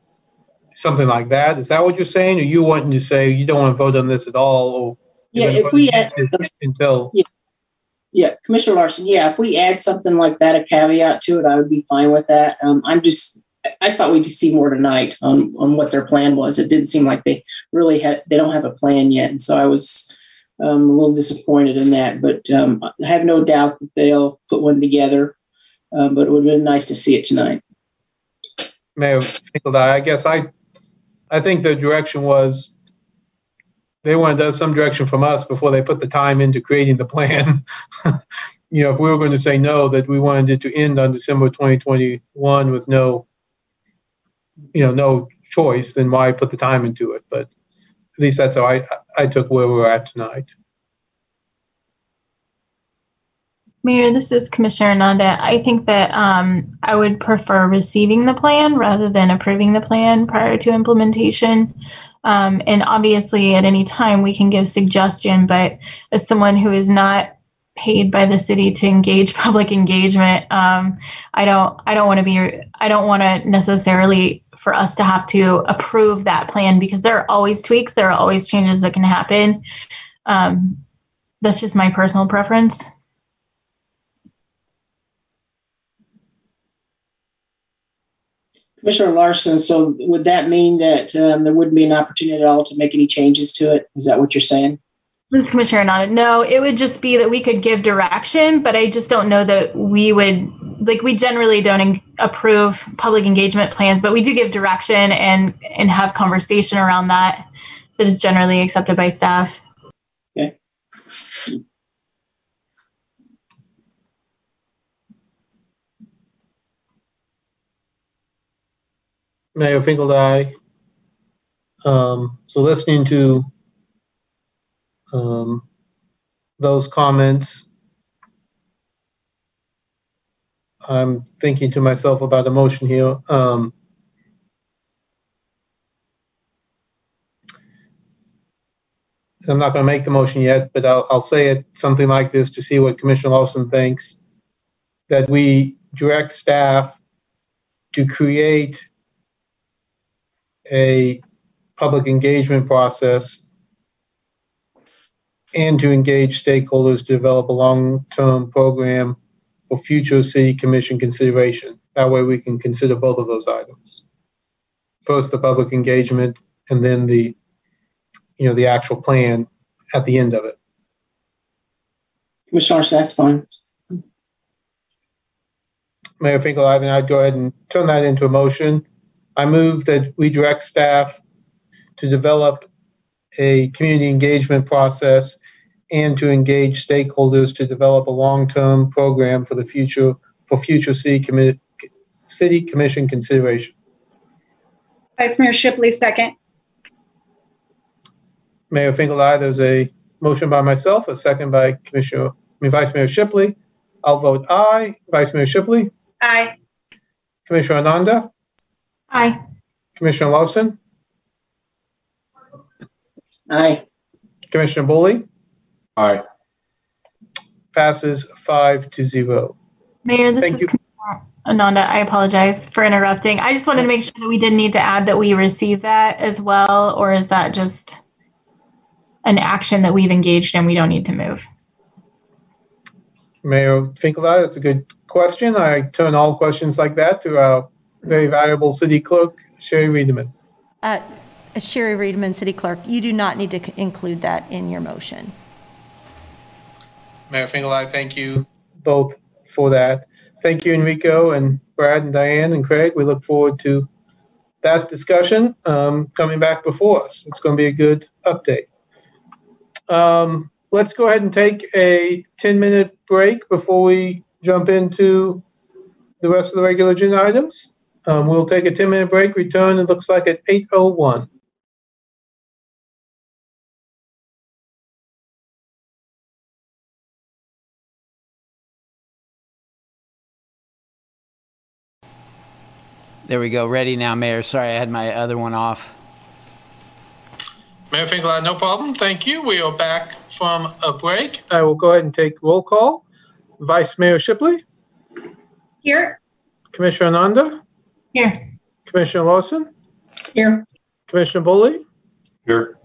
something like that. Is that what you're saying, or you wanting to say you don't want to vote on this at all, or Yeah, if we add, until yeah, yeah, Commissioner Larsen, yeah, if we add something like that, a caveat to it, I would be fine with that. Um, I'm just, I- thought we'd see more tonight on, on what their plan was. It didn't seem like they really had, they don't have a plan yet. And so I was um, a little disappointed in that, but um, I have no doubt that they'll put one together. Um, but it would have been nice to see it tonight. Mayor I guess I, I think the direction was they wanted some direction from us before they put the time into creating the plan. *laughs* you know, if we were going to say no, that we wanted it to end on December 2021 with no, you know, no choice, then why put the time into it? But at least that's how I, I took where we're at tonight. Mayor, this is Commissioner Nanda. I think that um, I would prefer receiving the plan rather than approving the plan prior to implementation. Um, and obviously, at any time, we can give suggestion, but as someone who is not paid by the city to engage *laughs* public engagement, um, I don't, I don't want to be, I don't want to necessarily for us to have to approve that plan because there are always tweaks, there are always changes that can happen. Um, that's just my personal preference. Commissioner Larsen, so would that mean that um, there wouldn't be an opportunity at all to make any changes to it? Is that what you're saying? This is Commissioner. No, it would just be that we could give direction, but I just don't know that we would like we generally don't en- approve public engagement plans, but we do give direction and and have conversation around that that is generally accepted by staff. Okay. Mayor Finkeldei, Um, so listening to um, those comments, I'm thinking to myself about a motion here. Um, I'm not going to make the motion yet, but I'll, I'll say it something like this to see what Commissioner Larsen thinks. That we direct staff to create a public engagement process and to engage stakeholders to develop a long-term program for future city commission consideration. That way we can consider both of those items. First, the public engagement and then the, you know, the actual plan at the end of it. Commissioner Larsen, that's fine. Mayor Finkeldei, I think I'd go ahead and turn that into a motion. I move that we direct staff to develop a community engagement process and to engage stakeholders to develop a long-term program for the future, for future city commit, city commission consideration. Vice Mayor Shipley, second. Mayor Finkeldei, aye. There's a motion by myself, a second by Commissioner, I mean, Vice Mayor Shipley. I'll vote aye. Vice Mayor Shipley, Aye. Commissioner Ananda, Aye. Commissioner Larsen, Aye. Commissioner Boley, Aye. passes five to zero. Mayor, this Thank is you. Commissioner Ananda. I apologize for interrupting. I just wanted to make sure that we didn't need to add that we received that as well, or is that just an action that we've engaged in we don't need to move? Mayor Finkeldei, aye. that's a good question. I turn all questions like that to our very valuable city clerk, Sherry Riedemann. Uh, Sherry Riedemann, City Clerk, you do not need to c- include that in your motion. Mayor Finkeldei, I thank you both for that. Thank you, Enrico and Brad and Diane and Craig. We look forward to that discussion um, coming back before us. It's going to be a good update. Um, let's go ahead and take a 10-minute break before we jump into the rest of the regular agenda items. Um, we'll take a 10-minute break, return, it looks like at 8:01. There we go. Ready now, Mayor. Sorry, I had my other one off. Mayor Finkeldei, no problem. Thank you. We are back from a break. I will go ahead and take roll call. Vice Mayor Shipley, Here. Commissioner Ananda, Here. Commissioner Larsen, Here. Commissioner Boley, Here.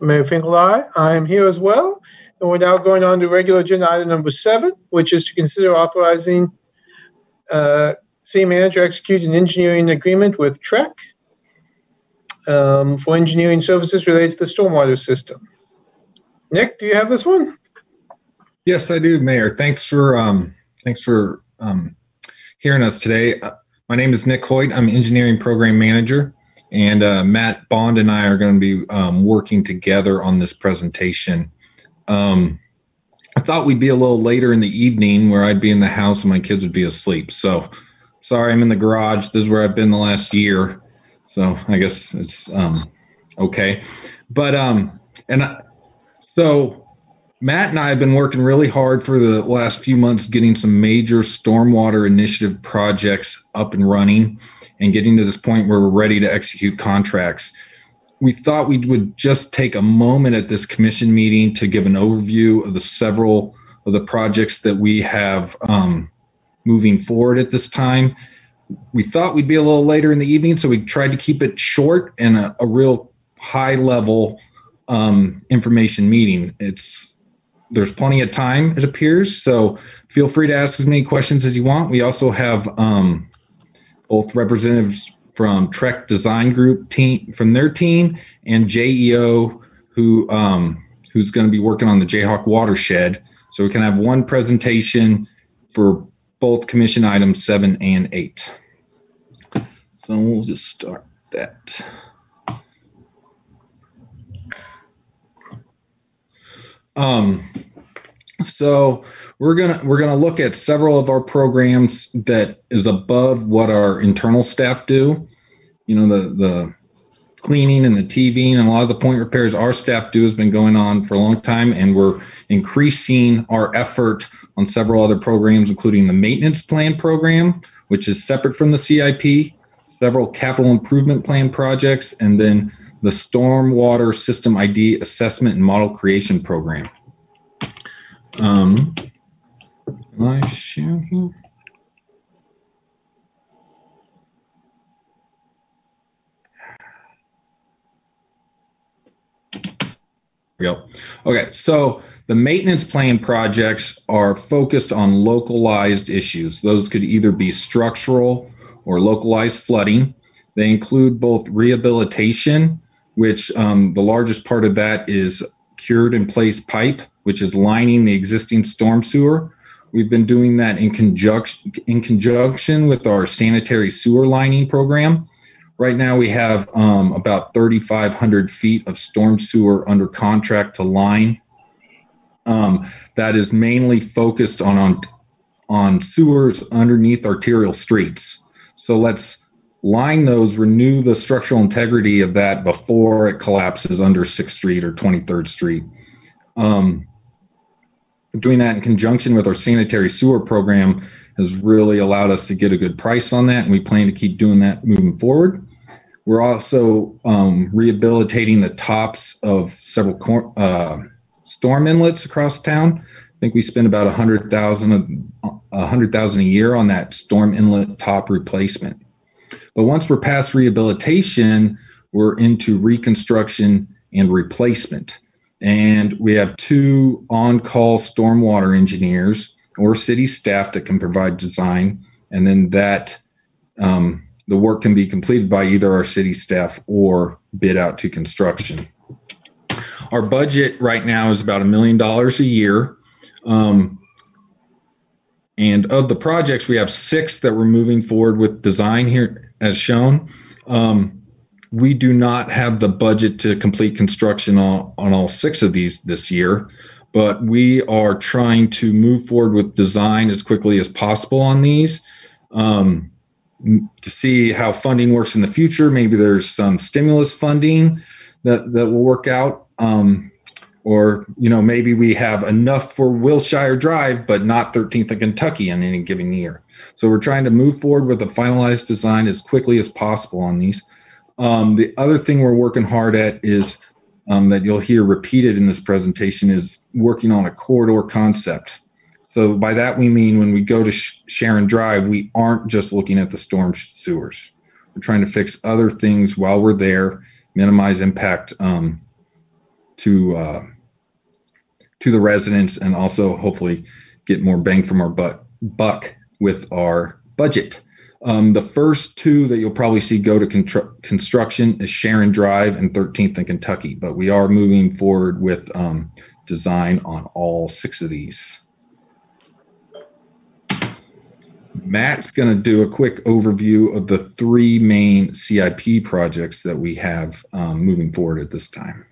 Mayor Finkeldei, aye. I am here as well. And we're now going on to regular agenda item number seven, which is to consider authorizing uh, city manager execute an engineering agreement with TREKK um, for engineering services related to the stormwater system. Nick, do you have this one? Yes, I do, Mayor. Thanks for um, thanks for um, hearing us today. My name is Nick Hoyt. I'm engineering program manager, and uh, Matt Bond and I are going to be um, working together on this presentation. Um, I thought we'd be a little later in the evening, where I'd be in the house and my kids would be asleep. So, sorry, I'm in the garage. This is where I've been the last year. So I guess it's um, okay. But um, and I, so Matt and I have been working really hard for the last few months getting some major stormwater initiative projects up and running and getting to this point where we're ready to execute contracts. We thought we would just take a moment at this commission meeting to give an overview of the several of the projects that we have um, moving forward at this time. We thought we'd be a little later in the evening, so we tried to keep it short and a, a real high level um, information meeting. It's there's plenty of time, it appears. So feel free to ask as many questions as you want. We also have um, both representatives from TREKK Design Group team from their team and JEO who um, who's going to be working on the Jayhawk watershed. So we can have one presentation for both commission items seven and eight. So we'll just start that. Um, so we're gonna we're gonna look at several of our programs that is above what our internal staff do. You know, the the cleaning and the TVing and a lot of the point repairs our staff do has been going on for a long time. And we're increasing our effort on several other programs, including the maintenance plan program, which is separate from the CIP, several capital improvement plan projects, and then the stormwater system ID assessment and model creation program. Um, am I sharing? Yep. Okay. So the maintenance plan projects are focused on localized issues. Those could either be structural or localized flooding. They include both rehabilitation, which um, the largest part of that is cured in place pipe, which is lining the existing storm sewer. We've been doing that in conjunction in conjunction with our sanitary sewer lining program. Right now, we have um, about 3,500 feet of storm sewer under contract to line. Um, that is mainly focused on, on on sewers underneath arterial streets. So let's line those, renew the structural integrity of that before it collapses under 6th Street or 23rd Street. Um, doing that in conjunction with our sanitary sewer program has really allowed us to get a good price on that, and we plan to keep doing that moving forward. We're also um, rehabilitating the tops of several cor- uh, storm inlets across town. I think we spend about a hundred thousand a hundred thousand a year on that storm inlet top replacement. But once we're past rehabilitation, we're into reconstruction and replacement. And we have two on-call stormwater engineers or city staff that can provide design, and then that um, the work can be completed by either our city staff or bid out to construction. Our budget right now is about a million dollars a year. Um, and of the projects, we have six that we're moving forward with design here as shown. Um, we do not have the budget to complete construction on, on all six of these this year, but we are trying to move forward with design as quickly as possible on these. Um, to see how funding works in the future. Maybe there's some stimulus funding that, that will work out. Um, or, you know, maybe we have enough for Wilshire Drive, but not 13th and Kentucky in any given year. So we're trying to move forward with a finalized design as quickly as possible on these. Um, the other thing we're working hard at is um, that you'll hear repeated in this presentation is working on a corridor concept. So by that we mean when we go to Sharon Drive, we aren't just looking at the storm sewers. We're trying to fix other things while we're there, minimize impact um, to uh, to the residents, and also hopefully get more bang from our buck with our budget. Um, the first two that you'll probably see go to contr- construction is Sharon Drive and 13th and Kentucky, but we are moving forward with um, design on all six of these. Matt's going to do a quick overview of the three main CIP projects that we have um, moving forward at this time.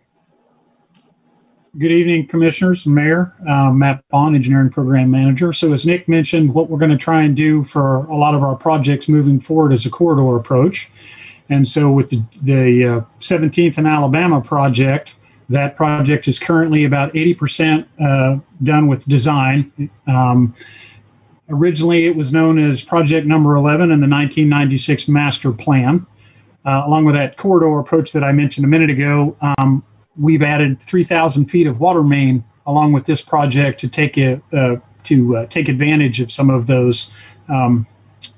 Good evening, Commissioners Mayor. Uh, Matt Bond, Engineering Program Manager. So, as Nick mentioned, what we're going to try and do for a lot of our projects moving forward is a corridor approach. And so, with the, the uh, 17th and Alabama project, that project is currently about 80% uh, done with design. Um, Originally, it was known as Project Number 11 in the 1996 Master Plan. Uh, along with that corridor approach that I mentioned a minute ago, um, we've added 3,000 feet of water main along with this project to take a, uh, to uh, take advantage of some of those um,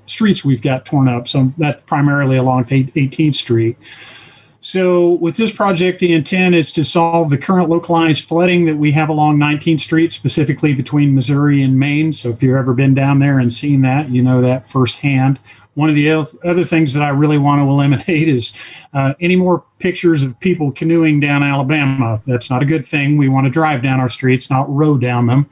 streets we've got torn up. So that's primarily along 18th Street. So, with this project, the intent is to solve the current localized flooding that we have along 19th Street, specifically between Missouri and Maine. So, if you've ever been down there and seen that, you know that firsthand. One of the other things that I really want to *laughs* eliminate is uh, any more pictures of people canoeing down Alabama. That's not a good thing. We want to drive down our streets, not row down them.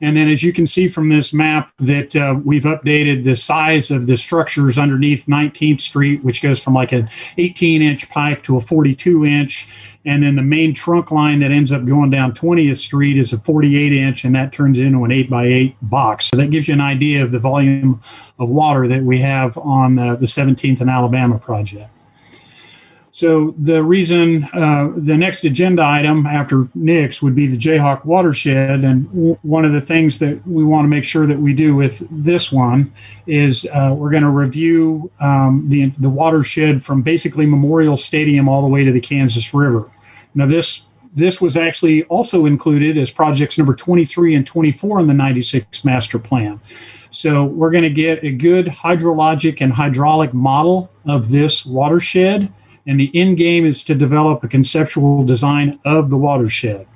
And then, as you can see from this map, that uh, we've updated the size of the structures underneath 19th Street, which goes from like an 18 inch pipe to a 42 inch. And then the main trunk line that ends up going down 20th Street is a 48 inch, and that turns into an 8 by 8 box. So that gives you an idea of the volume of water that we have on uh, the 17th and Alabama project. So the reason, uh, the next agenda item after Nick's would be the Jayhawk watershed. And w- one of the things that we want to make sure that we do with this one is uh, we're going to review um, the, the watershed from basically Memorial Stadium all the way to the Kansas River. Now this this was actually also included as projects number 23 and 24 in the 96 master plan. So we're going to get a good hydrologic and hydraulic model of this watershed and the end game is to develop a conceptual design of the watershed.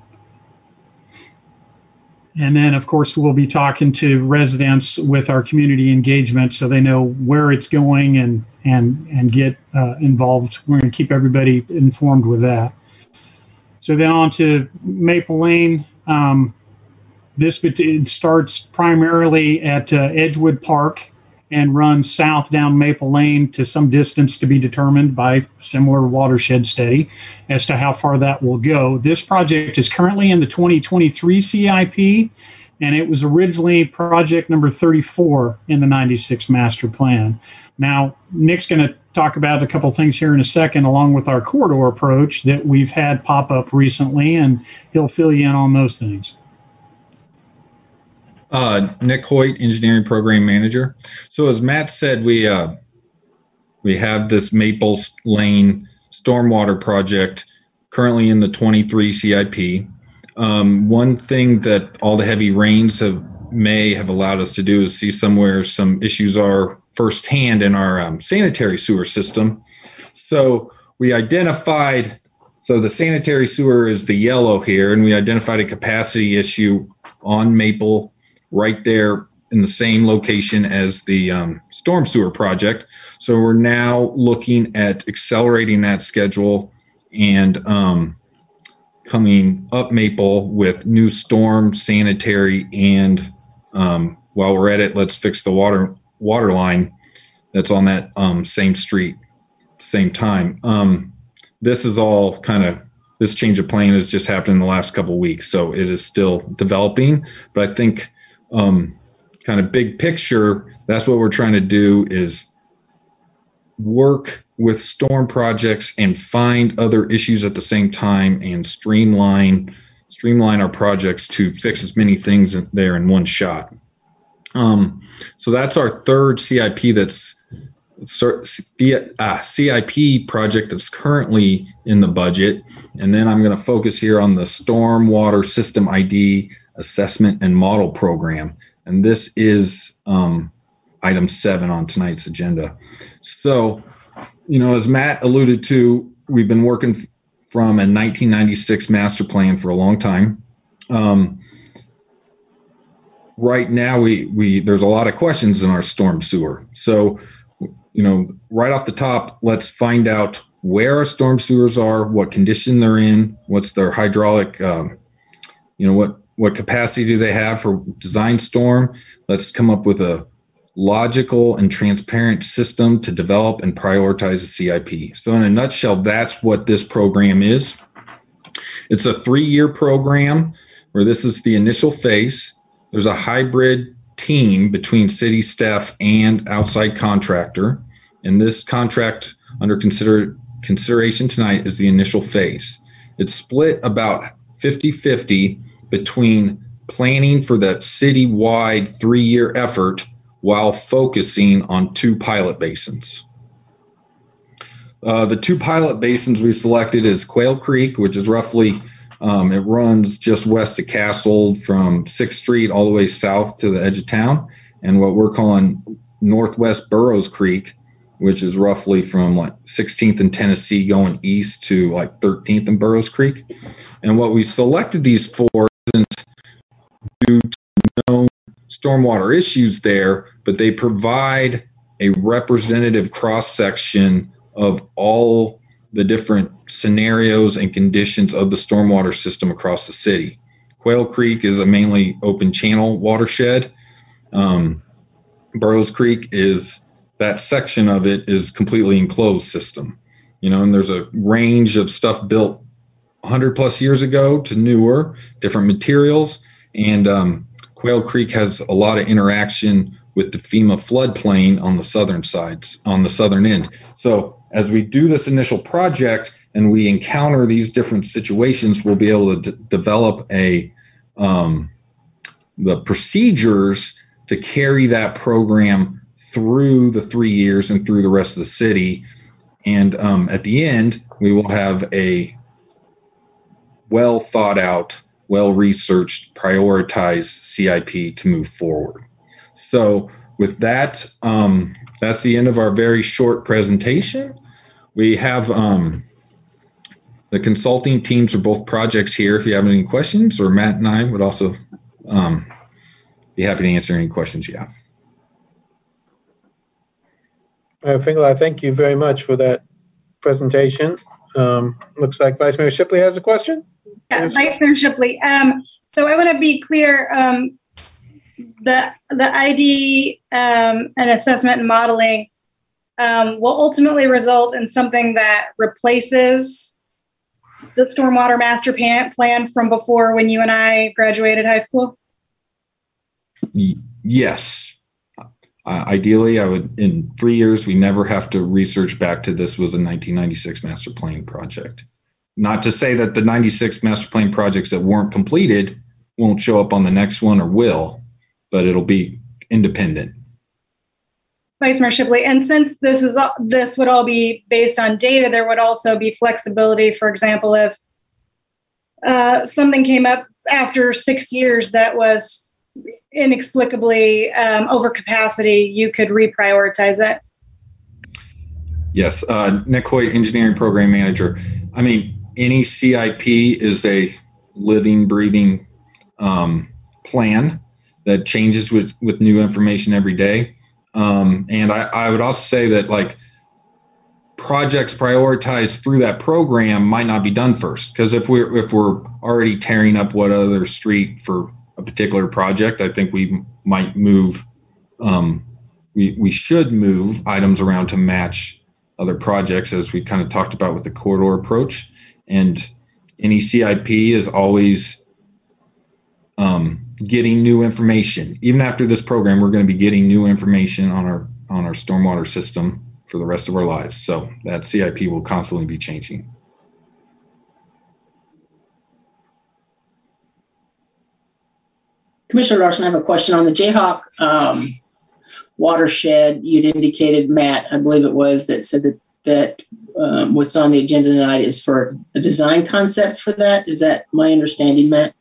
And then, of course, we'll be talking to residents with our community engagement so they know where it's going and and and get uh, involved. We're going to keep everybody informed with that. So then on to Maple Lane. Um, this it starts primarily at uh, Edgewood Park and run south down Maple Lane to some distance to be determined by similar watershed study as to how far that will go. This project is currently in the 2023 CIP, and it was originally project number 34 in the 96 master plan. Now, Nick's going to talk about a couple things here in a second, along with our corridor approach that we've had pop up recently, and he'll fill you in on those things. Uh, Nick Hoyt, engineering program manager. So as Matt said, we uh, we have this Maple Lane stormwater project currently in the 23 CIP. Um, one thing that all the heavy rains have may have allowed us to do is see somewhere some issues are firsthand in our um, sanitary sewer system. So we identified. So the sanitary sewer is the yellow here, and we identified a capacity issue on Maple right there in the same location as the um, storm sewer project. So we're now looking at accelerating that schedule and um, coming up Maple with new storm, sanitary, and um, while we're at it, let's fix the water water line that's on that um, same street, at the same time. Um, this is all kind of this change of plan has just happened in the last couple weeks, so it is still developing. But I think um, kind of big picture, that's what we're trying to do is work with storm projects and find other issues at the same time and streamline streamline our projects to fix as many things there in one shot. Um, so that's our third CIP that's uh, CIP project that's currently in the budget. And then I'm going to focus here on the stormwater system ID assessment and model program. And this is um, item seven on tonight's agenda. So, you know, as Matt alluded to, we've been working f- from a 1996 master plan for a long time. Um, right now, we we there's a lot of questions in our storm sewer. So, you know, right off the top, let's find out where our storm sewers are, what condition they're in, what's their hydraulic, um, you know, what what capacity do they have for design storm? Let's come up with a logical and transparent system to develop and prioritize a cip so in a nutshell that's what this program is. It's a three-year program where this is the initial phase. There's a hybrid team between city staff and outside contractor. And this contract under consider consideration tonight is the initial phase. It's split about 50 50 between planning for that citywide three year effort while focusing on two pilot basins. Uh, the two pilot basins we selected is Quail Creek, which is roughly um, it runs just west of Kasold from Sixth Street all the way south to the edge of town, and what we're calling Northwest Burroughs Creek, which is roughly from like 16th and Tennessee going east to like 13th and Burroughs Creek. And what we selected these for due to known stormwater issues there, but they provide a representative cross section of all the different scenarios and conditions of the stormwater system across the city. Quail Creek is a mainly open channel watershed. Um, Burroughs Creek is that section of it is completely enclosed system. You know, and there's a range of stuff built 100 plus years ago to newer, different materials. And um, Quail Creek has a lot of interaction with the FEMA floodplain on the southern sides, on the southern end. So as we do this initial project and we encounter these different situations, we'll be able to d- develop a um, the procedures to carry that program through the three years and through the rest of the city. And um, at the end, we will have a well thought out, well researched, prioritized CIP to move forward. So, with that, um, that's the end of our very short presentation. We have um, the consulting teams for both projects here. If you have any questions, or Matt and I would also um, be happy to answer any questions you have. Finkeldei, I thank you very much for that presentation. Um, looks like Vice Mayor Shipley has a question. Yeah, Vice Shipley. Um, so I want to be clear. Um, the the ID um, and assessment and modeling um, will ultimately result in something that replaces the stormwater master plan, plan from before when you and I graduated high school. Y- yes. Uh, ideally, I would, in three years, we never have to research back to this was a 1996 master plan project. Not to say that the 96 master plan projects that weren't completed won't show up on the next one or will, but it'll be independent. Vice Mayor Shipley, and since this is all- this would all be based on data, there would also be flexibility. For example, if uh, something came up after six years that was inexplicably um, over capacity, you could reprioritize it. Yes, uh, Nick Hoyt, engineering program manager. I mean, any CIP is a living, breathing um, plan that changes with with new information every day. Um, and I, I would also say that like projects prioritized through that program might not be done first because if we're if we're already tearing up what other street for a particular project, I think we might move. Um, we we should move items around to match other projects as we kind of talked about with the corridor approach. And any CIP is always um, getting new information. Even after this program, we're going to be getting new information on our on our stormwater system for the rest of our lives. So that CIP will constantly be changing. Commissioner Larsen, I have a question on the Jayhawk um, watershed. You'd indicated, Matt, I believe it was, that said that, that um, what's on the agenda tonight is for a design concept for that. Is that my understanding, Matt?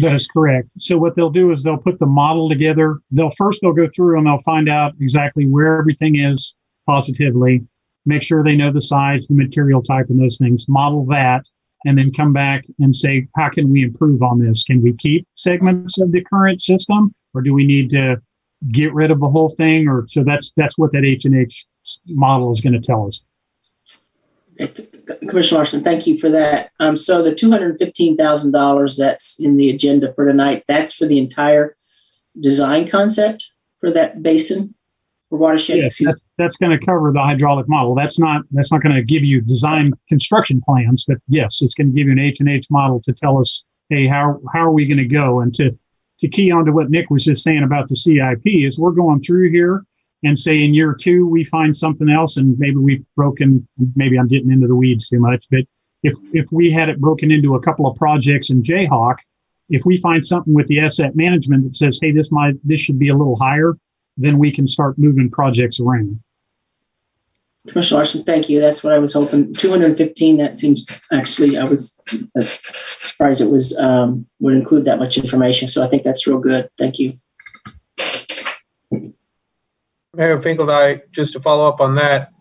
That is correct. So what they'll do is they'll put the model together. They'll first they'll go through and they'll find out exactly where everything is positively, make sure they know the size, the material type, and those things. Model that, and then come back and say, how can we improve on this? Can we keep segments of the current system, or do we need to get rid of the whole thing? Or so that's that's what that H and H model is going to tell us. Commissioner Larsen, thank you for that. Um, so the two hundred fifteen thousand dollars that's in the agenda for tonight, that's for the entire design concept for that basin for watershed. Yes, that, that's going to cover the hydraulic model. That's not that's not going to give you design construction plans, but yes, it's going to give you an H and H model to tell us, hey, how how are we going to go? And to to key on to what Nick was just saying about the CIP is we're going through here and say in year two we find something else and maybe we've broken maybe i'm getting into the weeds too much but if if we had it broken into a couple of projects in jayhawk if we find something with the asset management that says hey this might this should be a little higher then we can start moving projects around Commissioner Larsen, thank you. That's what I was hoping. 215, that seems, actually, I was uh, surprised it was, um, would include that much information. So I think that's real good. Thank you. Mayor Finkeldei, just to follow up on that,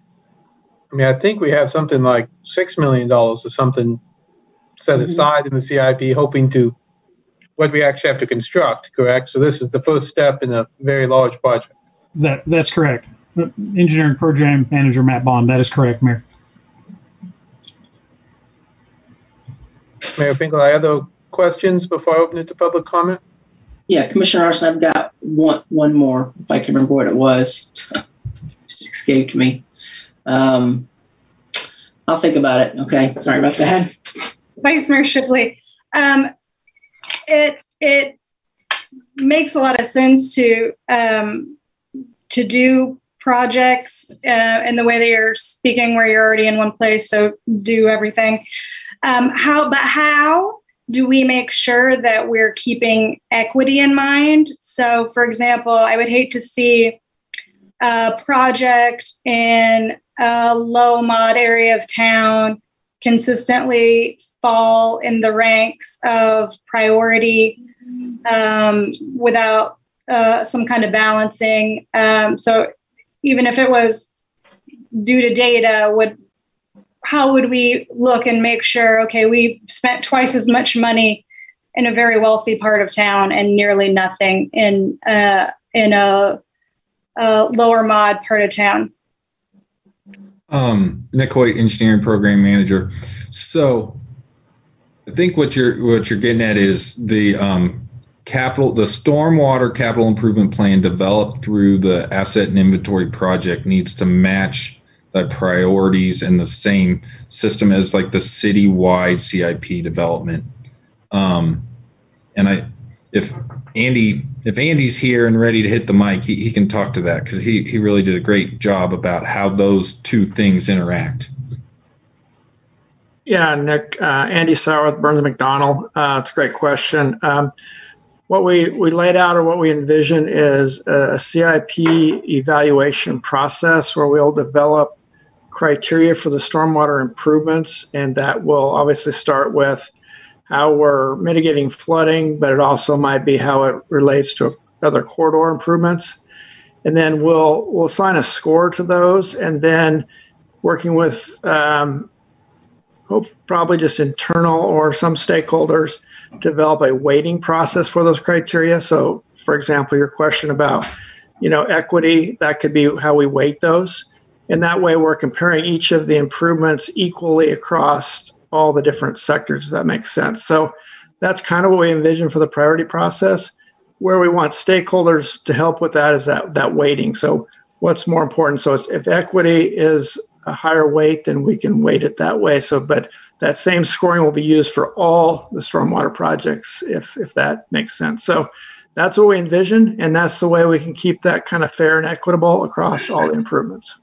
I mean, I think we have something like $6 million or something set Mhm. aside in the CIP, hoping to, what we actually have to construct, correct? So this is the first step in a very large project. that that's correct engineering program manager matt bond that is correct mayor Mayor Finkeldei, other questions before I open it to public comment? Yeah, Commissioner Larsen, I've got one, one more, if I can remember what it was. *laughs* Just escaped me. Um, I'll think about it. Okay, sorry about that. Vice Mayor Shipley, um, it it makes a lot of sense to um, to do projects uh, in the way that you're speaking, where you're already in one place, so do everything. Um, how, but how do we make sure that we're keeping equity in mind? So, for example, I would hate to see a project in a low mod area of town consistently fall in the ranks of priority um, without uh, some kind of balancing. Um, so even if it was due to data, would how would we look and make sure? Okay, we spent twice as much money in a very wealthy part of town and nearly nothing in uh, in a, a lower mod part of town. Um, Nick Hoyt, engineering program manager. So, I think what you're what you're getting at is the um, capital, the stormwater capital improvement plan developed through the asset and inventory project needs to match the priorities and the same system as like the citywide CIP development. Um, and I, if Andy, if Andy's here and ready to hit the mic, he, he can talk to that because he, he really did a great job about how those two things interact. Yeah, Nick, uh, Andy with Burns McDonnell. Uh, it's a great question. Um, what we, we laid out or what we envision is a CIP evaluation process where we'll develop criteria for the stormwater improvements, and that will obviously start with how we're mitigating flooding, but it also might be how it relates to other corridor improvements. And then we'll we'll assign a score to those, and then working with um, hope probably just internal or some stakeholders develop a weighting process for those criteria. So, for example, your question about you know equity that could be how we weight those, and that way we're comparing each of the improvements equally across all the different sectors. If that makes sense. So that's kind of what we envision for the priority process. Where we want stakeholders to help with that is that that weighting. So what's more important? So if equity is a higher weight, then we can weight it that way. So, but that same scoring will be used for all the stormwater projects, if if that makes sense. So, that's what we envision, and that's the way we can keep that kind of fair and equitable across all the improvements.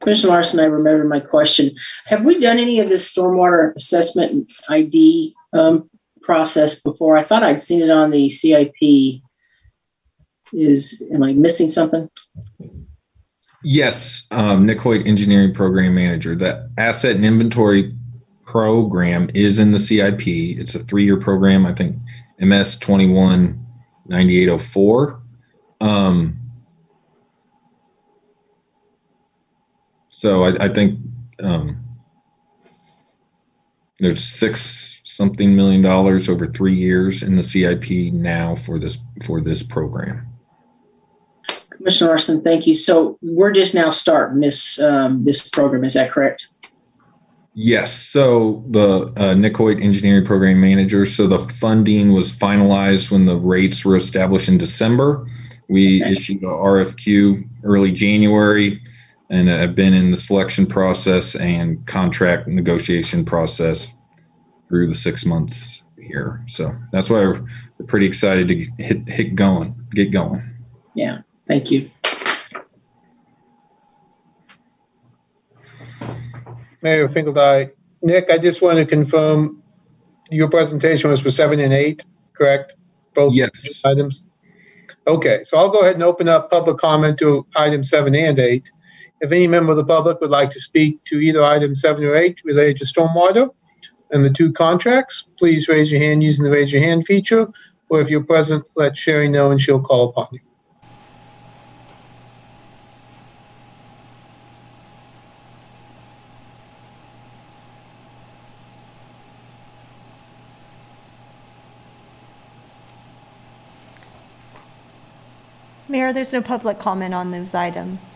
Commissioner Larsen, I remember my question. Have we done any of this stormwater assessment ID um, process before? I thought I'd seen it on the CIP. Is am I missing something? Yes, um, Nick Hoyt, engineering program manager. The asset and inventory program is in the CIP. It's a three-year program. I think MS twenty one ninety eight oh four. Um, so I, I think um, there's six something million dollars over three years in the CIP now for this for this program. Commissioner Larsen, thank you. So we're just now starting this um, this program. Is that correct? Yes. So the uh, Engineering Program Manager. So the funding was finalized when the rates were established in December. We okay. issued a RFQ early January, and have been in the selection process and contract negotiation process through the six months here. So that's why we're pretty excited to hit hit going, get going. Yeah. Thank you. Mayor Finkeldei, Nick, I just want to confirm your presentation was for seven and eight, correct? Both yes. items? Okay, so I'll go ahead and open up public comment to item seven and eight. If any member of the public would like to speak to either item seven or eight related to stormwater and the two contracts, please raise your hand using the raise your hand feature, or if you're present, let Sherry know and she'll call upon you. Mayor, there's no public comment on those items.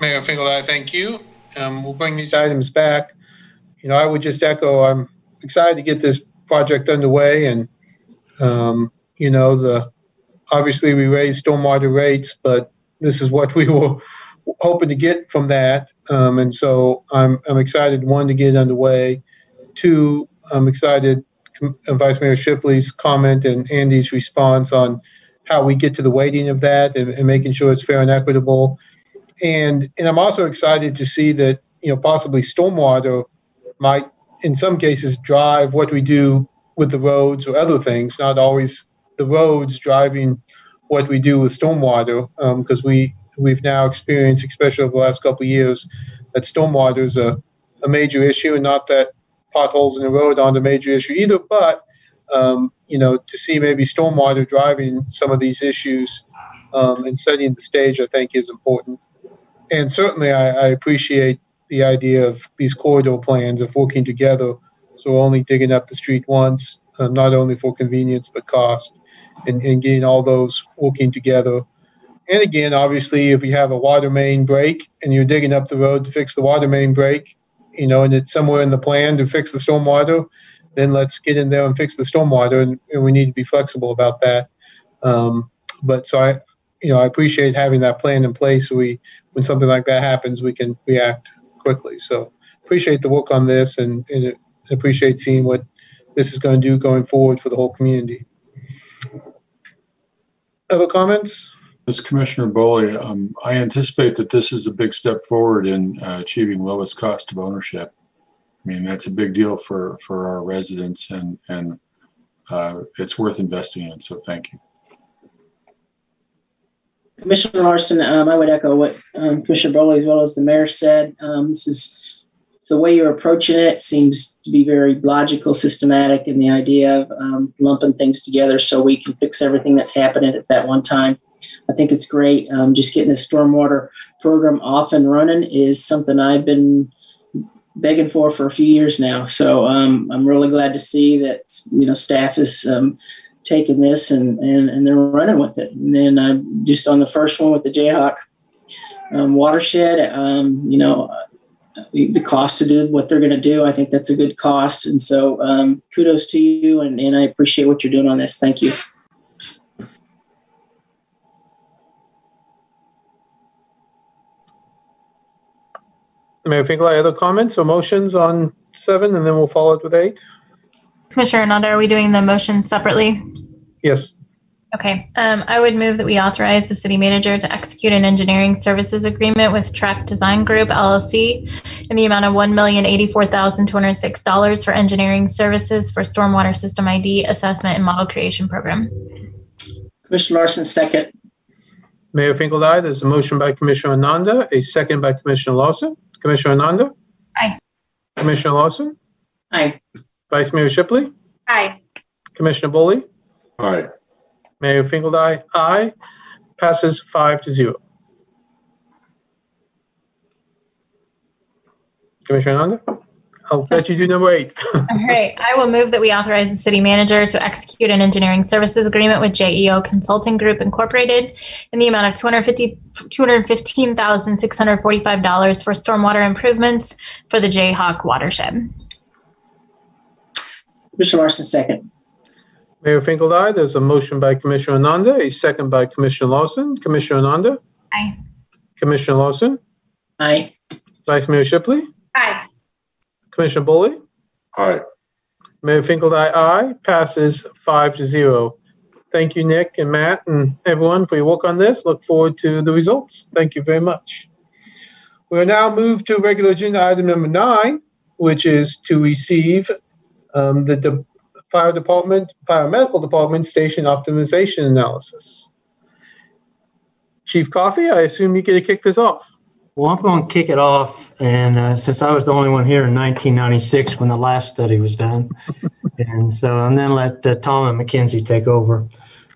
Mayor Finkeldei, thank you. Um, we'll bring these items back. You know, I would just echo, I'm excited to get this project underway and, um, you know, the, obviously we raised stormwater rates, but this is what *laughs* we were hoping to get from that. Um, and so I'm, I'm excited, one, to get it underway. Two, I'm excited uh, Vice Mayor Shipley's comment and Andy's response on how we get to the weighting of that and, and making sure it's fair and equitable. And and I'm also excited to see that you know possibly stormwater might in some cases drive what we do with the roads or other things, not always the roads driving what we do with stormwater, because we we've now experienced, especially over the last couple of years, that stormwater is a, a major issue, and not that potholes in the road aren't a major issue either. But um, you know, to see maybe stormwater driving some of these issues um, and setting the stage, I think, is important. And certainly, I, I appreciate the idea of these corridor plans of working together. So only digging up the street once, uh, not only for convenience but cost, and, and getting all those working together. And again, obviously, if you have a water main break and you're digging up the road to fix the water main break, you know, and it's somewhere in the plan to fix the stormwater, then let's get in there and fix the stormwater, and, and we need to be flexible about that. Um, but so I, you know, I appreciate having that plan in place. So we, when something like that happens, we can react quickly. So appreciate the work on this, and, and appreciate seeing what this is going to do going forward for the whole community. Other comments? This Commissioner Boley, um, I anticipate that this is a big step forward in uh, achieving lowest cost of ownership. I mean, that's a big deal for, for our residents and, and uh, it's worth investing in. So thank you. Commissioner Larsen, um, I would echo what um, Commissioner Boley as well as the mayor said. Um, this is the way you're approaching it seems to be very logical, systematic, and the idea of um, lumping things together so we can fix everything that's happening at that one time. I think it's great. Um, just getting the stormwater program off and running is something I've been begging for for a few years now. So um, I'm really glad to see that you know staff is taking this and, and and they're running with it. And then uh, just on the first one with the Jayhawk um, watershed, um, you know, the cost to do what they're going to do, I think that's a good cost. And so um, kudos to you, and, and I appreciate what you're doing on this. Thank you. May I Mayor Finkel, other comments or motions on seven, and then we'll follow it with eight? Commissioner Ananda, are we doing the motion separately? Yes. Okay, um, I would move that we authorize the city manager to execute an engineering services agreement with TREKK Design Group LLC in the amount of one million eighty-four thousand two hundred six dollars for engineering services for stormwater system ID assessment and model creation program. Commissioner Larsen, second. Mayor Finkel, aye. There's a motion by Commissioner Ananda, a second by Commissioner Larsen. Commissioner Ananda? Aye. Commissioner Larsen? Aye. Vice Mayor Shipley? Aye. Commissioner Boley? Aye. Mayor Finkeldei, aye. Passes five to zero. Commissioner Ananda? I'll let you do number eight. *laughs* All right, I will move that we authorize the city manager to execute an engineering services agreement with JEO Consulting Group Incorporated in the amount of 250 $215,645 for stormwater improvements for the Jayhawk watershed. Commissioner Larsen, second. Mayor Finkel, aye. There's a motion by Commissioner Ananda, a second by Commissioner Larsen. Commissioner Ananda? Aye. Commissioner Larsen? Aye. Vice Mayor Shipley? Aye. Commissioner Boley? Aye. Mayor Finkel, aye. Aye. Passes five to zero. Thank you, Nick and Matt and everyone for your work on this. Look forward to the results. Thank you very much. We'll now move to regular agenda item number nine, which is to receive um, the de- fire department, fire medical department station optimization analysis. Chief Coffey, I assume you get to kick this off. Well, I'm going to kick it off, and uh, since I was the only one here in 1996 when the last study was done, *laughs* and so and then let uh, Tom and Mackenzie take over.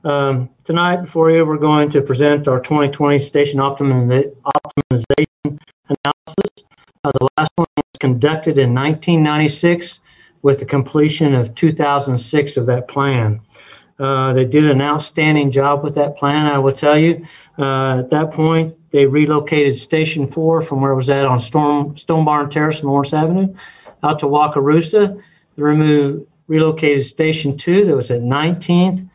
Um, tonight, before you, we're going to present our 2020 station optimiza- optimization analysis. Uh, the last one was conducted in 1996 with the completion of 2006 of that plan. Uh, they did an outstanding job with that plan, I will tell you. Uh, at that point, they relocated Station 4 from where it was at on Storm, Stone Barn Terrace, Lawrence Avenue, out to Wakarusa. They removed, relocated Station 2 that was at 19th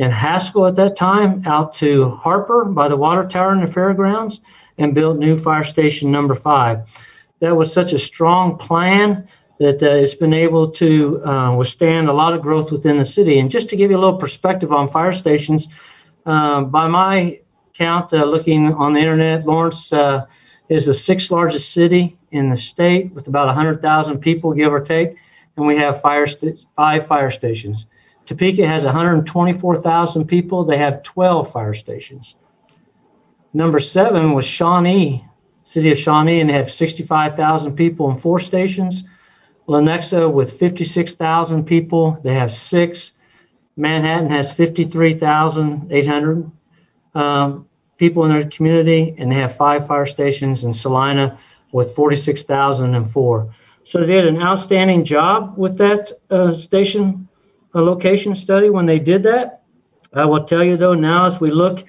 and Haskell at that time out to Harper by the water tower in the fairgrounds and built new fire station number 5. That was such a strong plan that uh, it's been able to uh, withstand a lot of growth within the city. And just to give you a little perspective on fire stations, uh, by my count, uh, looking on the internet, Lawrence uh, is the sixth largest city in the state with about 100,000 people, give or take, and we have fire st- five fire stations. Topeka has 124,000 people. They have 12 fire stations. Number seven was Shawnee, city of Shawnee, and they have 65,000 people and four stations. Lenexa with 56,000 people, they have six. Manhattan has 53,800 um, people in their community, and they have five fire stations. And Salina with 46,004. So they did an outstanding job with that uh, station uh, location study when they did that. I will tell you though, now as we look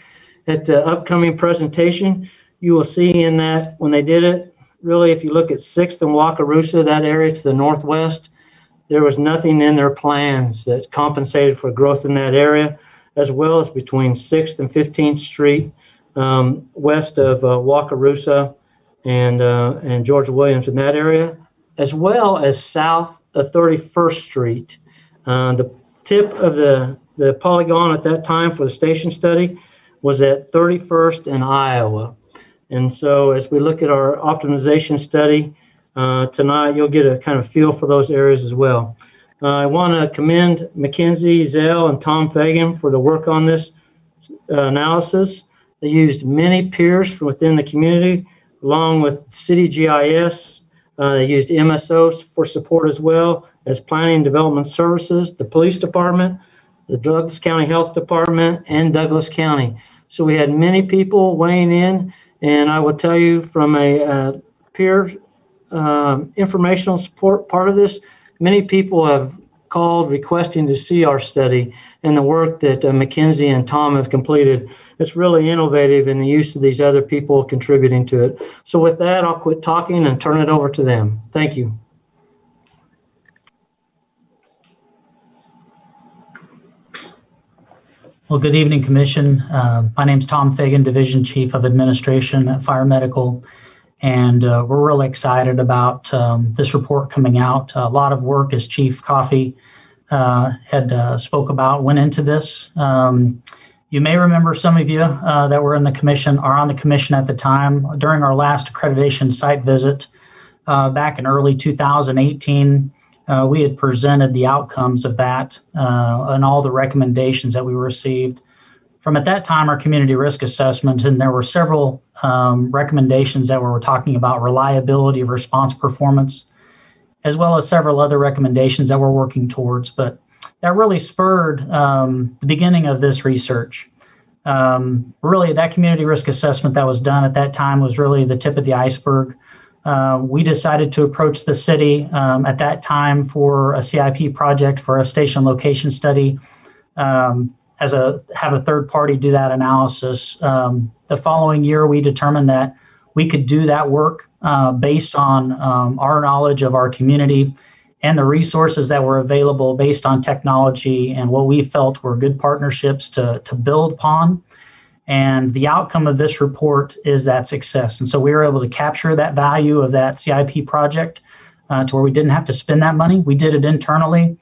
at the upcoming presentation, you will see in that when they did it, really, if you look at Sixth and Wakarusa, that area to the northwest, there was nothing in their plans that compensated for growth in that area, as well as between Sixth and 15th Street, um, west of uh, Wakarusa and uh, and George Williams in that area, as well as south of 31st Street. Uh, the tip of the the polygon at that time for the station study was at 31st and Iowa. And so as we look at our optimization study uh, tonight, you'll get a kind of feel for those areas as well. Uh, I want to commend Mackenzie Ezell, and Tom Fagan for the work on this uh, analysis. They used many peers from within the community, along with City GIS. Uh, they used MSOs for support as well as Planning and Development Services, the Police Department, the Douglas County Health Department, and Douglas County. So we had many people weighing in and I will tell you from a uh, peer um, informational support part of this, many people have called requesting to see our study and the work that uh, and Tom have completed. It's really innovative in the use of these other people contributing to it. So with that, I'll quit talking and turn it over to them. Thank you. Well, good evening, Commission. Uh, my name is Tom Fagan, Division Chief of Administration at Fire Medical, and uh, we're really excited about um, this report coming out. A lot of work, as Chief Coffey uh, had uh, spoke about, went into this. Um, you may remember some of you uh, that were in the commission are on the commission at the time during our last accreditation site visit uh, back in early 2018 uh, we had presented the outcomes of that uh, and all the recommendations that we received. From at that time our community risk assessment and there were several um, recommendations that we were talking about reliability of response performance as well as several other recommendations that we're working towards. But that really spurred um, the beginning of this research. Um, really that community risk assessment that was done at that time was really the tip of the iceberg uh, we decided to approach the city um, at that time for a CIP project for a station location study. Um, as a have a third party do that analysis. Um, the following year, we determined that we could do that work uh, based on um, our knowledge of our community and the resources that were available based on technology and what we felt were good partnerships to to build upon. And the outcome of this report is that success. And so we were able to capture that value of that CIP project uh, to where we didn't have to spend that money. We did it internally.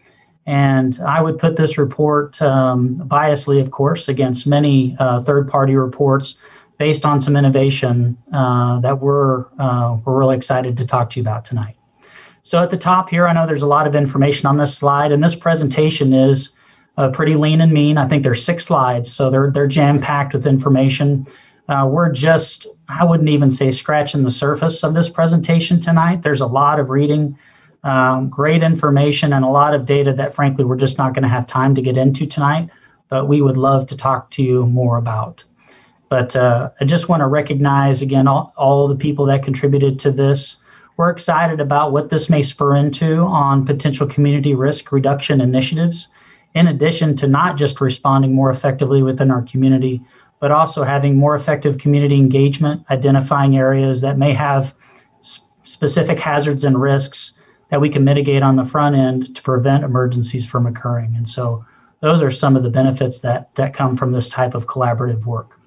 And I would put this report um, biasly, of course, against many uh, third party reports based on some innovation uh, that we're, uh, we're really excited to talk to you about tonight. So at the top here, I know there's a lot of information on this slide, and this presentation is uh, pretty lean and mean. I think there's six slides, so they're they're jam packed with information. Uh, we're just I wouldn't even say scratching the surface of this presentation tonight. There's a lot of reading, um, great information, and a lot of data that frankly we're just not going to have time to get into tonight. But we would love to talk to you more about. But uh, I just want to recognize again all, all the people that contributed to this. We're excited about what this may spur into on potential community risk reduction initiatives in addition to not just responding more effectively within our community, but also having more effective community engagement, identifying areas that may have specific hazards and risks that we can mitigate on the front end to prevent emergencies from occurring. And so those are some of the benefits that, that come from this type of collaborative work.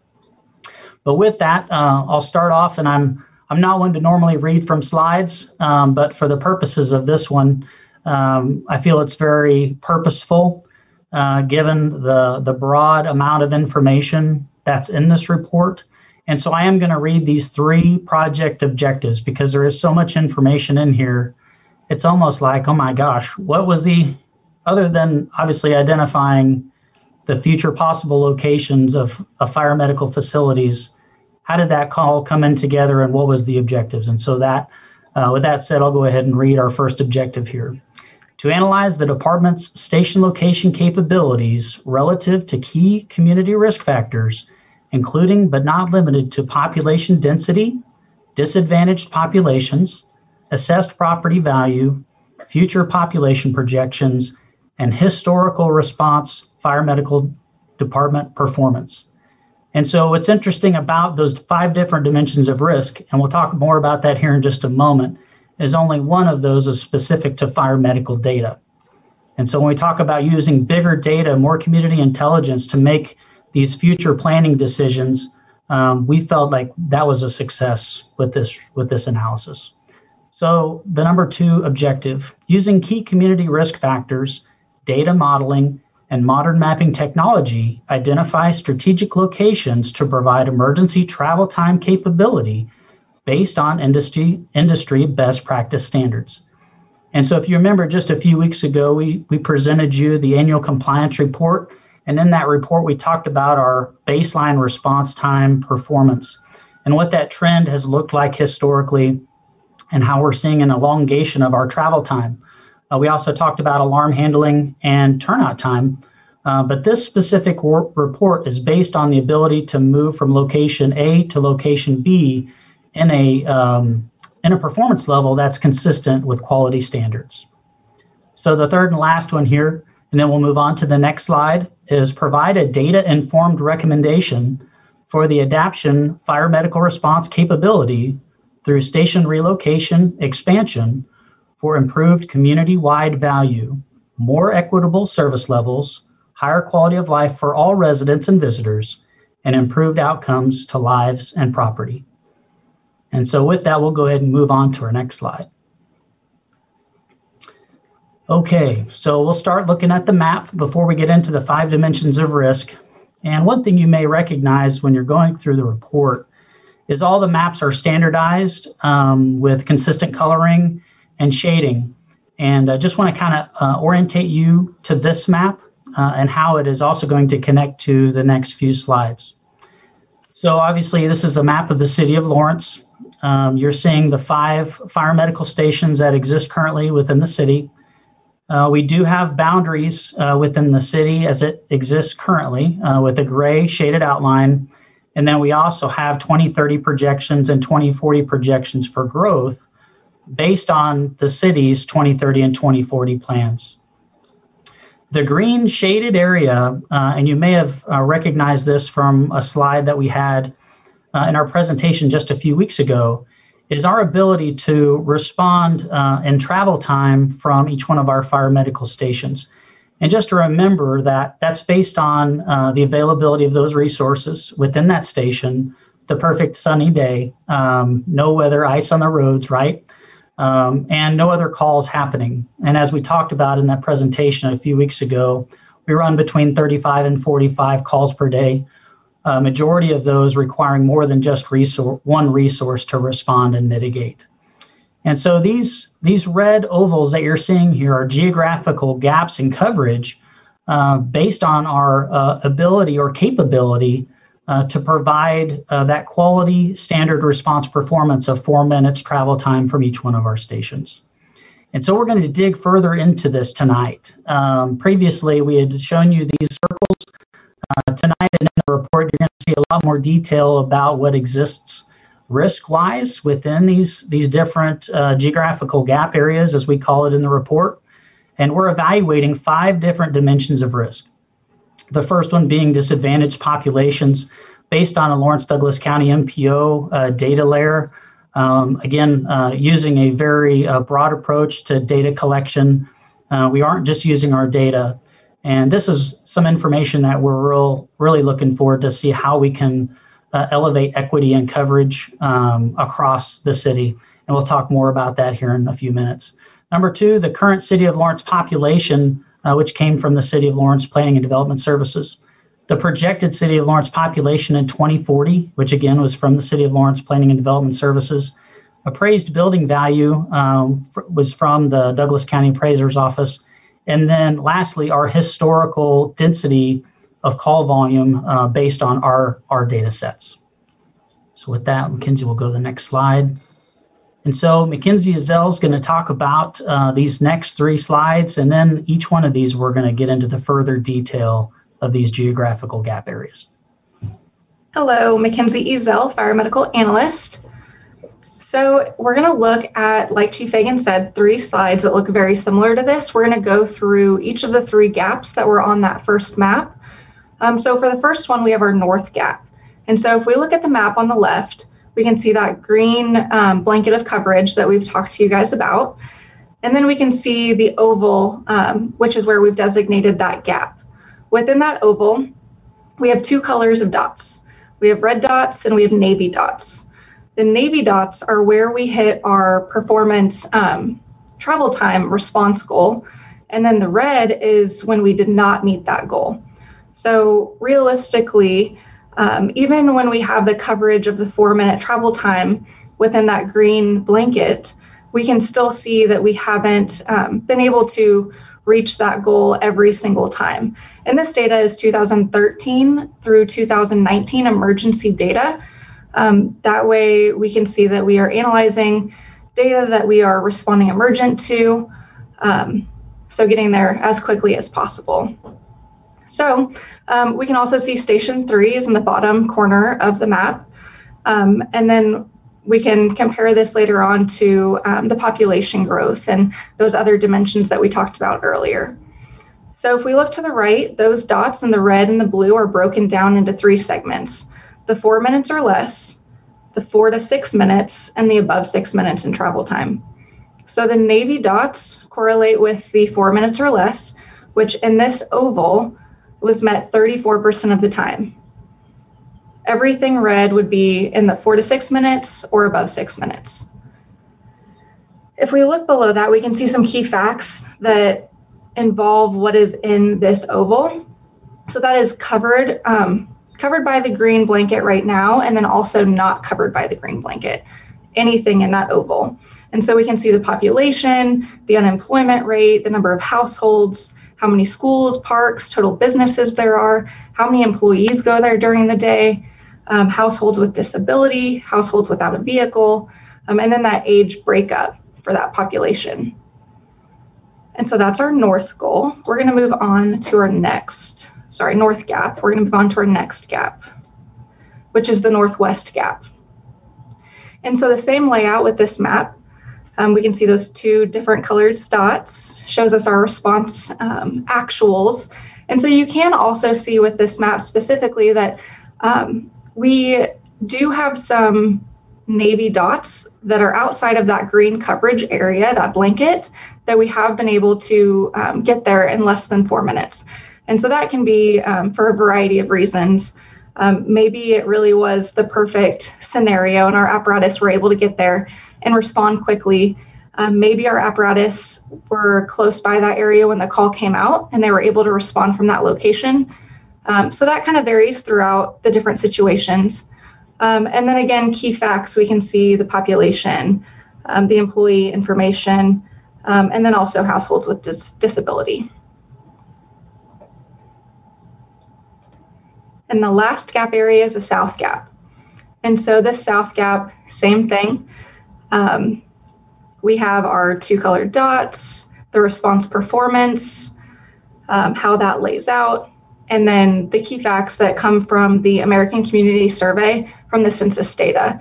But with that, uh, I'll start off and I'm I'm not one to normally read from slides, um, but for the purposes of this one, um, I feel it's very purposeful, uh, given the, the broad amount of information that's in this report. And so I am going to read these three project objectives because there is so much information in here. It's almost like, oh my gosh, what was the, other than obviously identifying the future possible locations of, of fire medical facilities, how did that call come in together and what was the objectives? And so that, uh, with that said, I'll go ahead and read our first objective here. To analyze the department's station location capabilities relative to key community risk factors including but not limited to population density, disadvantaged populations, assessed property value, future population projections, and historical response fire medical department performance. And so, what's interesting about those five different dimensions of risk, and we'll talk more about that here in just a moment, is only one of those is specific to fire medical data. And so, when we talk about using bigger data, more community intelligence to make these future planning decisions, um, we felt like that was a success with this with this analysis. So the number two objective, using key community risk factors, data modeling, and modern mapping technology, identify strategic locations to provide emergency travel time capability based on industry industry best practice standards. And so if you remember just a few weeks ago, we, we presented you the annual compliance report and in that report, we talked about our baseline response time performance and what that trend has looked like historically and how we're seeing an elongation of our travel time. Uh, we also talked about alarm handling and turnout time. Uh, but this specific report is based on the ability to move from location A to location B in a um, in a performance level that's consistent with quality standards. So the third and last one here and then we'll move on to the next slide, is provide a data-informed recommendation for the adaption fire medical response capability through station relocation expansion for improved community-wide value, more equitable service levels, higher quality of life for all residents and visitors, and improved outcomes to lives and property. And so with that, we'll go ahead and move on to our next slide. Okay, so we'll start looking at the map before we get into the five dimensions of risk. And one thing you may recognize when you're going through the report is all the maps are standardized um, with consistent coloring and shading. And I just want to kind of uh, orientate you to this map uh, and how it is also going to connect to the next few slides. So obviously this is the map of the city of Lawrence. Um, you're seeing the five fire medical stations that exist currently within the city. Uh, we do have boundaries uh, within the city as it exists currently uh, with a gray shaded outline. And then we also have 2030 projections and 2040 projections for growth based on the city's 2030 and 2040 plans. The green shaded area, uh, and you may have uh, recognized this from a slide that we had uh, in our presentation just a few weeks ago, is our ability to respond uh, in travel time from each one of our fire medical stations. And just to remember that that's based on uh, the availability of those resources within that station, the perfect sunny day, um, no weather, ice on the roads, right? Um, and no other calls happening. And as we talked about in that presentation a few weeks ago, we run between 35 and 45 calls per day a majority of those requiring more than just one resource to respond and mitigate. And so these, these red ovals that you're seeing here are geographical gaps in coverage uh, based on our uh, ability or capability uh, to provide uh, that quality standard response performance of four minutes travel time from each one of our stations. And so we're going to dig further into this tonight. Um, previously, we had shown you these circles uh, tonight the report, you're going to see a lot more detail about what exists risk-wise within these, these different uh, geographical gap areas, as we call it in the report. And we're evaluating five different dimensions of risk. The first one being disadvantaged populations based on a Lawrence Douglas County MPO uh, data layer. Um, again, uh, using a very uh, broad approach to data collection. Uh, we aren't just using our data and this is some information that we're real, really looking forward to see how we can uh, elevate equity and coverage um, across the city. And we'll talk more about that here in a few minutes. Number two, the current City of Lawrence population, uh, which came from the City of Lawrence Planning and Development Services. The projected City of Lawrence population in 2040, which again was from the City of Lawrence Planning and Development Services. Appraised building value um, was from the Douglas County Appraiser's Office. And then lastly, our historical density of call volume uh, based on our, our data sets. So with that, Mackenzie will go to the next slide. And so Mackenzie Ezell is going to talk about uh, these next three slides, and then each one of these we're going to get into the further detail of these geographical gap areas. Hello, Mackenzie Ezell, Fire Medical Analyst. So we're going to look at, like Chief Fagan said, three slides that look very similar to this. We're going to go through each of the three gaps that were on that first map. Um, so for the first one, we have our north gap. And so if we look at the map on the left, we can see that green um, blanket of coverage that we've talked to you guys about. And then we can see the oval, um, which is where we've designated that gap. Within that oval, we have two colors of dots. We have red dots and we have navy dots. The navy dots are where we hit our performance um, travel time response goal. And then the red is when we did not meet that goal. So realistically, um, even when we have the coverage of the four minute travel time within that green blanket, we can still see that we haven't um, been able to reach that goal every single time. And this data is 2013 through 2019 emergency data. Um, that way, we can see that we are analyzing data that we are responding emergent to. Um, so, getting there as quickly as possible. So um, we can also see station three is in the bottom corner of the map. Um, and then we can compare this later on to um, the population growth and those other dimensions that we talked about earlier. So if we look to the right, those dots in the red and the blue are broken down into three segments. The four minutes or less, the four to six minutes, and the above six minutes in travel time. So the navy dots correlate with the four minutes or less, which in this oval was met 34% of the time. Everything red would be in the four to six minutes or above six minutes. If we look below that, we can see some key facts that involve what is in this oval. So that is covered, um, covered by the green blanket right now, and then also not covered by the green blanket, anything in that oval. And so we can see the population, the unemployment rate, the number of households, how many schools, parks, total businesses there are, how many employees go there during the day, um, households with disability, households without a vehicle, um, and then that age breakup for that population. And so that's our north goal. We're going to move on to our next, sorry, north gap. We're going to move on to our next gap, which is the northwest gap. And so the same layout with this map, um, we can see those two different colored dots, shows us our response um, actuals. And so you can also see with this map specifically that um, we do have some navy dots that are outside of that green coverage area, that blanket, that we have been able to um, get there in less than four minutes. And so that can be um, for a variety of reasons. Um, maybe it really was the perfect scenario and our apparatus were able to get there and respond quickly. Um, maybe our apparatus were close by that area when the call came out and they were able to respond from that location. Um, so that kind of varies throughout the different situations. Um, and then again, key facts we can see the population, um, the employee information, and then also households with dis- disability. And the last gap area is the South Gap. And so this South Gap, same thing. Um, we have our two colored dots, the response performance, um, how that lays out, and then the key facts that come from the American Community Survey from the census data.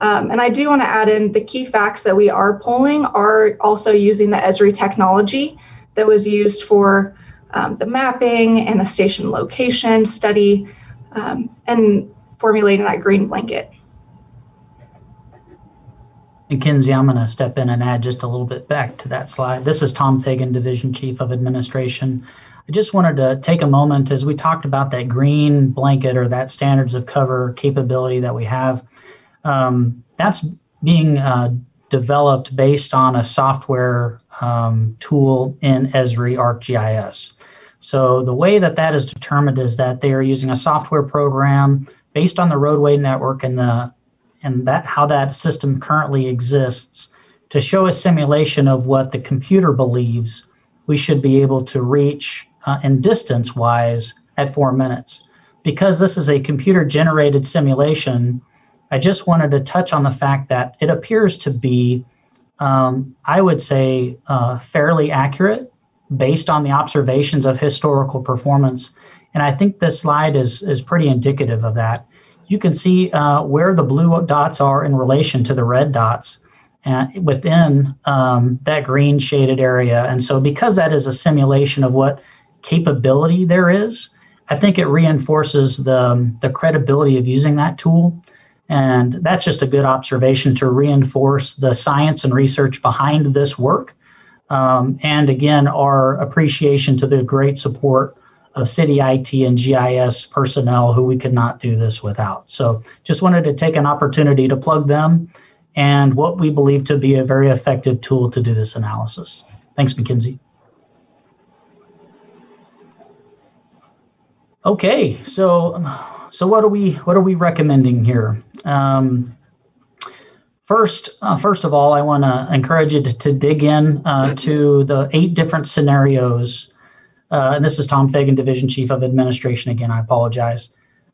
Um, and I do want to add in the key facts that we are polling are also using the Esri technology that was used for um, the mapping and the station location study um, and formulating that green blanket. And Kinsey, I'm going to step in and add just a little bit back to that slide. This is Tom Fagan, Division Chief of Administration. I just wanted to take a moment as we talked about that green blanket or that standards of cover capability that we have. Um, that's being uh, developed based on a software um, tool in Esri ArcGIS. So the way that that is determined is that they are using a software program based on the roadway network and the and that how that system currently exists to show a simulation of what the computer believes we should be able to reach uh, and distance wise at four minutes. Because this is a computer generated simulation, I just wanted to touch on the fact that it appears to be, um, I would say, uh, fairly accurate based on the observations of historical performance. And I think this slide is, is pretty indicative of that. You can see uh, where the blue dots are in relation to the red dots uh, within um, that green shaded area. And so, because that is a simulation of what capability there is, I think it reinforces the, the credibility of using that tool. And that's just a good observation to reinforce the science and research behind this work. Um, and again, our appreciation to the great support of city IT and GIS personnel who we could not do this without. So just wanted to take an opportunity to plug them and what we believe to be a very effective tool to do this analysis. Thanks, Mackenzie. Okay, so so what are we what are we recommending here? Um, first, uh, first of all, I want to encourage you to, to dig in uh, to the eight different scenarios. Uh, and this is Tom Fagan, Division Chief of Administration. Again, I apologize.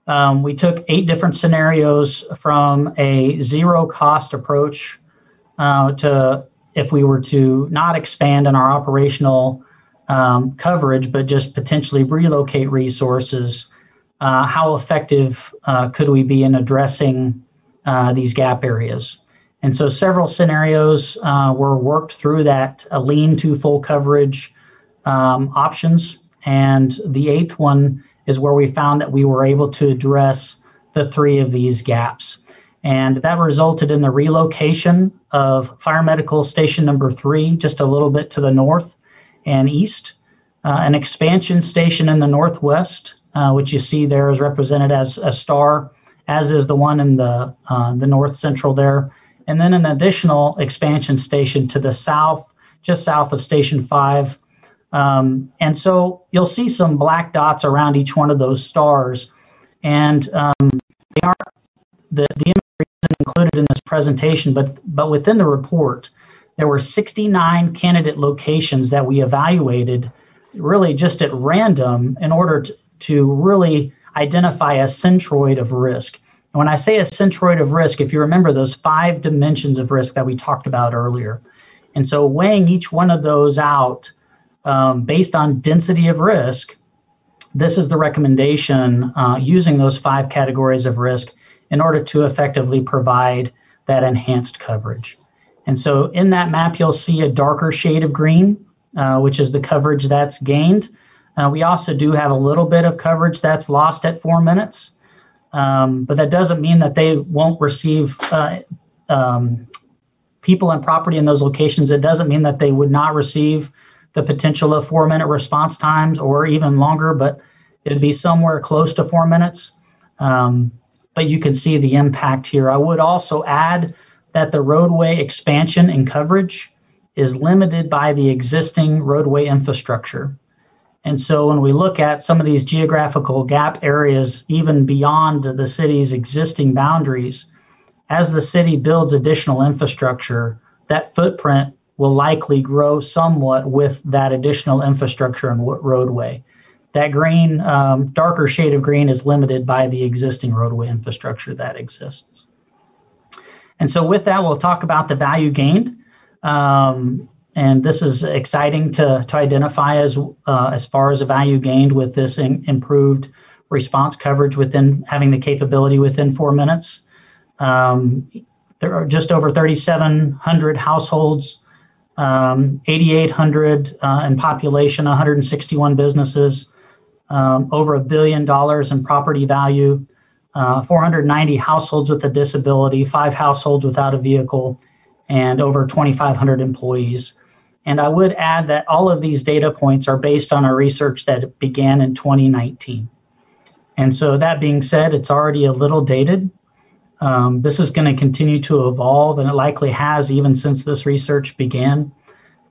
Um, we took eight different scenarios from a zero cost approach uh, to if we were to not expand in our operational um, coverage, but just potentially relocate resources, uh, how effective uh, could we be in addressing these gap areas? And so several scenarios uh, were worked through that lean to full coverage um, options. And the eighth one is where we found that we were able to address the three of these gaps. And that resulted in the relocation of fire medical station number three, just a little bit to the north and east, uh, an expansion station in the northwest, uh, which you see there is represented as a star, as is the one in the, uh, the north central there. And then an additional expansion station to the south, just south of Station 5, um, and so you'll see some black dots around each one of those stars. And um, they are the, the imagery isn't included in this presentation, but but within the report, there were 69 candidate locations that we evaluated really just at random in order to, to really identify a centroid of risk. And when I say a centroid of risk, if you remember those five dimensions of risk that we talked about earlier. And so weighing each one of those out um, based on density of risk, this is the recommendation uh, using those five categories of risk in order to effectively provide that enhanced coverage. And so in that map, you'll see a darker shade of green, uh, which is the coverage that's gained. Uh, we also do have a little bit of coverage that's lost at four minutes, um, but that doesn't mean that they won't receive uh, um, people and property in those locations. It doesn't mean that they would not receive the potential of four minute response times or even longer, but it'd be somewhere close to four minutes. Um, but you can see the impact here. I would also add that the roadway expansion and coverage is limited by the existing roadway infrastructure. And so when we look at some of these geographical gap areas, even beyond the city's existing boundaries, as the city builds additional infrastructure, that footprint will likely grow somewhat with that additional infrastructure and roadway. That green, um, darker shade of green is limited by the existing roadway infrastructure that exists. And so with that, we'll talk about the value gained. Um, and this is exciting to, to identify as, uh, as far as a value gained with this in, improved response coverage within having the capability within four minutes. Um, there are just over 3,700 households um, 8,800 uh, in population, 161 businesses, um, over a billion dollars in property value, uh, 490 households with a disability, five households without a vehicle, and over 2,500 employees. And I would add that all of these data points are based on our research that began in 2019. And so, that being said, it's already a little dated. Um, this is going to continue to evolve, and it likely has even since this research began.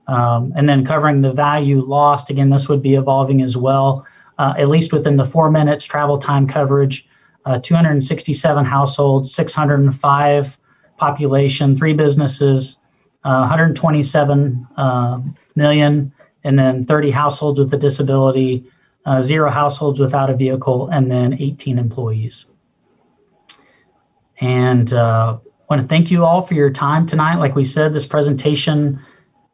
Um, and then covering the value lost, again, this would be evolving as well, uh, at least within the four minutes travel time coverage, uh, 267 households, 605 population, three businesses, uh, 127 uh, million, and then 30 households with a disability, uh, zero households without a vehicle, and then 18 employees. And uh, want to thank you all for your time tonight. Like we said, this presentation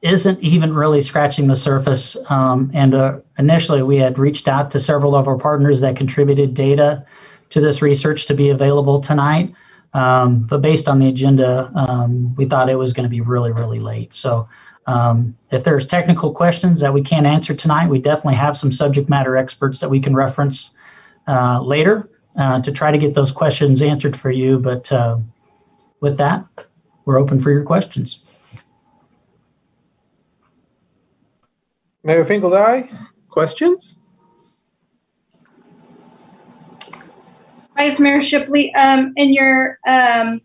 isn't even really scratching the surface. Um, and uh, initially, we had reached out to several of our partners that contributed data to this research to be available tonight. Um, but based on the agenda, um, we thought it was going to be really, really late. So um, if there's technical questions that we can't answer tonight, we definitely have some subject matter experts that we can reference uh, later uh, to try to get those questions answered for you. But uh, with that, we're open for your questions. Mayor Finkeldei, questions? Vice Mayor Shipley, um, in your um,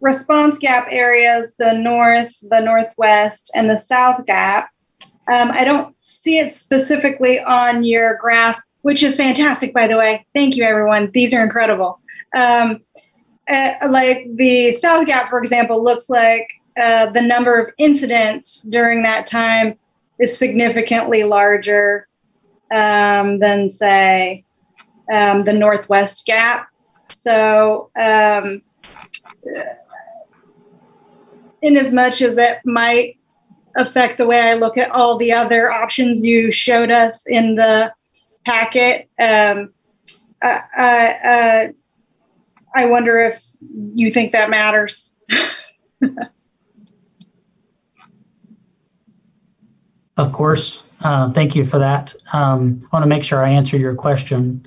response gap areas, the north, the northwest, and the south gap, um, I don't see it specifically on your graph, which is fantastic, by the way. Thank you, everyone. These are incredible. Um, uh, like the south gap, for example, looks like uh, the number of incidents during that time is significantly larger um, than, say, um, the Northwest Gap. So, um, in as much as that might affect the way I look at all the other options you showed us in the packet, um, I, I, I wonder if you think that matters. Of course. Uh, thank you for that. Um, I want to make sure I answer your question.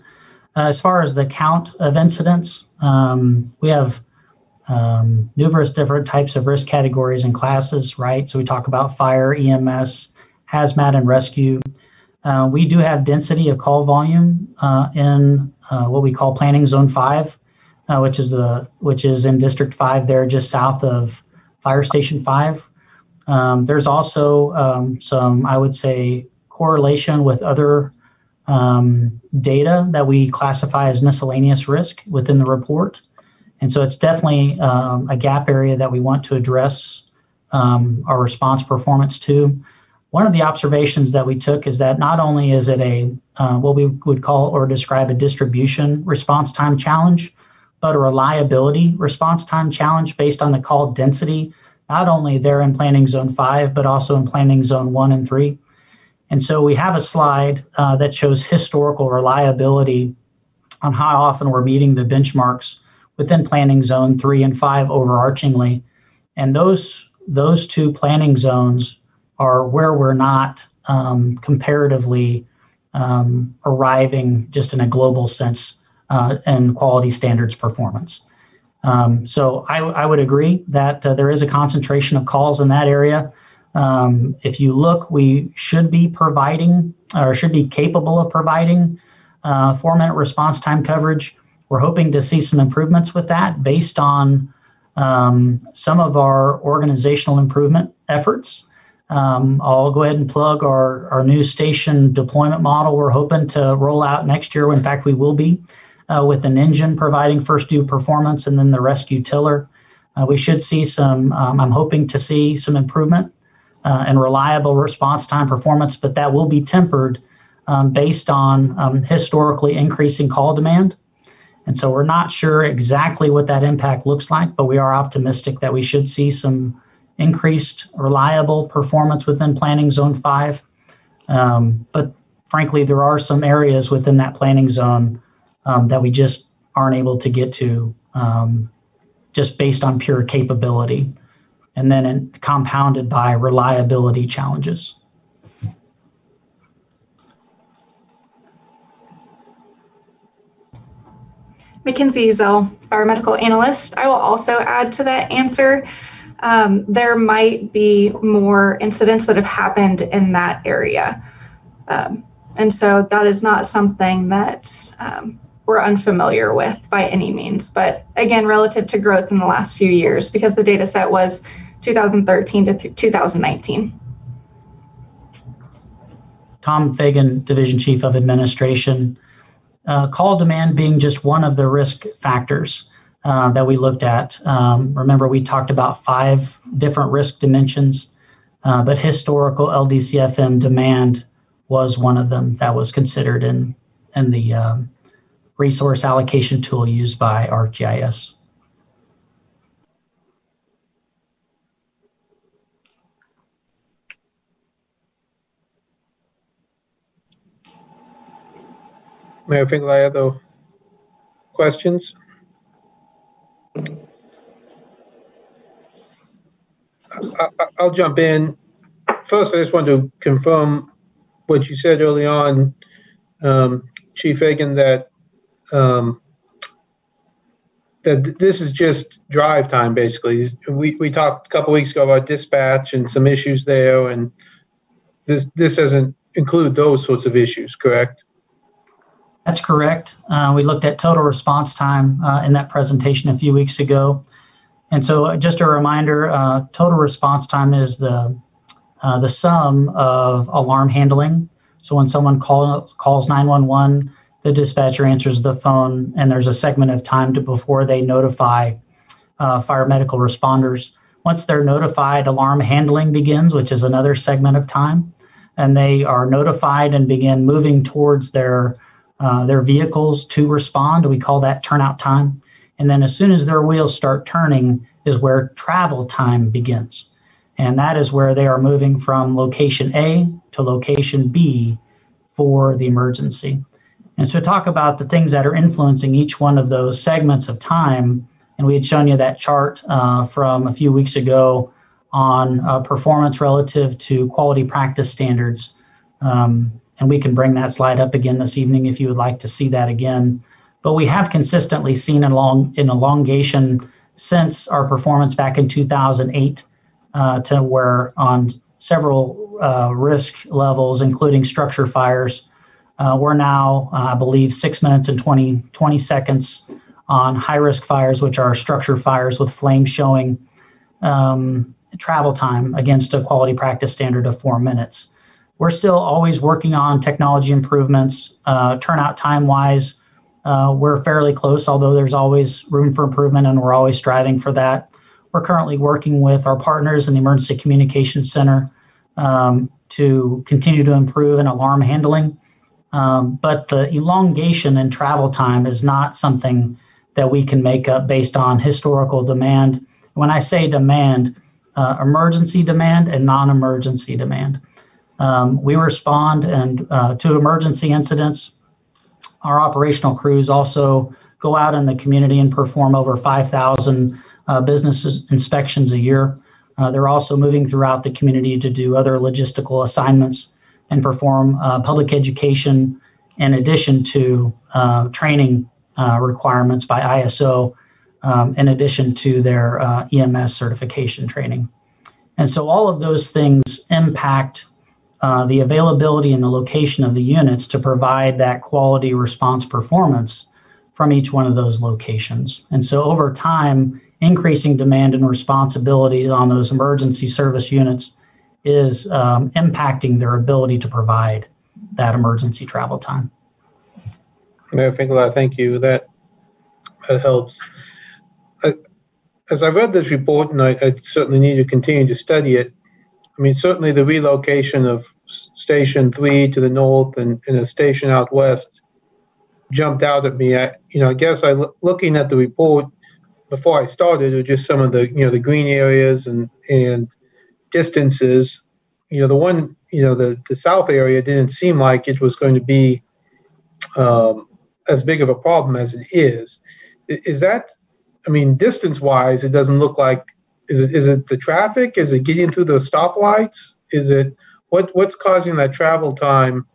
Uh, as far as the count of incidents, um, we have um, numerous different types of risk categories and classes, right? So we talk about fire, EMS, hazmat, and rescue. Uh, we do have density of call volume uh, in uh, what we call Planning Zone Five, uh, which is the which is in District Five, there just south of Fire Station Five. Um, there's also um, some, I would say, correlation with other um, data that we classify as miscellaneous risk within the report. And so it's definitely um, a gap area that we want to address um, our response performance to. One of the observations that we took is that not only is it a uh, what we would call or describe a distribution response time challenge, but a reliability response time challenge based on the call density not only there in planning zone five, but also in planning zone one and three. And so we have a slide uh, that shows historical reliability on how often we're meeting the benchmarks within planning zone three and five overarchingly. And those, those two planning zones are where we're not um, comparatively um, arriving just in a global sense uh, and quality standards performance. Um, so I, I, would agree that uh, there is a concentration of calls in that area. Um, if you look, we should be providing or should be capable of providing uh, four minute response time coverage. We're hoping to see some improvements with that based on um, some of our organizational improvement efforts. Um, I'll go ahead and plug our, our new station deployment model we're hoping to roll out next year. In fact, we will be uh, with an engine providing first due performance and then the rescue tiller. Uh, we should see some, um, I'm hoping to see some improvement uh, and reliable response time performance, but that will be tempered um, based on um, historically increasing call demand. And so we're not sure exactly what that impact looks like, but we are optimistic that we should see some increased reliable performance within planning zone five. Um, but frankly, there are some areas within that planning zone um, that we just aren't able to get to um, just based on pure capability, and then compounded by reliability challenges. Mackenzie Ezell, biomedical analyst. I will also add to that answer. um, there might be more incidents that have happened in that area. Um, and so that is not something that um, we're unfamiliar with by any means. But again, relative to growth in the last few years, because the data set was 2013 to th- 2019. Tom Fagan, Division Chief of Administration. Uh, call demand being just one of the risk factors uh, that we looked at. Um, remember, we talked about five different risk dimensions, uh, but historical LDCFM demand was one of them that was considered in, in the um, resource allocation tool used by ArcGIS. Mayor other questions? I, will jump in. First, I just want to confirm what you said early on, um, Chief Fagan, that um, that this is just drive time, basically. We, we talked a couple weeks ago about dispatch and some issues there, and this this doesn't include those sorts of issues, correct? That's correct. Uh, we looked at total response time uh, in that presentation a few weeks ago. And so, uh, just a reminder uh, total response time is the, uh, the sum of alarm handling. So, when someone call, calls 911, the dispatcher answers the phone, and there's a segment of time to before they notify uh, fire medical responders. Once they're notified, alarm handling begins, which is another segment of time. And they are notified and begin moving towards their uh, their vehicles to respond. We call that turnout time. And then as soon as their wheels start turning is where travel time begins. And that is where they are moving from location A to location B for the emergency. And so talk about the things that are influencing each one of those segments of time. And we had shown you that chart uh, from a few weeks ago on uh, performance relative to quality practice standards. Um, and we can bring that slide up again this evening if you would like to see that again. But we have consistently seen an, an elongation since our performance back in 2008 uh, to where on several uh, risk levels, including structure fires, uh, we're now, uh, I believe, six minutes and 20, 20 seconds on high risk fires, which are structure fires with flames showing um, travel time against a quality practice standard of four minutes we're still always working on technology improvements. Uh, turnout time wise, uh, we're fairly close, although there's always room for improvement and we're always striving for that. We're currently working with our partners in the Emergency Communications Center um, to continue to improve in alarm handling. Um, but the elongation in travel time is not something that we can make up based on historical demand. When I say demand, uh, emergency demand and non emergency demand. Um, we respond and uh, to emergency incidents. Our operational crews also go out in the community and perform over 5,000 uh, business inspections a year. Uh, they're also moving throughout the community to do other logistical assignments and perform uh, public education in addition to uh, training uh, requirements by ISO, um, in addition to their EMS certification training. And so all of those things impact uh, the availability and the location of the units to provide that quality response performance from each one of those locations. And so over time, increasing demand and responsibility on those emergency service units is um, impacting their ability to provide that emergency travel time. Mayor I thank you. That that helps. I, as I read this report, and I, I certainly need to continue to study it, I mean, certainly the relocation of Station 3 to the north and, and a station out west jumped out at me. I, you know, I guess I looking at the report before I started, or just some of the, you know, the green areas and, and distances. You know, the one, you know, the, the south area didn't seem like it was going to be um, as big of a problem as it is. Is that, I mean, distance wise, it doesn't look like is it is it the traffic? Is it getting through those stoplights? Is it what what's causing that travel time?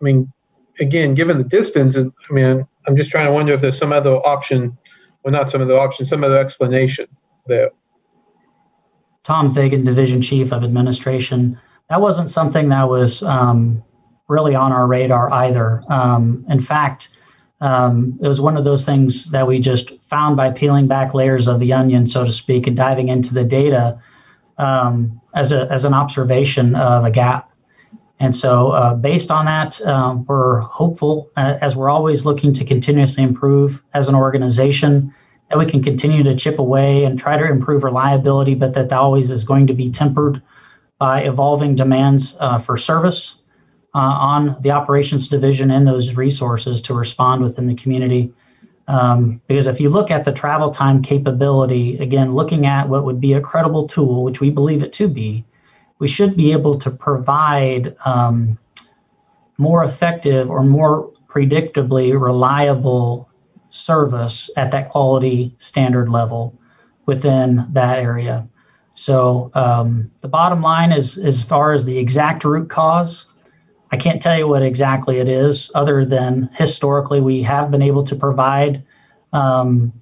I mean, again, given the distance, I mean, I'm just trying to wonder if there's some other option, well, not some other option, some other explanation there. Tom Fagan, Division Chief of Administration. That wasn't something that was um, really on our radar either. Um, in fact, um, it was one of those things that we just found by peeling back layers of the onion, so to speak, and diving into the data um, as, a, as an observation of a gap. And so, uh, based on that, uh, we're hopeful, uh, as we're always looking to continuously improve as an organization, that we can continue to chip away and try to improve reliability, but that always is going to be tempered by evolving demands uh, for service uh, on the operations division and those resources to respond within the community. Um, because if you look at the travel time capability, again, looking at what would be a credible tool, which we believe it to be, we should be able to provide um, more effective or more predictably reliable service at that quality standard level within that area. So um, the bottom line is, as far as the exact root cause, I can't tell you what exactly it is, other than historically we have been able to provide um,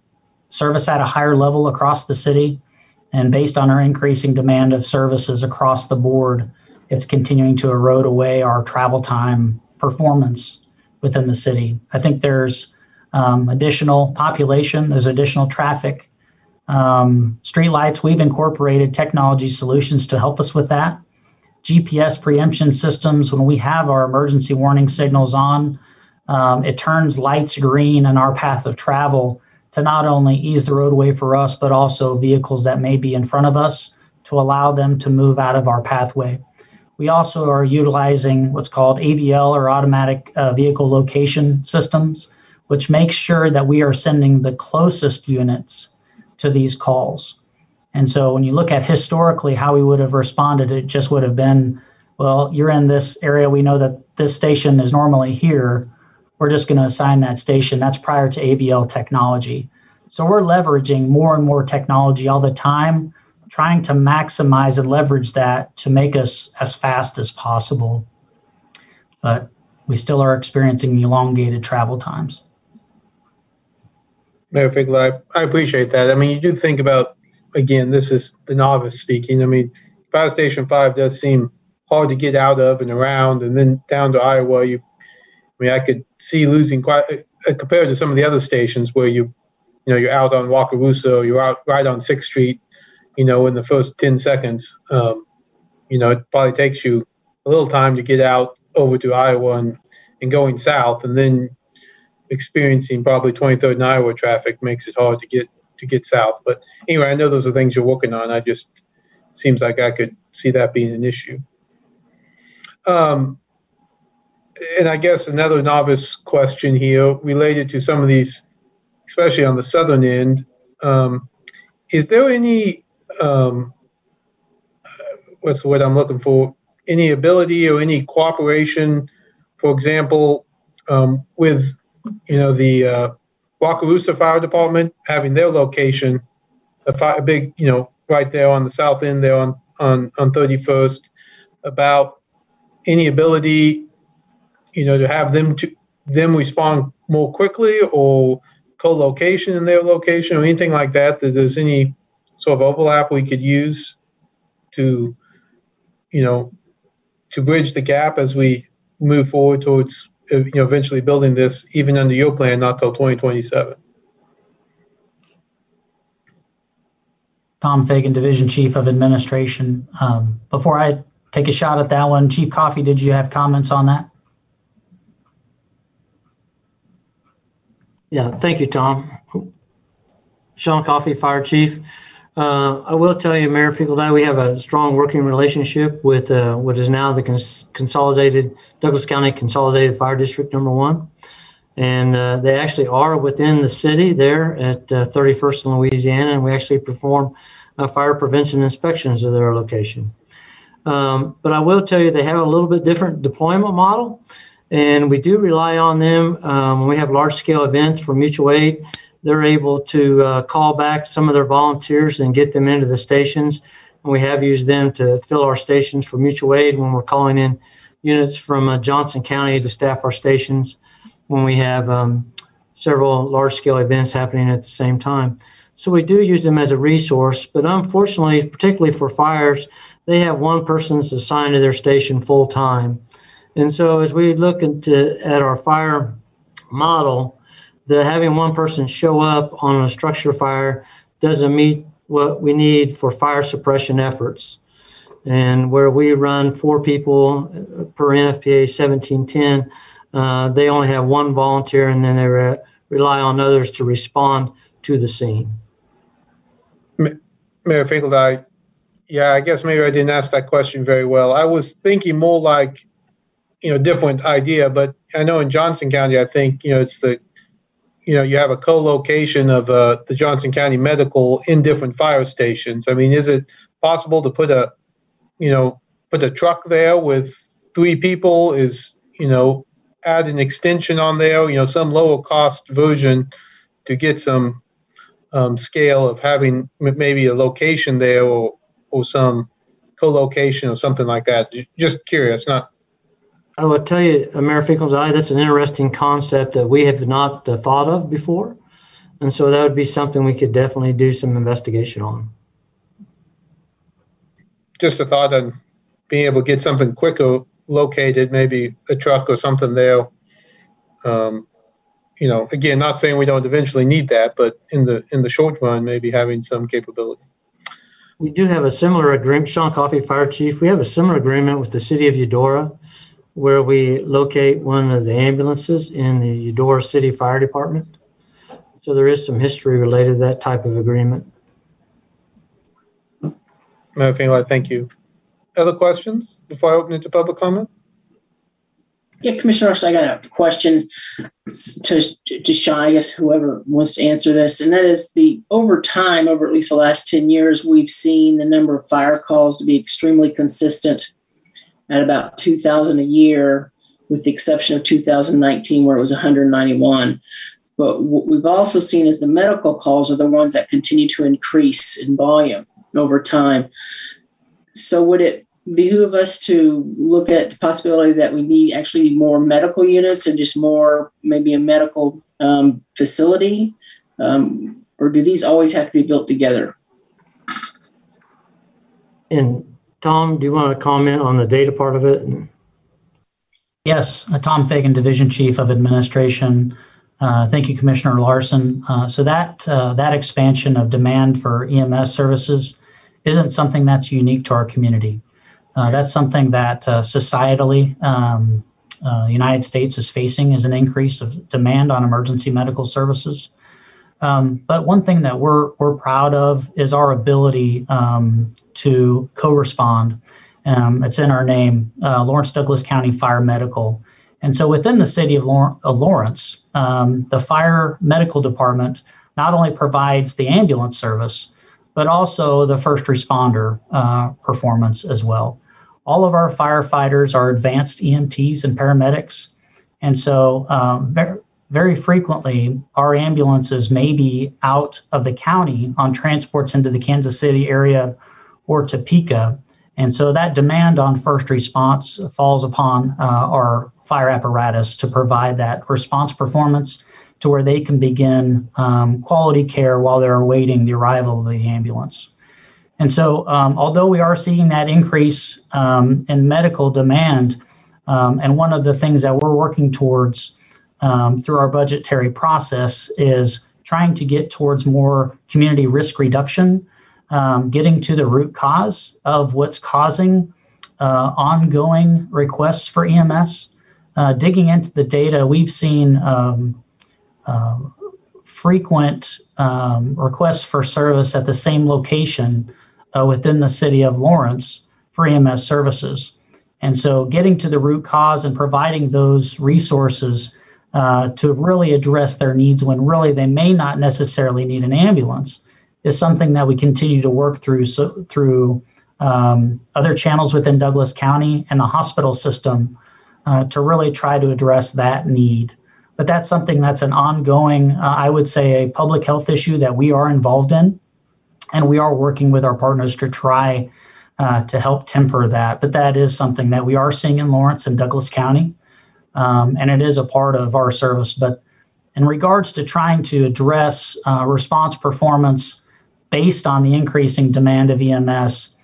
service at a higher level across the city. And based on our increasing demand of services across the board, it's continuing to erode away our travel time performance within the city. I think there's um, additional population, there's additional traffic. Um, streetlights, we've incorporated technology solutions to help us with that. GPS preemption systems, when we have our emergency warning signals on, um, it turns lights green in our path of travel to not only ease the roadway for us, but also vehicles that may be in front of us to allow them to move out of our pathway. We also are utilizing what's called AVL or automatic uh, vehicle location systems, which makes sure that we are sending the closest units to these calls. And so when you look at historically how we would have responded, it just would have been, well, you're in this area. We know that this station is normally here. We're just going to assign that station. That's prior to AVL technology. So we're leveraging more and more technology all the time, trying to maximize and leverage that to make us as fast as possible. But we still are experiencing elongated travel times. Figler, I, I appreciate that. I mean, you do think about again, this is the novice speaking. I mean, Power Station 5 does seem hard to get out of and around, and then down to Iowa, you, I mean, I could see losing quite uh, compared to some of the other stations where you, you know, you're out on Wakarusa, you're out right on Sixth Street, you know, in the first 10 seconds. Um, you know, it probably takes you a little time to get out over to Iowa and, and going south, and then experiencing probably 23rd and Iowa traffic makes it hard to get to get south. But anyway, I know those are things you're working on. I just seems like I could see that being an issue. Um, and I guess another novice question here related to some of these, especially on the southern end. Um, is there any, um, what's the word I'm looking for? Any ability or any cooperation, for example, um, with, you know, the uh, Wakarusa Fire Department having their location, a, fi- a big, you know, right there on the south end there on, on, on 31st, about any ability, you know, to have them to them respond more quickly or co-location in their location or anything like that, that there's any sort of overlap we could use to, you know, to bridge the gap as we move forward towards you know, eventually building this even under your plan, not till 2027. Tom Fagan, Division Chief of Administration. Um, before I take a shot at that one, Chief Coffey, did you have comments on that? Yeah, thank you, Tom. Sean Coffey, Fire Chief. Uh, I will tell you, Mayor Finkeldei, we have a strong working relationship with uh, what is now the cons- consolidated Douglas County Consolidated Fire District Number One, and uh, they actually are within the city there at 31st in Louisiana, and we actually perform fire prevention inspections of their location. Um, but I will tell you, they have a little bit different deployment model, and we do rely on them um, when we have large scale events for mutual aid they're able to uh, call back some of their volunteers and get them into the stations. And we have used them to fill our stations for mutual aid when we're calling in units from uh, Johnson County to staff our stations when we have um, several large scale events happening at the same time. So we do use them as a resource, but unfortunately, particularly for fires, they have one person assigned to their station full time. And so as we look into at our fire model, the having one person show up on a structure fire doesn't meet what we need for fire suppression efforts. And where we run four people per NFPA 1710, uh, they only have one volunteer and then they re- rely on others to respond to the scene. Mayor Finkeldei, yeah, I guess maybe I didn't ask that question very well. I was thinking more like, you know, different idea, but I know in Johnson County, I think, you know, it's the, you know, you have a co-location of uh, the Johnson County Medical in different fire stations. I mean, is it possible to put a, you know, put a truck there with three people? Is you know, add an extension on there? You know, some lower cost version to get some um, scale of having maybe a location there or or some co-location or something like that. Just curious, not I will tell you, Mayor Finkeldei, that's an interesting concept that we have not uh, thought of before. And so that would be something we could definitely do some investigation on. just a thought on being able to get something quicker located, maybe a truck or something there. Um, you know, again, not saying we don't eventually need that, but in the in the short run, maybe having some capability. We do have a similar agreement, Sean Coffey, Fire Chief. We have a similar agreement with the city of Eudora, where we locate one of the ambulances in the Eudora City Fire Department. So there is some history related to that type of agreement. Mayor Finkeldei, thank you. Other questions before I open it to public comment? Yeah, Commissioner Rush, I got a question to, to Shy, I guess whoever wants to answer this, and that is the over time, over at least the last 10 years, we've seen the number of fire calls to be extremely consistent at about 2,000 a year, with the exception of 2019, where it was 191. But what we've also seen is the medical calls are the ones that continue to increase in volume over time. So would it behoove us to look at the possibility that we need actually more medical units and just more maybe a medical um, facility? Um, or do these always have to be built together? And Tom, do you want to comment on the data part of it? Yes, uh, Tom Fagan, Division Chief of Administration. Uh, thank you, Commissioner Larsen. Uh, so that uh, that expansion of demand for EMS services isn't something that's unique to our community. Uh, that's something that uh, societally um, the United States is facing is an increase of demand on emergency medical services. Um, but one thing that we're we're proud of is our ability um, to co-respond. Um, it's in our name, uh, Lawrence Douglas County Fire Medical. And so within the city of, Lawrence, um, the fire medical department not only provides the ambulance service, but also the first responder uh, performance as well. All of our firefighters are advanced EMTs and paramedics. And so um, very, frequently, our ambulances may be out of the county on transports into the Kansas City area or Topeka. And so that demand on first response falls upon uh, our fire apparatus to provide that response performance to where they can begin um, quality care while they're awaiting the arrival of the ambulance. And so, um, although we are seeing that increase um, in medical demand, um, and one of the things that we're working towards um, through our budgetary process is trying to get towards more community risk reduction, um, getting to the root cause of what's causing uh, ongoing requests for EMS. Uh, digging into the data, we've seen um, uh, frequent um, requests for service at the same location uh, within the city of Lawrence for EMS services. And so, getting to the root cause and providing those resources uh, to really address their needs when really they may not necessarily need an ambulance is something that we continue to work through so, through um, other channels within Douglas County and the hospital system uh, to really try to address that need. But that's something that's an ongoing, uh, I would say, a public health issue that we are involved in, and we are working with our partners to try uh, to help temper that. But that is something that we are seeing in Lawrence and Douglas County um, and it is a part of our service. But In regards to trying to address uh, response performance based on the increasing demand of EMS,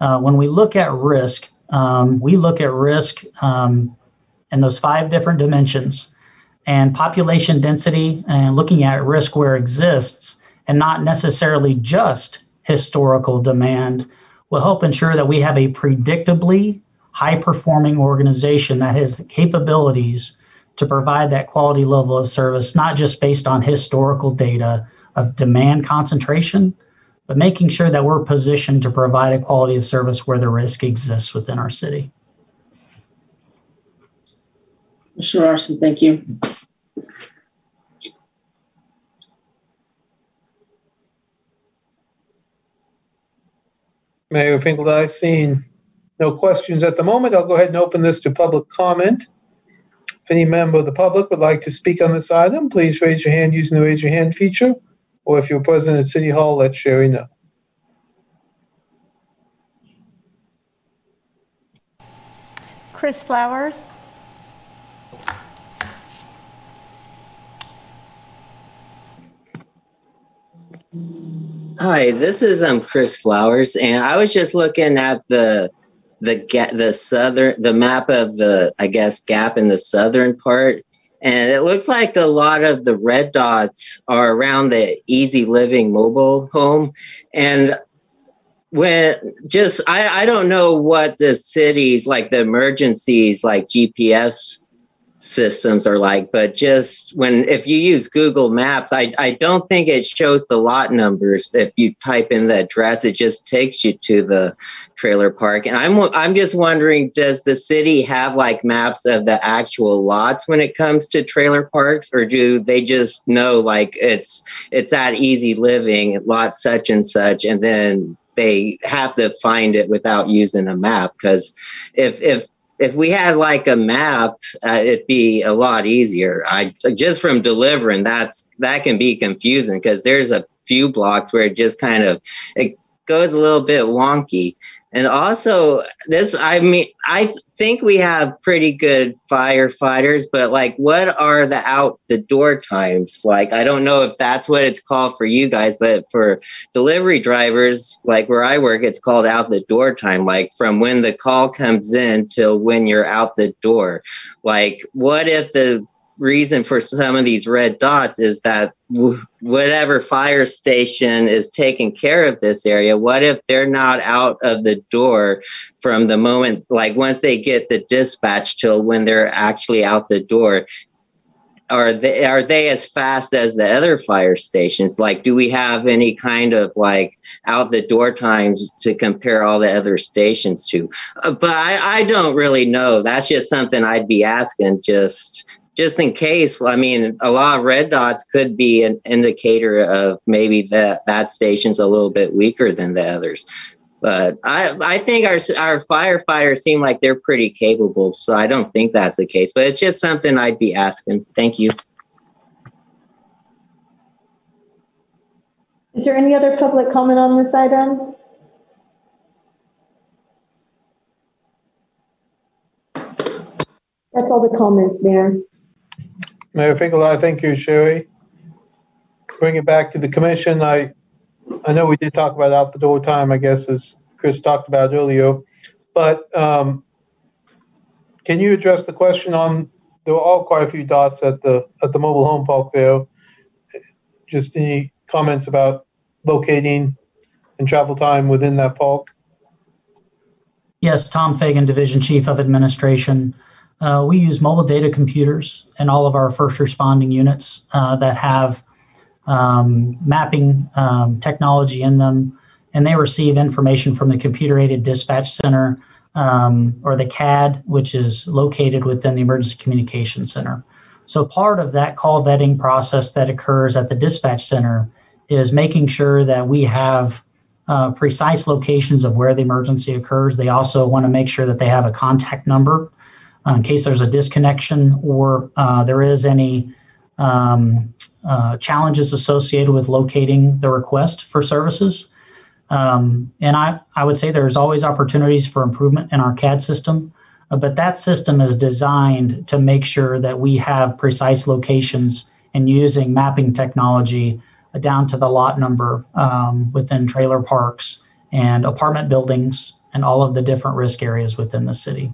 uh, when we look at risk, um, we look at risk um, in those five different dimensions and population density and looking at risk where it exists and not necessarily just historical demand will help ensure that we have a predictably high performing organization that has the capabilities to provide that quality level of service, not just based on historical data of demand concentration, but making sure that we're positioned to provide a quality of service where the risk exists within our city. Mr. Larsen, thank you. Mayor Finkeldei, seeing no questions at the moment, I'll go ahead and open this to public comment. If any member of the public would like to speak on this item, please raise your hand using the raise your hand feature. Or if you're present at City Hall, let Sherry know. Chris Flowers. Hi, this is um Chris Flowers, and I was just looking at the the ga- the southern the map of the I guess gap in the southern part, and it looks like a lot of the red dots are around the Easy Living mobile home, and when just I I don't know what the cities like the emergencies like GPS systems are like but just when if you use google maps i i don't think it shows the lot numbers. If you type in the address it just takes you to the trailer park. And i'm i'm just wondering does the city have like maps of the actual lots when it comes to trailer parks? Or do they just know like it's it's at easy living lot such and such and then they have to find it without using a map? Because if if if we had like a map, uh, it'd be a lot easier. I just from delivering that's that can be confusing because there's a few blocks where it just kind of it goes a little bit wonky. And also, this, I mean, I think we have pretty good firefighters, but like, what are the out the door times? Like, I don't know if that's what it's called for you guys, but for delivery drivers, like where I work, it's called out the door time, like from when the call comes in till when you're out the door. Like, what if the reason for some of these red dots is that w- whatever fire station is taking care of this area what if they're not out of the door from the moment like once they get the dispatch till when they're actually out the door? Are they are they as fast as the other fire stations? Like do we have any kind of like out the door times to compare all the other stations to? Uh, but I, I don't really know. That's just something i'd be asking just just in case i mean a lot of red dots could be an indicator of maybe that that station's a little bit weaker than the others but i i think our our firefighters seem like they're pretty capable so i don't think that's the case but it's just something i'd be asking thank you Is there any other public comment on this item? That's all the comments, Mayor. Mayor Finkeldei, thank you, Sherry. Bring it back to the commission. I, I know we did talk about out the door time, I guess, as Chris talked about earlier. But um, can you address the question on, there were all quite a few dots at the, at the mobile home park there. Just any comments about locating and travel time within that park? Yes, Tom Fagan, Division Chief of Administration. Uh, we use mobile data computers in all of our first responding units uh, that have um, mapping um, technology in them, and they receive information from the computer aided dispatch center um, or the CAD, which is located within the emergency communication center. So, part of that call vetting process that occurs at the dispatch center is making sure that we have uh, precise locations of where the emergency occurs. They also want to make sure that they have a contact number in case there's a disconnection or uh, there is any um, uh, challenges associated with locating the request for services. Um, and I, I would say there's always opportunities for improvement in our CAD system, uh, but that system is designed to make sure that we have precise locations and using mapping technology down to the lot number um, within trailer parks and apartment buildings and all of the different risk areas within the city.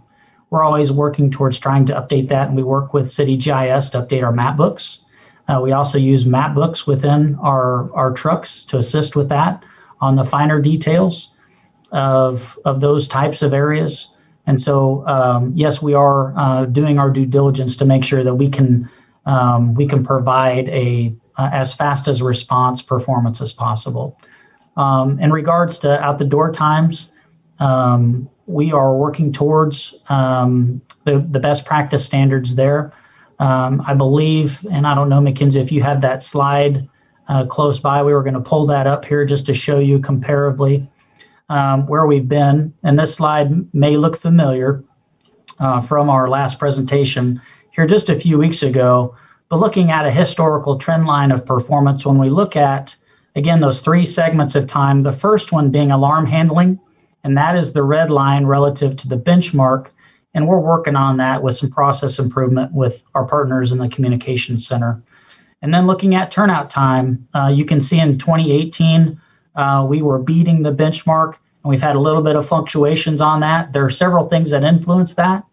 We're always working towards trying to update that, and we work with City GIS to update our map books. Uh, we also use map books within our, our trucks to assist with that on the finer details of, of those types of areas. And so, um, yes, we are uh, doing our due diligence to make sure that we can um, we can provide a uh, as fast as response performance as possible. Um, in regards to out the door times, um, we are working towards um, the the best practice standards there. Um, I believe, and I don't know, Mackenzie, if you have that slide uh, close by, we were going to pull that up here just to show you comparably um, where we've been. And this slide may look familiar uh, from our last presentation here just a few weeks ago, but looking at a historical trend line of performance, when we look at, again, those three segments of time, the first one being alarm handling, and that is the red line relative to the benchmark. And we're working on that with some process improvement with our partners in the communications center. And then looking at turnout time, uh, you can see in 2018, uh, we were beating the benchmark, and we've had a little bit of fluctuations on that. There are several things that influence that.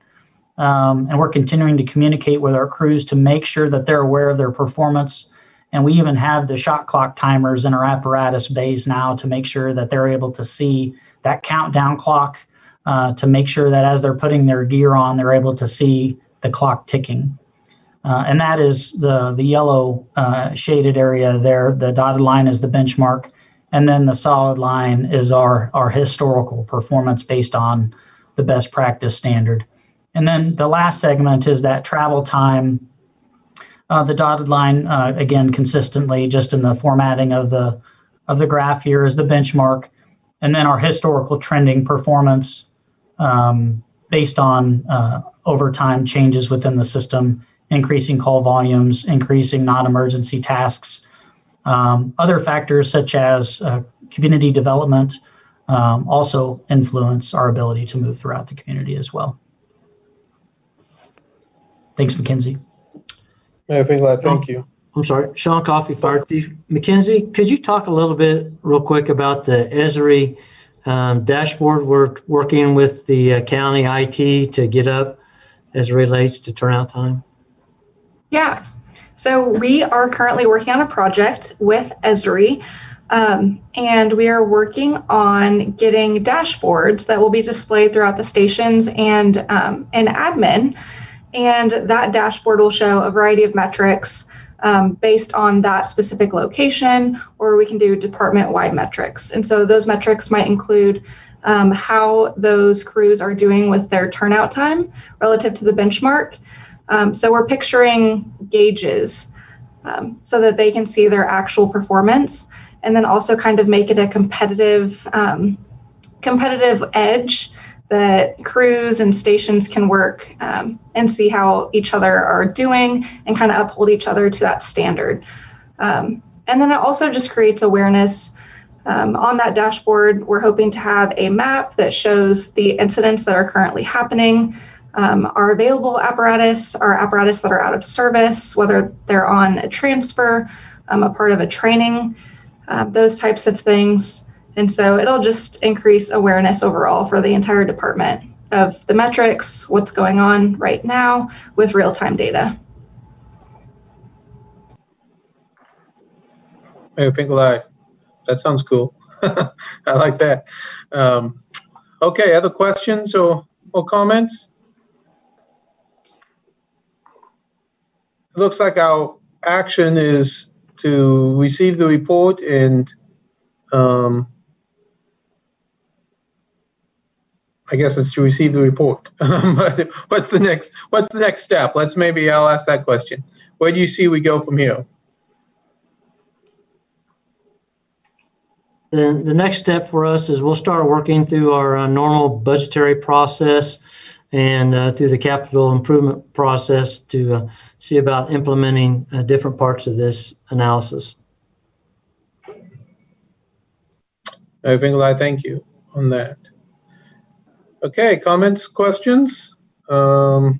Um, and we're continuing to communicate with our crews to make sure that they're aware of their performance. And we even have the shot clock timers in our apparatus bays now to make sure that they're able to see that countdown clock uh, to make sure that as they're putting their gear on, they're able to see the clock ticking. Uh, and that is the, the yellow uh, shaded area there. The dotted line is the benchmark. And then the solid line is our, our historical performance based on the best practice standard. And then the last segment is that travel time. Uh, the dotted line, uh, again, consistently, just in the formatting of the of the graph here, is the benchmark, and then our historical trending performance um, based on uh, overtime changes within the system, increasing call volumes, increasing non-emergency tasks, um, other factors such as uh, community development um, also influence our ability to move throughout the community as well. Thanks, Mackenzie. Mayor Finkeldei, thank you. I'm sorry, Sean Coffey, Fire Chief. Mackenzie, could you talk a little bit, real quick, about the Esri um, dashboard we're working with the uh, county IT to get up as it relates to turnout time? Yeah. So we are currently working on a project with Esri. Um, and we are working on getting dashboards that will be displayed throughout the stations and um, and admin and that dashboard will show a variety of metrics um, based on that specific location, or we can do department wide metrics. And so those metrics might include um, how those crews are doing with their turnout time relative to the benchmark. Um, so we're picturing gauges um, so that they can see their actual performance and then also kind of make it a competitive um, competitive edge that crews and stations can work um, and see how each other are doing and kind of uphold each other to that standard. Um, and then it also just creates awareness. Um, on that dashboard, we're hoping to have a map that shows the incidents that are currently happening, um, our available apparatus, our apparatus that are out of service, whether they're on a transfer, um, a part of a training, uh, those types of things. And so it'll just increase awareness overall for the entire department of the metrics, what's going on right now with real time data. Mayor Finkeldei, that sounds cool. *laughs* I like that. Um, okay, other questions or, or comments? It looks like our action is to receive the report and um, I guess it's to receive the report. *laughs* what's the next? What's the next step? Let's maybe I'll ask that question. Where do you see we go from here? The, the next step for us is we'll start working through our uh, normal budgetary process and uh, through the capital improvement process to uh, see about implementing uh, different parts of this analysis. I think I thank you on that. Okay, comments, questions? Um,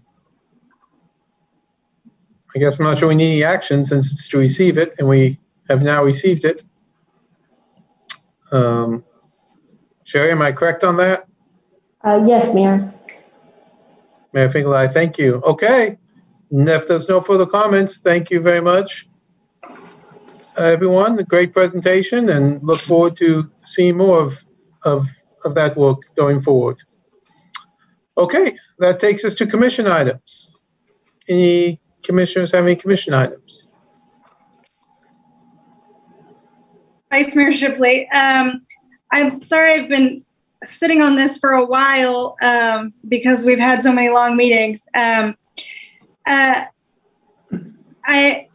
I guess I'm not sure we need any action since it's to receive it, and we have now received it. Um, Sherry, am I correct on that? Uh, yes, Mayor. Mayor Finkeldei, thank you. Okay. And if there's no further comments, thank you very much. Uh, Everyone, great presentation and look forward to seeing more of, of, of that work going forward. Okay, that takes us to commission items. Any commissioners have any commission items? Vice Mayor Shipley, um, I'm sorry I've been sitting on this for a while um, because we've had so many long meetings. Um, uh, I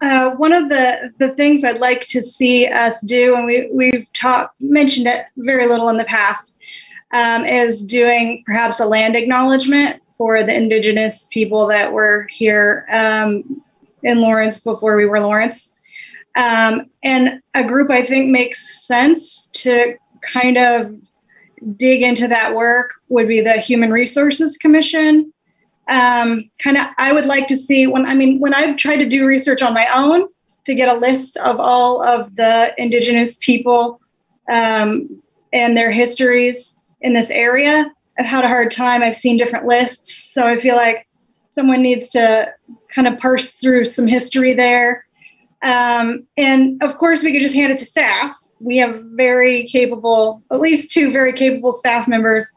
uh, one of the the things I'd like to see us do, and we we've talked mentioned it very little in the past, um, is doing perhaps a land acknowledgement for the indigenous people that were here um, in Lawrence before we were Lawrence. Um, and a group I think makes sense to kind of dig into that work would be the Human Resources Commission. Um, kind of, I would like to see when, I mean, when I've tried to do research on my own to get a list of all of the Indigenous people um, and their histories in this area, I've had a hard time. I've seen different lists. So I feel like someone needs to kind of parse through some history there. Um, and of course, we could just hand it to staff. We have very capable, at least two very capable staff members,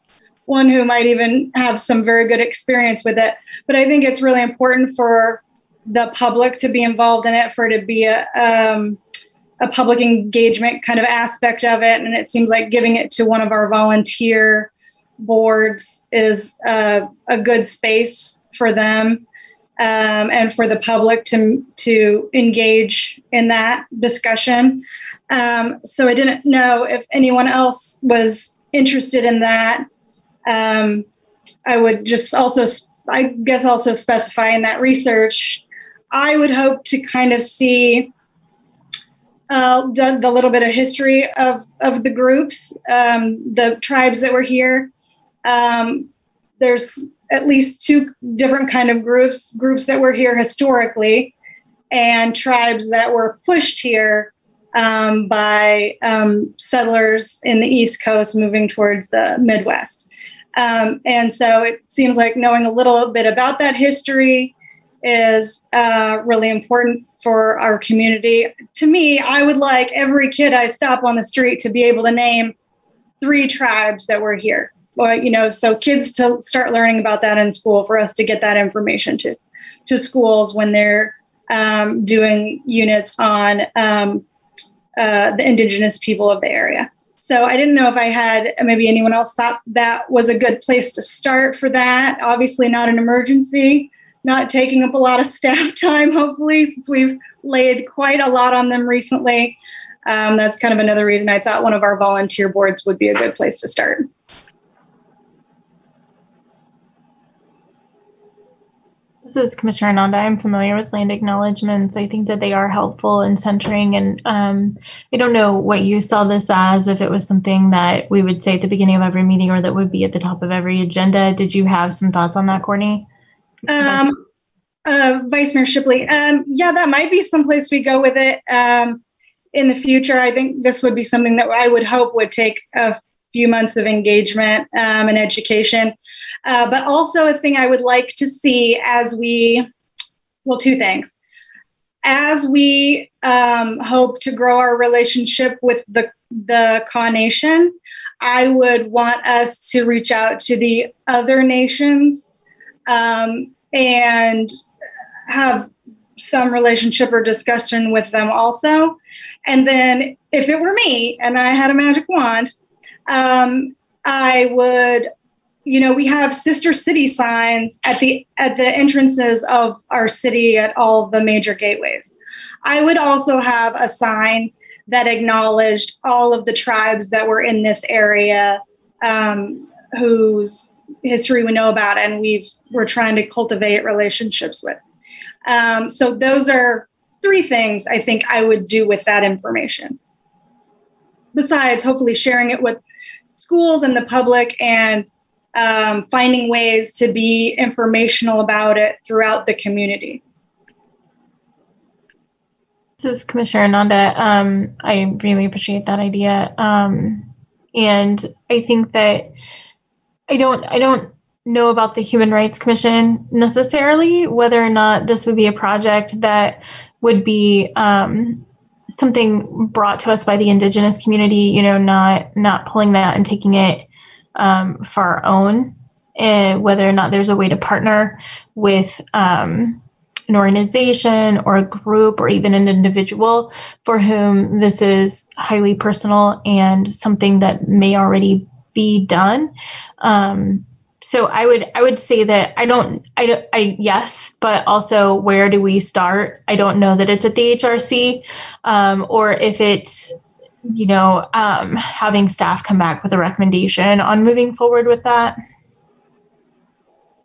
one who might even have some very good experience with it. But I think it's really important for the public to be involved in it, for it to be a, um, a public engagement kind of aspect of it. And it seems like giving it to one of our volunteer boards is a good space for them um, and for the public to to engage in that discussion. Um, so I didn't know if anyone else was interested in that. Um, I would just also, I guess, also specify in that research. I would hope to kind of see uh, the, the little bit of history of of the groups, um, the tribes that were here. Um, there's at least two different kind of groups groups that were here historically and tribes that were pushed here um, by um, settlers in the east coast moving towards the midwest um, and so it seems like knowing a little bit about that history is uh, really important for our community to me i would like every kid i stop on the street to be able to name three tribes that were here well, you know, so kids to start learning about that in school for us to get that information to to schools when they're um, doing units on um, uh, the indigenous people of the area. So I didn't know if I had maybe anyone else thought that was a good place to start for that. Obviously, not an emergency, not taking up a lot of *laughs* staff time. Hopefully, since we've laid quite a lot on them recently. Um, that's kind of another reason I thought one of our volunteer boards would be a good place to start. This is Commissioner Ananda. I'm familiar with land acknowledgements. I think that they are helpful in centering. And um, I don't know what you saw this as, if it was something that we would say at the beginning of every meeting or that would be at the top of every agenda. Did you have some thoughts on that, Courtney? Um, uh, Vice Mayor Shipley. Um, yeah, that might be someplace we go with it um, in the future. I think this would be something that I would hope would take a few months of engagement um, and education. Uh, but also a thing I would like to see as we, well, two things. As we um, hope to grow our relationship with the, the Kaw Nation, I would want us to reach out to the other nations um, and have some relationship or discussion with them also. And then if it were me and I had a magic wand, um, I would you know we have sister city signs at the at the entrances of our city at all the major gateways i would also have a sign that acknowledged all of the tribes that were in this area um, whose history we know about and we've we're trying to cultivate relationships with um, so those are three things i think i would do with that information besides hopefully sharing it with schools and the public and um, finding ways to be informational about it throughout the community. This is Commissioner Ananda. Um, I really appreciate that idea. Um, and I think that I don't I don't know about the Human Rights Commission necessarily, whether or not this would be a project that would be um, something brought to us by the indigenous community, you know, not not pulling that and taking it um, for our own, and whether or not there's a way to partner with um, an organization or a group or even an individual for whom this is highly personal and something that may already be done. Um, so I would I would say that I don't I I yes, but also where do we start? I don't know that it's at the HRC, um, or if it's you know um, having staff come back with a recommendation on moving forward with that.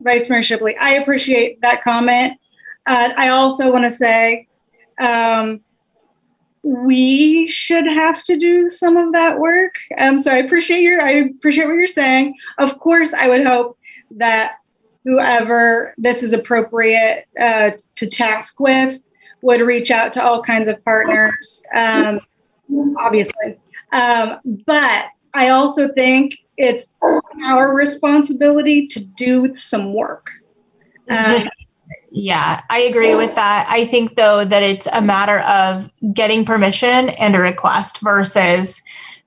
Vice Mayor Shipley, I appreciate that comment. Uh, I also want to say um, we should have to do some of that work. Um, so I appreciate your I appreciate what you're saying. Of course, I would hope that whoever this is appropriate uh, to task with would reach out to all kinds of partners. Um, obviously, um, but I also think it's our responsibility to do some work. Um, yeah, I agree with that. I think though that it's a matter of getting permission and a request versus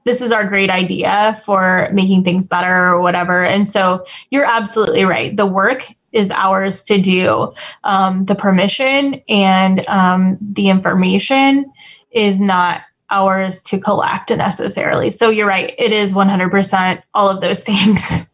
this is our great idea for making things better or whatever. And so you're absolutely right. The work is ours to do. Um, the permission and um, the information is not ours to collect necessarily. So you're right. It is 100% all of those *laughs* things.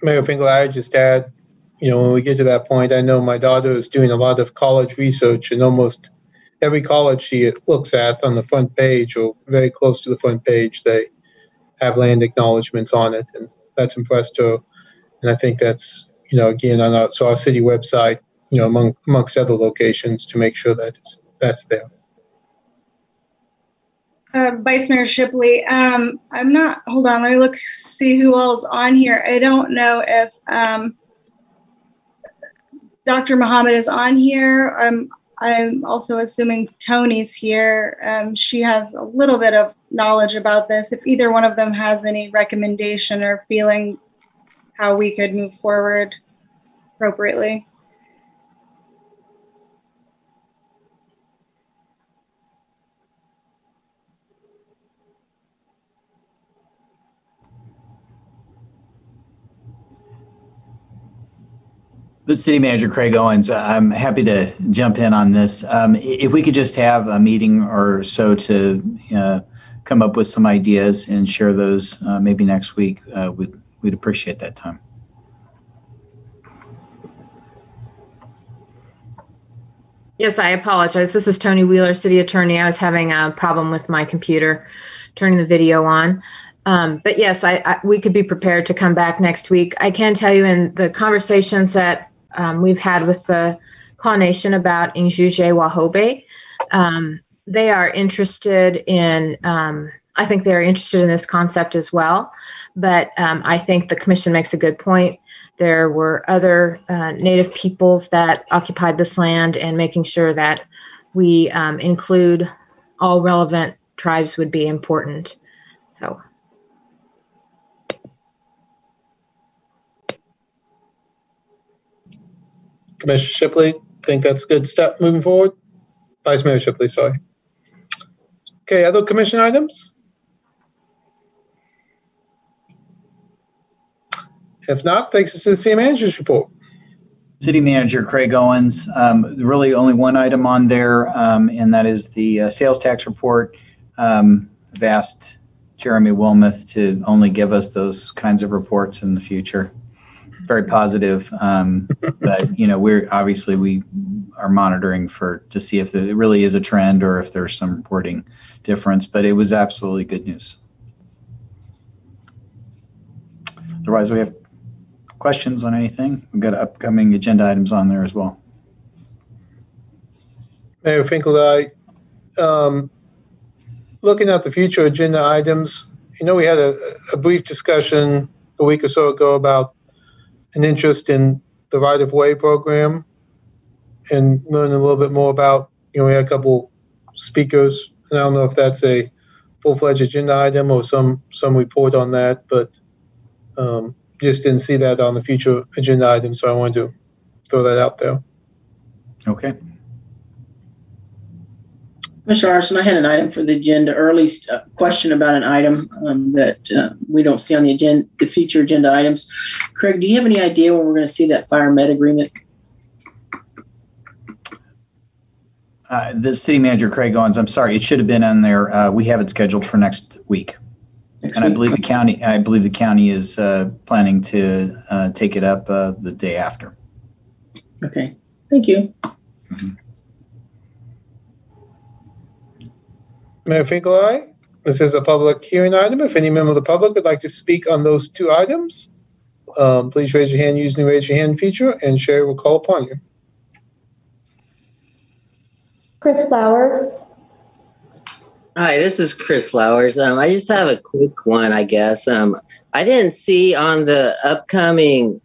Mayor Finkeldei, I just add, you know, when we get to that point, I know my daughter is doing a lot of college research, and almost every college she looks at on the front page or very close to the front page, they have land acknowledgments on it, and that's impressed her. And I think that's, you know, again on our so our city website, you know, among amongst other locations to make sure that that's there. Uh, Vice Mayor Shipley, um, I'm not, hold on, let me look, see who else on here. I don't know if um, Dr. Muhammad is on here. I'm, I'm also assuming Toni's here. Um, she has a little bit of knowledge about this. If either one of them has any recommendation or feeling how we could move forward appropriately. The city manager, Craig Owens, I'm happy to jump in on this. Um, if we could just have a meeting or so to uh, come up with some ideas and share those uh, maybe next week, uh, we'd, we'd appreciate that time. Yes, I apologize. This is Toni Wheeler, City Attorney. I was having a problem with my computer turning the video on. Um, but yes, I, I, we could be prepared to come back next week. I can tell you in the conversations that um, we've had with the Nation about Injuje Wahobe, um, they are interested in, um, I think they're interested in this concept as well. But um, I think the commission makes a good point. There were other uh, Native peoples that occupied this land, and making sure that we um, include all relevant tribes would be important. So. Commissioner Shipley, think that's a good step moving forward? Vice Mayor Shipley, sorry. Okay, other commission items? If not, thanks to the city manager's report. City Manager Craig Owens, um, really only one item on there, um, and that is the uh, sales tax report. Um, I've asked Jeremy Wilmoth to only give us those kinds of reports in the future. Very positive, um, *laughs* but you know we're obviously we are monitoring for to see if it really is a trend or if there's some reporting difference. But it was absolutely good news. Otherwise, we have questions on anything? We've got upcoming agenda items on there as well. Mayor Finkeldei, I, um, looking at the future agenda items, you know, we had a, a brief discussion a week or so ago about an interest in the right-of-way program and learning a little bit more about, you know, we had a couple speakers, and I don't know if that's a full-fledged agenda item or some, some report on that, but um, just didn't see that on the future agenda item, so I wanted to throw that out there. Okay. Commissioner Larsen, I had an item for the agenda, or at least a question about an item um, that uh, we don't see on the agenda, the future agenda items. Craig, do you have any idea when we're going to see that fire med agreement? Uh, the city manager, Craig Owens, I'm sorry, it should have been on there. Uh, we have it scheduled for next week. Next And I believe the county, I believe the county is uh, planning to uh, take it up uh, the day after. Okay, thank you. Mayor Finkeldei, aye. This is a public hearing item. If any member of the public would like to speak on those two items, um, please raise your hand using the raise your hand feature and Sherri will call upon you. Chris Flowers, Hi, this is Chris Flowers. Um, I just have a quick one, I guess. Um, I didn't see on the upcoming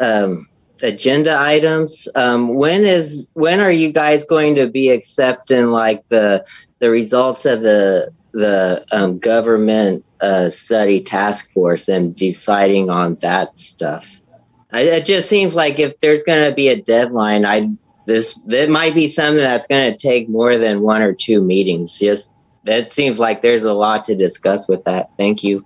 um, agenda items. Um, when is when are you guys going to be accepting like the the results of the the um, government uh, study task force and deciding on that stuff? I, it just seems like if there's going to be a deadline, I this it might be something that's going to take more than one or two meetings. Just it seems like there's a lot to discuss with that. Thank you.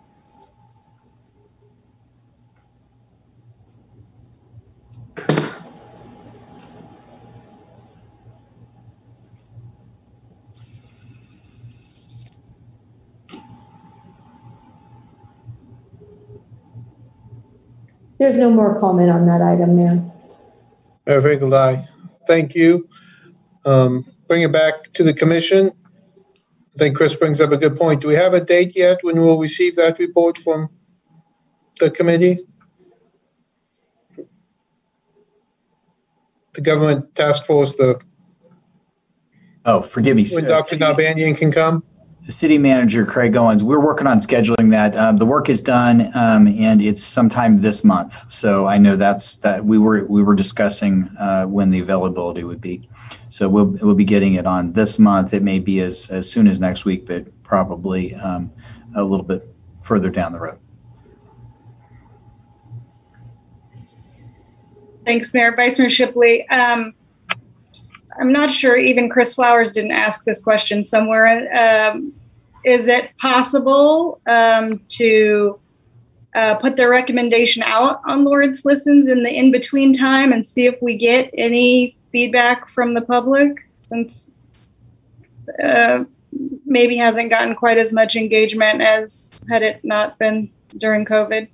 There's no more comment on that item, Mayor. Mayor Finkeldei, aye. Thank you. Um, bring it back to the commission. I think Chris brings up a good point. Do we have a date yet when we'll receive that report from the committee? The government task force, the, Oh, forgive me. when Dr. Nalbandian can come? City manager, Craig Owens, we're working on scheduling that. Um, the work is done, um, and it's sometime this month. So I know that's that we were we were discussing uh, when the availability would be. So we'll we'll be getting it on this month. It may be as as soon as next week, but probably um, a little bit further down the road. Thanks, Mayor. Vice Mayor Shipley. Um, I'm not sure even Chris Flowers didn't ask this question somewhere. Um, is it possible um, to uh, put the recommendation out on Lawrence Listens in the in between time and see if we get any feedback from the public since uh, maybe hasn't gotten quite as much engagement as had it not been during COVID?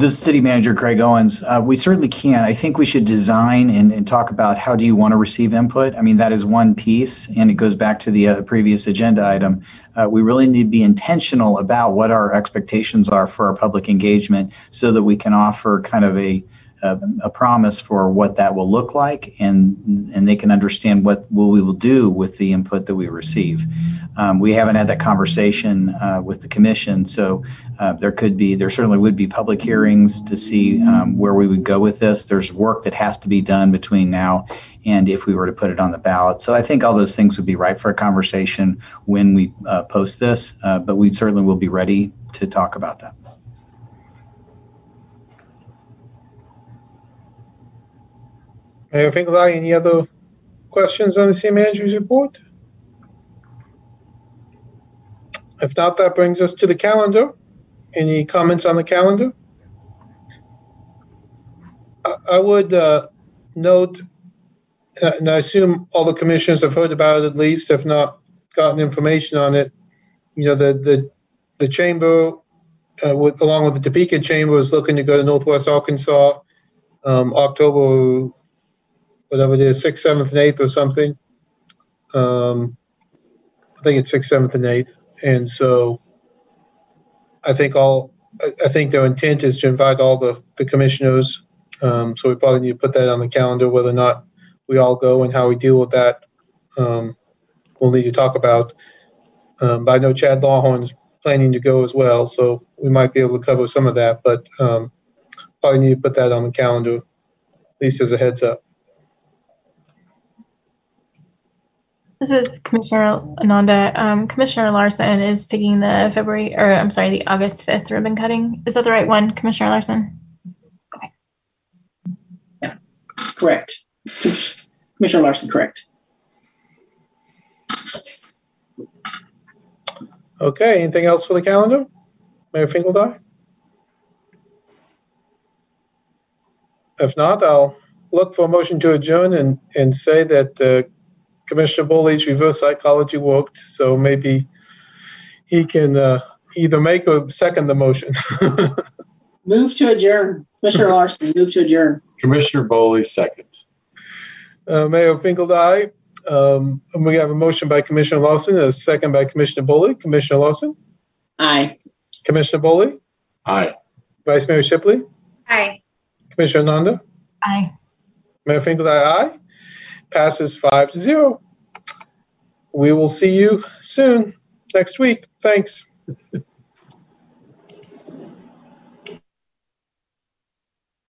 This is city manager Craig Owens. Uh, we certainly can. I think we should design and, and talk about how do you want to receive input. I mean, that is one piece, and it goes back to the uh, previous agenda item. Uh, we really need to be intentional about what our expectations are for our public engagement, so that we can offer kind of a a, a promise for what that will look like, and and they can understand what, what we will do with the input that we receive. Um, we haven't had that conversation uh, with the commission, so uh, there could be, there certainly would be public hearings to see um, where we would go with this. There's work that has to be done between now and if we were to put it on the ballot. So I think all those things would be right for a conversation when we uh, post this, uh, but we certainly will be ready to talk about that. Mayor Finkeldei, aye. Any other questions on the city manager's report? If not, that brings us to the calendar. Any comments on the calendar? I I would uh, note, uh, and I assume all the commissioners have heard about it at least, if not gotten information on it. You know, the, the, the chamber, uh, with, along with the Topeka Chamber, is looking to go to Northwest Arkansas, um, October, whatever it is, sixth, seventh, and eighth or something. Um, I think it's sixth, seventh, and eighth. And so I think all, I, I think their intent is to invite all the, the commissioners. Um, so we probably need to put that on the calendar, whether or not we all go and how we deal with that, um, we'll need to talk about. Um, but I know Chad Lawhorn's planning to go as well, so we might be able to cover some of that, but um, probably need to put that on the calendar, at least as a heads up. This is Commissioner Ananda. Um, Commissioner Larsen is taking the February, or I'm sorry, the August 5th ribbon cutting. Is that the right one, Commissioner Larsen? Correct. Commissioner Larsen, correct. Okay, anything else for the calendar? Mayor Finkeldei? If not, I'll look for a motion to adjourn and, and say that uh, Commissioner Boley's reverse psychology worked, so maybe he can uh, either make or second the motion. *laughs* Move to adjourn. Commissioner *laughs* Larsen, move to adjourn. Commissioner Boley, second. Uh, Mayor Finkeldei, um, and we have a motion by Commissioner Larsen, a second by Commissioner Boley. Commissioner Larsen? Aye. Commissioner Boley? Aye. Vice Mayor Shipley? Aye. Commissioner Nanda? Aye. Mayor Finkeldei, aye. Passes five to zero. We will see you soon, next week. Thanks. *laughs*